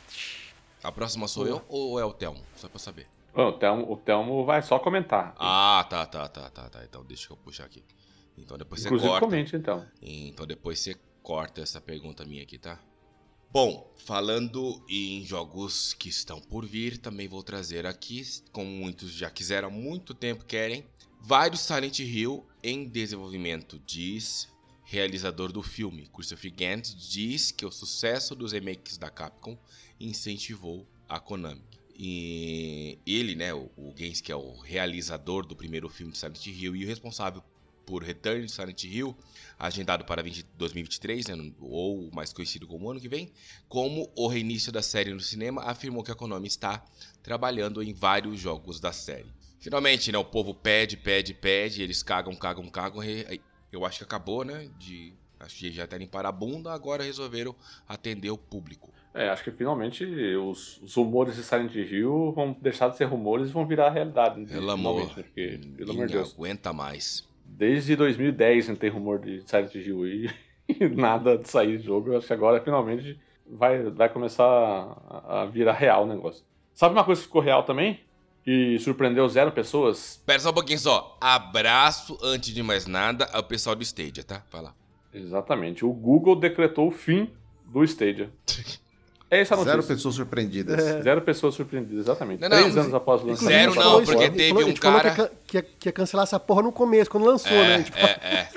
A próxima sou eu ou é o Telmo? Só pra saber. o, Telmo, o Telmo vai só comentar. Ah, tá, tá, tá, tá, tá. Então deixa eu puxar aqui. Então depois Inclusive, você corta. comente então. Então depois você corta essa pergunta minha aqui, tá? Bom, falando em jogos que estão por vir, também vou trazer aqui, como muitos já quiseram há muito tempo querem, vários Silent Hill em desenvolvimento, diz realizador do filme. Christopher Gantz diz que o sucesso dos remakes da Capcom incentivou a Konami. E ele, né, o, o que é o realizador do primeiro filme de Silent Hill e o responsável por Return de Silent Hill, agendado para 20, 2023, né, ou mais conhecido como ano que vem, como o reinício da série no cinema, afirmou que a Konami está trabalhando em vários jogos da série. Finalmente, né, o povo pede, pede, pede, eles cagam, cagam, cagam. Eu acho que acabou, né? De, acho que já até limparam a bunda, agora resolveram atender o público. É, acho que finalmente os, os, rumores de Silent Hill vão deixar de ser rumores e vão virar realidade. Pelo amor, né, porque, pelo amor de Deus. aguenta mais. Desde 2010 não tem rumor de Silent Hill e, e nada de sair de jogo. Eu acho que agora finalmente vai, vai começar a, a virar real o negócio. Sabe uma coisa que ficou real também? que surpreendeu zero pessoas. Pera só um pouquinho só. Abraço, antes de mais nada, ao pessoal do Stadia, tá? Vai lá. Exatamente. O Google decretou o fim do Stadia. É essa notícia. Zero pessoas surpreendidas. É. Zero pessoas surpreendidas, exatamente. Não, não, Três anos após o lançamento. Zero não, porque teve falou, um cara... Que ia, que, ia, que ia, cancelar essa porra no começo, quando lançou, é, né? Tipo... É, é.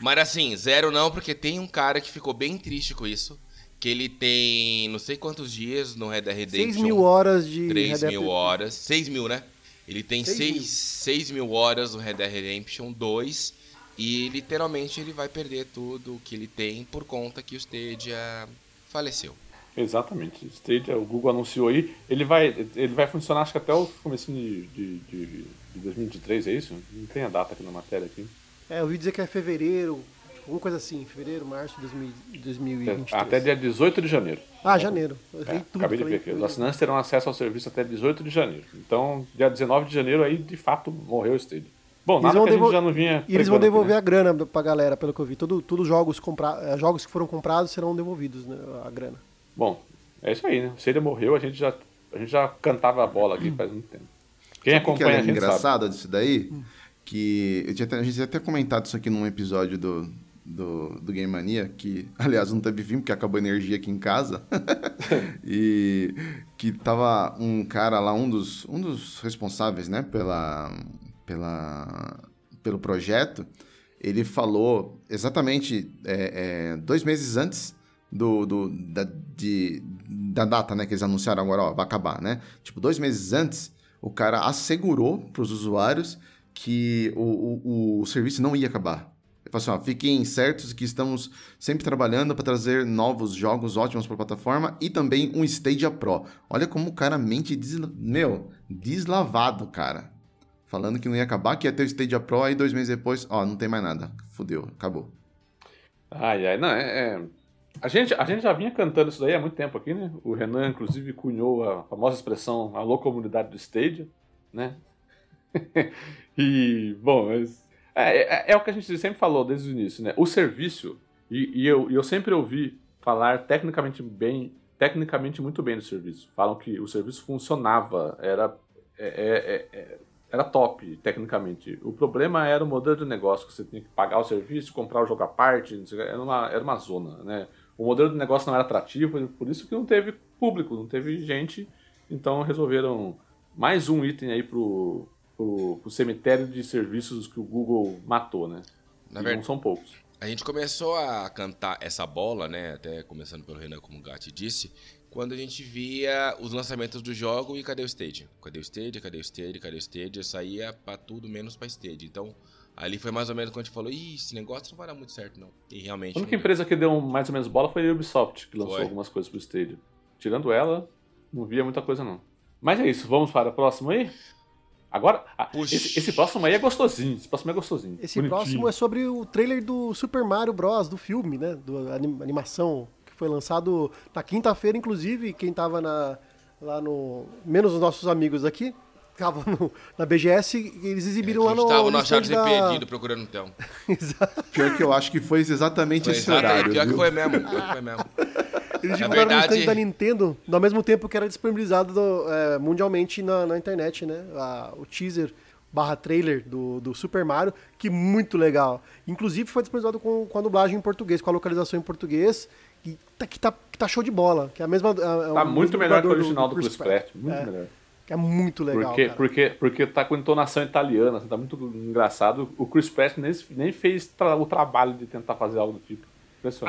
Mas assim, zero não, porque tem um cara que ficou bem triste com isso que ele tem não sei quantos dias no Red Dead Redemption. 6 mil horas de 3 mil horas. 6 mil, né? Ele tem 6 mil. mil horas no Red Dead Redemption 2 e literalmente ele vai perder tudo que ele tem por conta que o Stadia faleceu. Exatamente. O Stadia, o Google anunciou aí, ele vai, ele vai funcionar acho que até o começo de, de, de, de 2023, é isso? Não tem a data aqui na matéria aqui. É, eu ouvi dizer que é fevereiro, Alguma coisa assim, fevereiro, março de 2023. Até dia 18 de janeiro. Ah, janeiro. É, tudo, acabei de ver aqui. Os assinantes terão acesso ao serviço até 18 de janeiro. Então, dia 19 de janeiro, aí de fato morreu o Stadia. Bom, a gente já não vinha. E eles vão devolver aqui, né? a grana pra galera, pelo que eu vi. Todos tudo jogos, compra... Eh, jogos que foram comprados serão devolvidos, né, a grana. Bom, é isso aí, né? O Stadia morreu, a gente já, a gente já cantava a bola aqui faz muito tempo. Quem Sabe acompanha que é a gente engraçado sabe. disso daí? Que eu tinha, a gente tinha até comentado isso aqui num episódio do, do, do Game Mania, que, aliás, não teve fim porque acabou a energia aqui em casa. e que tava um cara lá, um dos, um dos responsáveis, né, pela, pela, pelo projeto, ele falou exatamente é, é, dois meses antes do, do, da, de, da data, né, que eles anunciaram agora, ó, vai acabar, né? Tipo, dois meses antes, o cara assegurou para os usuários que o, o, o serviço não ia acabar. Ele falou assim, ó, fiquem certos que estamos sempre trabalhando para trazer novos jogos ótimos para a plataforma e também um Stadia Pro. Olha como o cara mente, desla... meu, deslavado, cara. Falando que não ia acabar, que ia ter o Stadia Pro, aí dois meses depois, ó, não tem mais nada. Fudeu, acabou. Ai, ai, não, é... é... A gente, a gente já vinha cantando isso daí há muito tempo aqui, né? O Renan, inclusive, cunhou a famosa expressão alô comunidade do Stadia, né? e, bom, mas é, é, é, o que a gente sempre falou desde o início, né? O serviço, e, e eu, eu sempre ouvi falar tecnicamente bem, tecnicamente muito bem do serviço. Falam que o serviço funcionava, era, é, é, é, era top tecnicamente. O problema era o modelo de negócio, que você tinha que pagar o serviço, comprar o jogo à parte, era uma, era uma zona, né? O modelo de negócio não era atrativo, por isso que não teve público, não teve gente, então resolveram mais um item aí pro, pro, pro cemitério de serviços que o Google matou, né? Na verdade, não são poucos. A gente começou a cantar essa bola, né? Até começando pelo Renan, como o Gatti disse, quando a gente via os lançamentos do jogo e cadê o Stadia? Cadê o Stadia? Cadê o Stadia? Cadê o Stadia? Saía pra tudo menos pra Stadia. Então, ali foi mais ou menos quando a gente falou, Ih, esse negócio não vai dar muito certo, não. E realmente. A única empresa que deu mais ou menos bola foi a Ubisoft, que lançou foi. algumas coisas pro Stadia. Tirando ela, não via muita coisa, não. Mas é isso, vamos para o próximo aí? Agora, esse, esse, próximo aí é gostosinho. Esse próximo é gostosinho. Esse bonitinho. próximo é sobre o trailer do Super Mario Bros. do filme, né? Da animação, que foi lançado na quinta-feira, inclusive. Quem tava na, lá no. Menos os nossos amigos aqui. Tava no, na BGS, eles exibiram é, lá no. Tava no Charles da... perdido procurando então. Exato. Pior que eu acho que foi exatamente foi esse horário. Pior viu? que foi mesmo. Pior que foi mesmo. Eles divulgaram verdade... no stand da Nintendo, ao mesmo tempo que era disponibilizado do, é, mundialmente na, na, internet, né? A, o teaser barra trailer do, do Super Mario, que muito legal. Inclusive foi disponibilizado com, com a dublagem em português, com a localização em português. que tá, que tá, que tá show de bola. Que é a mesma. é- é Tá muito melhor que o original do Chris Pratt. Muito É. melhor. Que é muito legal. Porque, cara. porque, porque tá com entonação italiana, assim, tá muito engraçado. O Chris Pratt nem, nem fez tra- o trabalho de tentar fazer algo do tipo.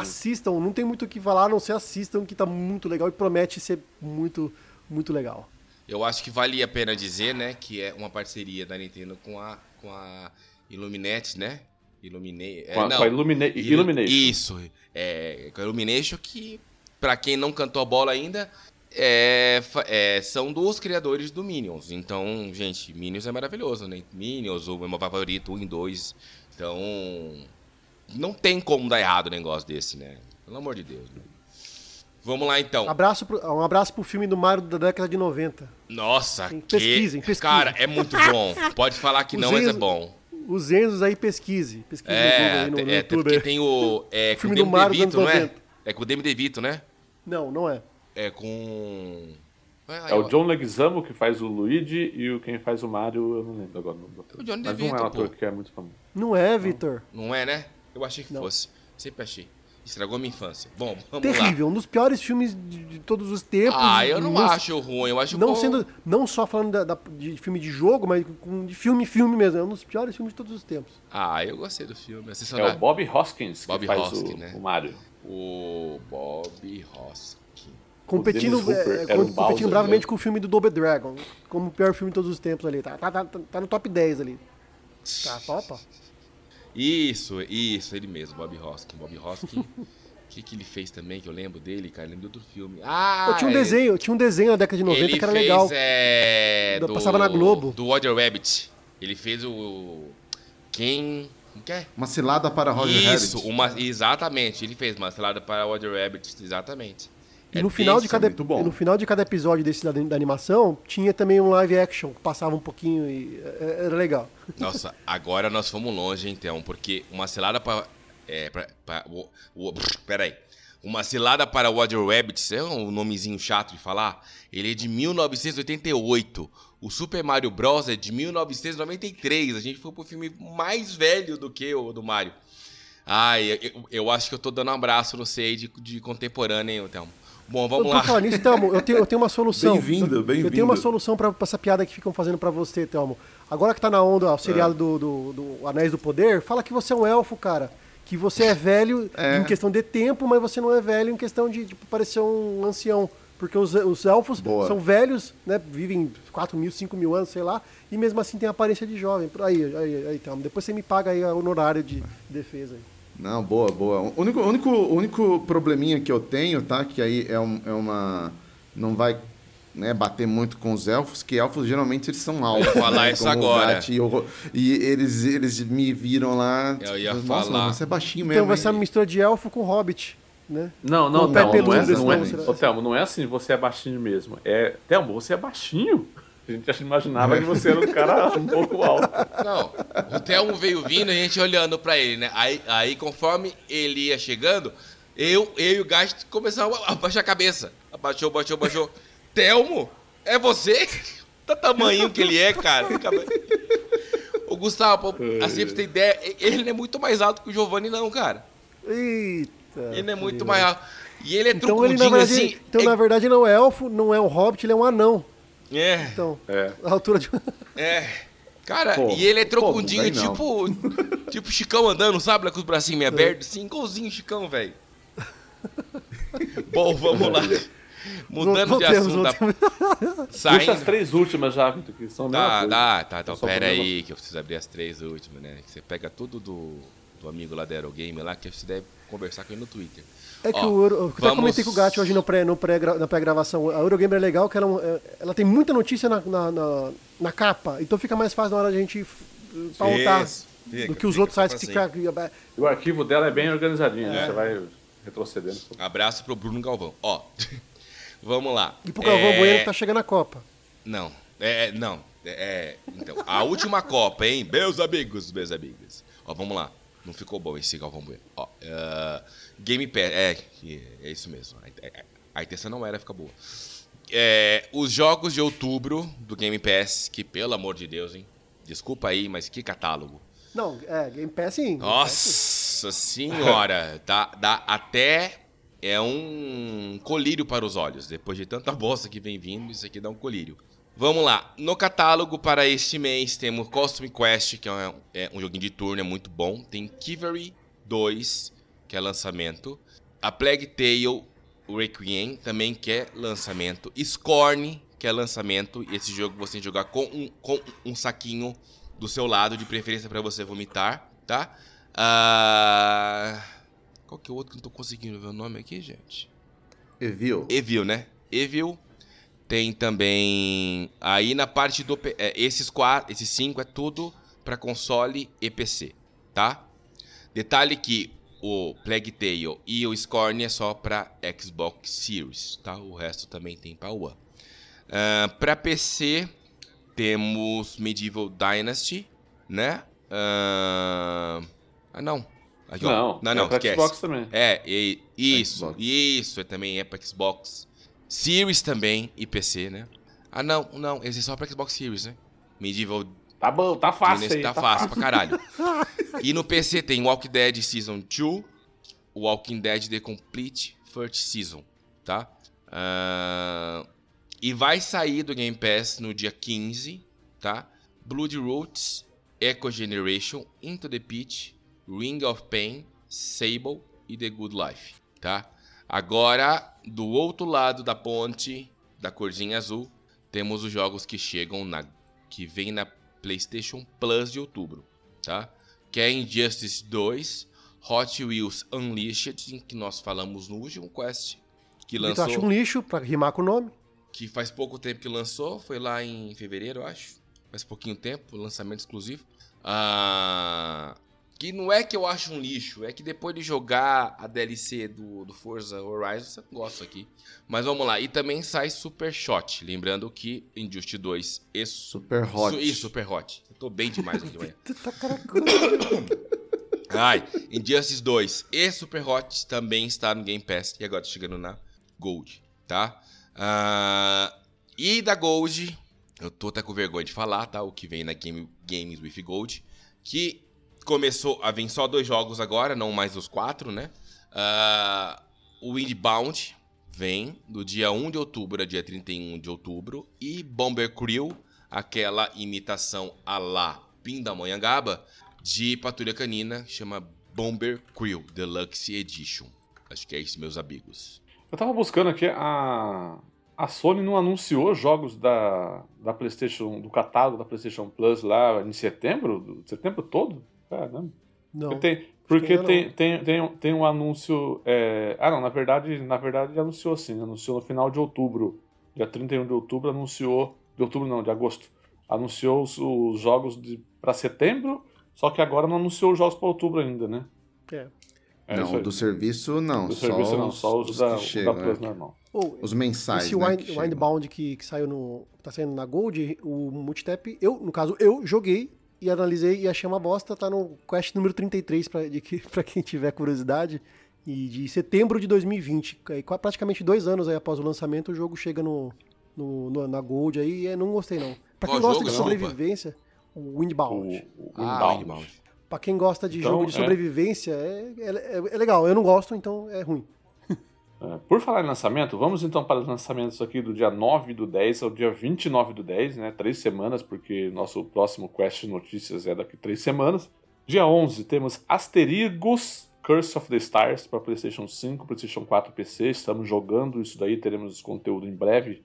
Assistam, não tem muito o que falar, a não ser assistam, que tá muito legal e promete ser muito, muito legal. Eu acho que vale a pena dizer, né, que é uma parceria da Nintendo com a, com a Illuminati, né? Illumine... é, Com a, não, com a Illumina- Illu- Illumination. Isso, é, com a Illumination que, pra quem não cantou a bola ainda, é, é, são dos criadores do Minions. Então, gente, Minions é maravilhoso, né? Minions, o meu favorito, 1 e 2. Então, não tem como dar errado um negócio desse, né? Pelo amor de Deus, né? Vamos lá, então. Abraço pro, um abraço pro filme do Mario da década de 90. Nossa, que... pesquisem, pesquisem. Cara, é muito bom. Pode falar que Os não, mas é bom. Os Enzos aí pesquise. Pesquise É, aí, no, no é, YouTube. porque tem o... É, O com o filme Demi do Mario dos DeVito, não é? 90. É com o Demi DeVito, né? Não, não é. É com... É o John Leguizamo que faz o Luigi e o quem faz o Mario, eu não lembro agora o nome do ator. O Johnny Mas DeVito, não é um ator pô. que é muito famoso. Não é, Vitor. Não é, né? Eu achei que Não. fosse. Sempre achei. Estragou minha infância. Bom, vamos Terrível, um dos piores filmes de, de todos os tempos. lá. Ah, eu não Não- acho ruim. Eu acho Não bom. sendo, não só falando da- da- de filme de jogo, mas de filme filme mesmo. É um dos piores filmes de todos os tempos. Ah, eu gostei do filme. É Sensacional. o Bob Hoskins que Bob faz Hoskins, o, né? o Mario. O Bob Hoskins. Competindo, Hopper é, era com- o Bowser, competindo bravamente né? com o filme do Double Dragon, como o pior filme de todos os tempos ali. Tá, tá, tá, tá no top 10 ali. Tá, topa. Isso, isso, ele mesmo, Bob Hoskins. Bob Hoskins. O que, que ele fez também, que eu lembro dele, cara? Eu lembro de outro filme. Ah, Eu tinha um ele- desenho, tinha um desenho na década de 90 ele que era fez, legal. É, do, passava na Globo. Do Roger Rabbit. Ele fez o. Quem. Como que é? Uma cilada para Roger Isso, Rabbit. uma, exatamente. Ele fez uma selada para Roger Rabbit, exatamente. E É no final, de desse- cada, bom. e no final de cada episódio desse da, da animação, tinha também um live action que passava um pouquinho e é, era legal. Nossa, agora nós fomos longe, então, porque uma cilada para. É, pra, pra, o, o, peraí. Uma cilada para Roger Rabbit, é um nomezinho chato de falar. Ele é de 1988. O Super Mario Bros. é de 1993. A gente foi pro filme mais velho do que o do Mario. Ai, eu, eu acho que eu tô dando um abraço no sei de, de contemporâneo, hein, Thelmo? Bom, vamos Por lá. falar nisso, Thelmo, eu tenho, eu tenho uma solução. Bem-vindo, Eu- Eu bem-vindo. tenho uma solução pra, pra essa piada que ficam fazendo pra você, Thelmo. Agora que tá na onda o seriado do, do, do Anéis do Poder, fala que você é um elfo, cara. Que você é velho É. em questão de tempo, mas você não é velho em questão de tipo, parecer um ancião. Porque os, os elfos Boa. são velhos, né? Vivem 4 mil, 5 mil anos, sei lá, e mesmo assim tem aparência de jovem. Aí, aí, aí, Thelmo. Depois você me paga aí o honorário de defesa. Aí. Não, boa, boa. O único, único, único probleminha que eu tenho, tá? Que aí é, um- é uma. Não vai né, bater muito com os elfos, que elfos geralmente eles são altos. ia falar né, isso agora. Gat e, o- e eles, eles me viram lá. Eu ia Nossa, falar. mas você é baixinho Então mesmo. vai hein? ser uma mistura de elfo com hobbit, né? Não, não, não, não peludo é, desse não é, não, será? Ô, Thelmo, não é assim, você é baixinho mesmo. É, Thelmo, você é baixinho? A gente já imaginava que você era um cara um pouco alto. Não, o Thelmo veio vindo e a gente olhando pra ele, né? Aí, aí conforme ele ia chegando, eu, eu e o Gast começamos a abaixar a cabeça. Abaixou, abaixou, abaixou. Thelmo, é você? Tá tamanho que ele é, cara. O Gustavo, assim pra você ter ideia, ele não é muito mais alto que o Giovanni, não, cara. Eita. Ele não é muito mais alto. E ele é Então ele, na verdade, assim. então, na verdade, não é elfo, não é um hobbit, ele é um anão. É, Então, É. a altura de. é. Cara, Pô, e ele é pô, trocundinho, não. tipo. tipo Chicão andando, sabe? Lá com os bracinhos meio abertos, assim, igualzinho Chicão, velho. Bom, vamos lá. Mudando de assunto, tá voltemos. Puxa as saindo. três últimas já, Vitor, que são Tá, tá, tá. Então pera aí, que eu preciso abrir as três últimas, né? Que você pega tudo do, do amigo lá da Aerogame lá, que você deve conversar com ele no Twitter. É que Ó, o Euro, eu até vamos- comentei com o Gatti hoje no pré, no pré, na pré-gravação. A Eurogamer é legal, que ela, é é- ela tem muita notícia na, na, na- na capa, então fica mais fácil na hora de a gente pautar Isso, fica, do que os fica outros sites que assim. fica. E o arquivo dela é bem organizadinho, É. né? Você vai retrocedendo. Abraço pro Bruno Galvão. Ó, vamos lá. E pro Galvão É, Bueno que tá chegando a Copa. Não, é, não. É, é, então, a última Copa, hein? Meus amigos, meus amigos. Ó, vamos lá. Não ficou bom esse Galvão Bueno. Ó, eh, Game Pass, é, é isso mesmo. A, intenção não era ficar boa. É, os jogos de outubro do Game Pass, que pelo amor de Deus, hein? Desculpa aí, mas que catálogo. Não, é, Game Pass sim. Game Pass, sim. Nossa senhora, dá, dá até é um colírio para os olhos. Depois de tanta bosta que vem vindo, isso aqui dá um colírio. Vamos lá. No catálogo para este mês temos Costume Quest, que é um, é um joguinho de turno, é muito bom. Tem Kivery 2, que é lançamento. A Plague Tale Requiem, também que é lançamento. Scorn, que é lançamento. E esse jogo você tem que jogar com um, com um saquinho do seu lado, de preferência para você vomitar, tá? Uh... Qual que é o outro que não tô conseguindo ver o nome aqui, gente? Evil. Evil, né? Evil tem também. Aí na parte do. É, esses, quatro, esses cinco é tudo para console e PC, tá? Detalhe que o Plague Tale e o Scorn é só para Xbox Series, tá? O resto também tem para One. Uh, para PC temos Medieval Dynasty, né? Uh... Ah, não. Aqui, não, não, não, é pra Xbox também. É, e, isso, Xbox. isso, é, também é para Xbox. Series também e PC, né? Ah, não, não, esse é só pra Xbox Series, né? Medieval. Tá bom, tá fácil aí. Tá, tá fácil, pra caralho. e no PC tem Walking Dead Season 2, Walking Dead The Complete First Season, tá? Uh, e vai sair do Game Pass no dia 15, tá? Blood Roots, Echo Generation, Into the Pit, Ring of Pain, Sable e The Good Life, tá? Agora, do outro lado da ponte, da corzinha azul, temos os jogos que chegam na que vem na PlayStation Plus de outubro, tá? Que é Injustice 2, Hot Wheels Unleashed, que nós falamos no último quest, que lançou. Tu acha um lixo para rimar com o nome? Que faz pouco tempo que lançou, foi lá em fevereiro, eu acho. Faz pouquinho tempo, lançamento exclusivo. Ah, que não é que eu acho um lixo, é que depois de jogar a DLC do, do Forza Horizon, você gosta aqui. Mas vamos lá, e também sai Super Shot, lembrando que Injustice 2 e Super Hot. Su, isso, Super Hot. Eu tô bem demais aqui, olha. tá Ai, Injustice 2 e Super Hot também está no Game Pass e agora tá chegando na Gold, tá? Uh, e da Gold, eu tô até com vergonha de falar, tá? O que vem na Game, Games with Gold, que começou a vir só dois jogos agora, não mais os quatro, né? Uh, o Windbound vem do dia 1 de outubro a dia 31 de outubro. E Bomber Crew, aquela imitação a lá Pindamonhangaba de Patrulha Canina, chama Bomber Crew Deluxe Edition. Acho que é isso, meus amigos. Eu tava buscando aqui, a, a Sony não anunciou jogos da, da PlayStation, do catálogo da PlayStation Plus lá em setembro? Setembro todo? Caramba. Não. Tem, porque tem, tem, tem, tem um anúncio. É... Ah, não, na verdade, na verdade anunciou assim. Anunciou no final de outubro. Dia 31 de outubro anunciou. De outubro não, de agosto. Anunciou os, os jogos para setembro, só que agora não anunciou os jogos para outubro ainda, né? É. é não, do serviço não. Do só serviço não, só os, os da, chegam, da Plus é. normal. Oh, os mensais. Esse né, Wind, que Windbound que, que saiu no. tá saindo na Gold, o Multitap, eu, no caso, eu joguei e analisei e achei uma bosta. Tá no quest número 33, pra, de, pra quem tiver curiosidade. E de setembro de 2020. Aí, praticamente dois anos aí após o lançamento, o jogo chega no, no, no na Gold aí e não gostei não. Pra quem Qual gosta de sobrevivência, o Windbound. O, o ah, Windbound. Pra quem gosta de então, jogo de é. sobrevivência, é, é, é legal. Eu não gosto, então é ruim. É, por falar em lançamento, vamos então para os lançamentos aqui do dia 9 do 10 ao dia 29 do 10, né? Três semanas, porque nosso próximo Quest Notícias é daqui três semanas. Dia 11 temos Asterigos Curse of the Stars para PlayStation 5, PlayStation 4 PC. Estamos jogando isso daí, teremos conteúdo em breve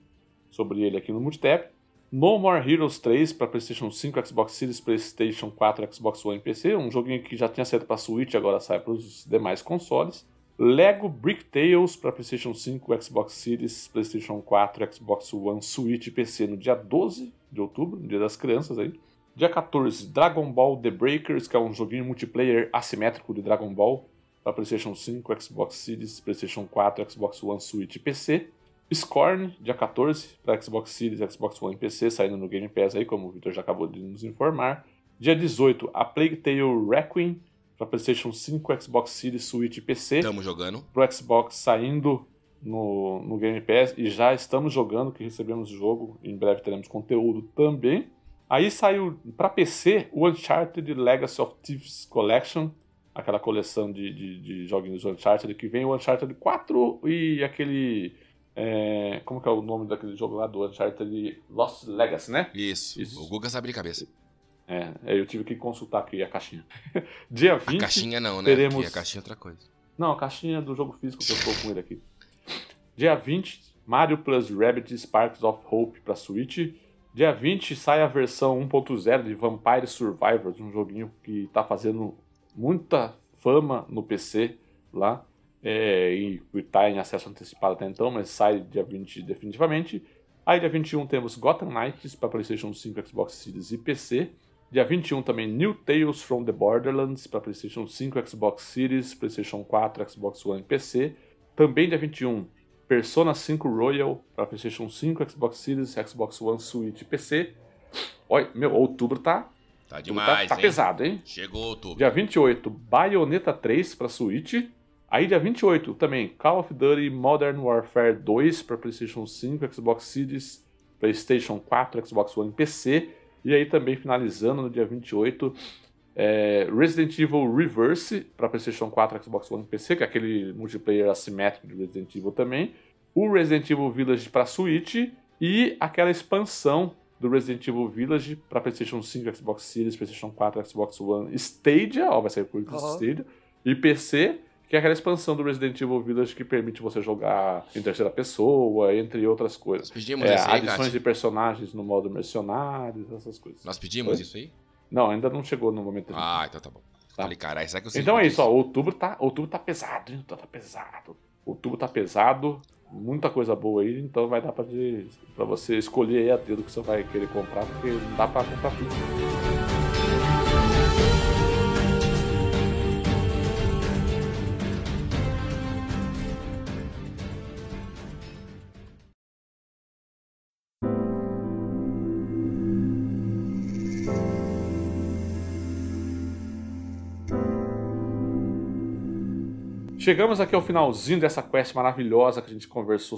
sobre ele aqui no Multitap. No More Heroes 3 para PlayStation 5, Xbox Series, PlayStation 4, Xbox One e PC. Um joguinho que já tinha saído para Switch, agora sai para os demais consoles. Lego Brick Tales para PlayStation 5, Xbox Series, PlayStation 4, Xbox One, Switch e PC no dia 12 de outubro, no dia das crianças aí. Dia 14, Dragon Ball The Breakers, que é um joguinho multiplayer assimétrico de Dragon Ball para PlayStation 5, Xbox Series, PlayStation 4, Xbox One, Switch e PC. Scorn, dia 14, para Xbox Series, Xbox One e PC, saindo no Game Pass aí, como o Victor já acabou de nos informar. Dia 18, A Plague Tale Requiem, para PlayStation 5, Xbox Series, Switch e PC. Estamos jogando. Pro Xbox saindo no, no Game Pass e já estamos jogando, que recebemos o jogo. Em breve teremos conteúdo também. Aí saiu para PC o Uncharted Legacy of Thieves Collection, aquela coleção de, de, de joguinhos Uncharted, que vem o Uncharted 4 e aquele. É, como que é o nome daquele jogo lá do Uncharted Lost Legacy, né? Isso. Isso. O Guga sabe de cabeça. É, eu tive que consultar aqui a caixinha. Dia 20. A caixinha não, né? Teremos... Porque a caixinha é outra coisa. Não, a caixinha do jogo físico que eu estou com ele aqui. Dia 20, Mario Plus Rabbit Sparks of Hope para Switch. Dia 20 sai a versão 1.0 de Vampire Survivors, um joguinho que está fazendo muita fama no PC lá. É, e está em acesso antecipado até então, mas sai dia 20 definitivamente. Aí dia 21 temos Gotham Knights para PlayStation 5, Xbox Series e PC. Dia 21 também New Tales from the Borderlands para PlayStation 5, Xbox Series, PlayStation 4, Xbox One e PC. Também dia 21 Persona 5 Royal para PlayStation 5, Xbox Series, Xbox One, Switch e PC. Olha, meu, outubro tá. Tá demais, tá, tá pesado, hein? Chegou outubro. Dia 28, Bayonetta 3 para Switch. Aí, dia 28, também Call of Duty Modern Warfare 2 para PlayStation 5, Xbox Series, PlayStation 4, Xbox One e PC. E aí, também finalizando no dia 28, é, Resident Evil Reverse para PlayStation 4, Xbox One e PC, que é aquele multiplayer assimétrico de Resident Evil também. O Resident Evil Village para Switch e aquela expansão do Resident Evil Village para PlayStation 5, Xbox Series, PlayStation 4, Xbox One, Stadia, ó, vai sair por uhum. Stadia, e PC, que é aquela expansão do Resident Evil Village que permite você jogar em terceira pessoa, entre outras coisas. Nós pedimos é, aí, adições de personagens no modo mercenários, essas coisas. Nós pedimos Oi? isso aí? Não, ainda não chegou no momento. Ah, então tá bom. Tá. Falei, caralho, será que eu sei Então é isso, ó, outubro tá, outubro tá pesado, hein? Tá, tá pesado. Outubro tá pesado, muita coisa boa aí, então vai dar pra, de, pra você escolher aí a dedo que você vai querer comprar, porque não dá pra comprar tudo. Chegamos aqui ao finalzinho dessa quest maravilhosa que a gente conversou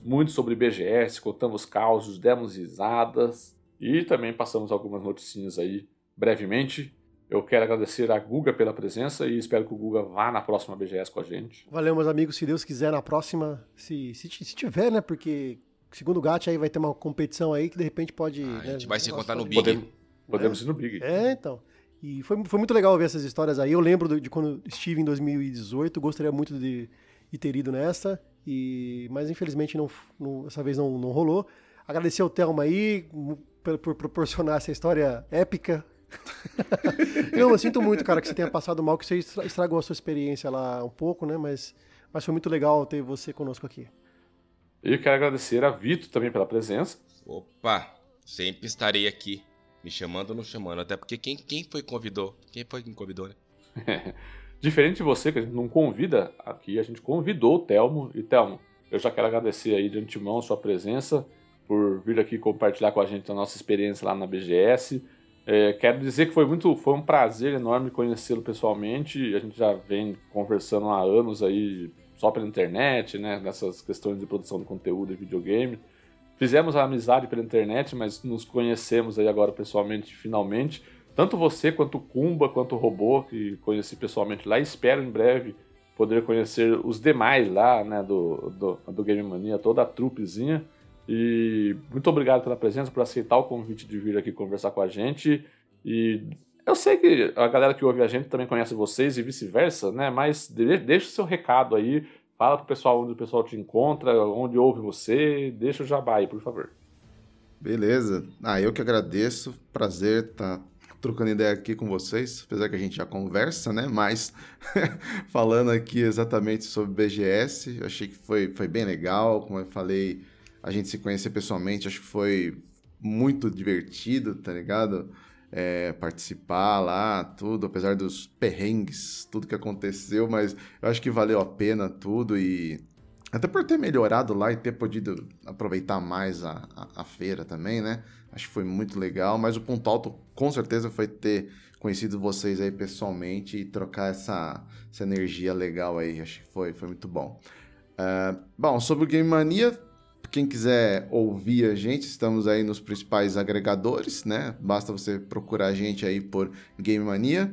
muito sobre BGS, contamos causos, demos risadas e também passamos algumas noticinhas aí brevemente. Eu quero agradecer a Guga pela presença e espero que o Guga vá na próxima BGS com a gente. Valeu, meus amigos. Se Deus quiser, na próxima, se, se, se tiver, né? Porque, segundo o Gat, aí vai ter uma competição aí que de repente pode. Ah, né, a gente vai se encontrar no Big. Podemos, podemos é. ir no Big. É, então. E foi, foi muito legal ver essas histórias aí. Eu lembro de, quando estive em 2018, gostaria muito de, de ter ido nessa, e, mas infelizmente não, não, dessa vez não, não rolou. Agradecer ao Thelma aí por, por proporcionar essa história épica. não, eu sinto muito, cara, que você tenha passado mal, que você estragou a sua experiência lá um pouco, né? Mas, mas foi muito legal ter você conosco aqui. Eu quero agradecer a Vitor também pela presença. Opa, sempre estarei aqui. Me chamando ou não chamando. Até porque quem, quem foi que convidou? Quem foi que me convidou, né? Diferente de você, que a gente não convida aqui, a gente convidou o Telmo. E Telmo, eu já quero agradecer aí de antemão a sua presença, por vir aqui compartilhar com a gente a nossa experiência lá na BGS. É, quero dizer que foi muito, foi um prazer enorme conhecê-lo pessoalmente. A gente já vem conversando há anos aí só pela internet, né? Nessas questões de produção de conteúdo e videogame. Fizemos a amizade pela internet, mas nos conhecemos aí agora pessoalmente, finalmente. Tanto você quanto o Kumba, quanto o Robô, que conheci pessoalmente lá. Espero em breve poder conhecer os demais lá, né, do, do, do Game Mania, toda a trupezinha. E muito obrigado pela presença, por aceitar o convite de vir aqui conversar com a gente. E eu sei que a galera que ouve a gente também conhece vocês e vice-versa, né? Mas deixa o seu recado aí, Fala pro pessoal onde o pessoal te encontra, onde ouve você. Deixa o jabá aí, por favor. Beleza. Ah, eu que agradeço. Prazer estar tá trocando ideia aqui com vocês, apesar que a gente já conversa, né? Mas falando aqui exatamente sobre BGS, achei que foi, foi bem legal. Como eu falei, a gente se conhecer pessoalmente, acho que foi muito divertido, tá ligado? É, participar lá, tudo, apesar dos perrengues, tudo que aconteceu, mas eu acho que valeu a pena tudo e até por ter melhorado lá e ter podido aproveitar mais a, a, a feira também, né? Acho que foi muito legal, mas o ponto alto com certeza foi ter conhecido vocês aí pessoalmente e trocar essa, essa energia legal aí. Acho que foi, foi muito bom. Uh, bom, sobre o Game Mania, quem quiser ouvir a gente, estamos aí nos principais agregadores, né? Basta você procurar a gente aí por Game Mania.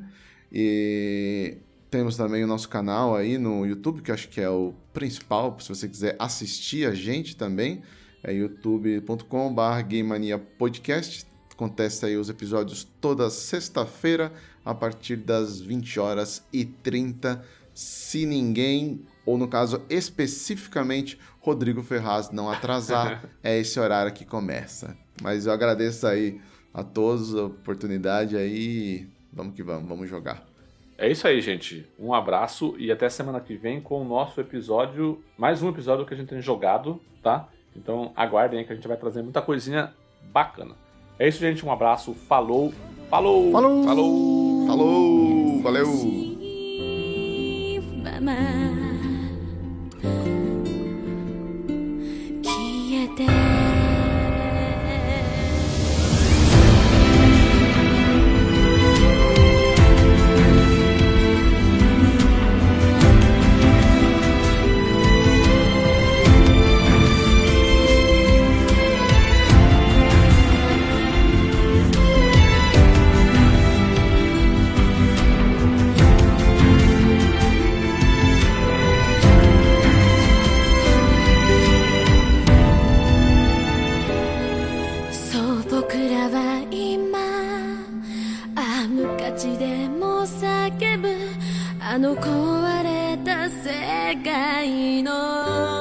E Temos também o nosso canal aí no YouTube, que acho que é o principal, se você quiser assistir a gente também. É youtube.com.br Game Podcast. Acontece aí os episódios toda sexta-feira, a partir das 20 horas e 30. Se ninguém, ou no caso especificamente, Rodrigo Ferraz não atrasar, é esse horário que começa. Mas eu agradeço aí a todos a oportunidade aí. Vamos que vamos, vamos jogar. É isso aí, gente. Um abraço e até semana que vem com o nosso episódio, mais um episódio que a gente tem jogado, tá? Então aguardem aí que a gente vai trazer muita coisinha bacana. É isso, gente. Um abraço. Falou. Falou. Falou. Falou. Falou. Valeu. の壊れた世界の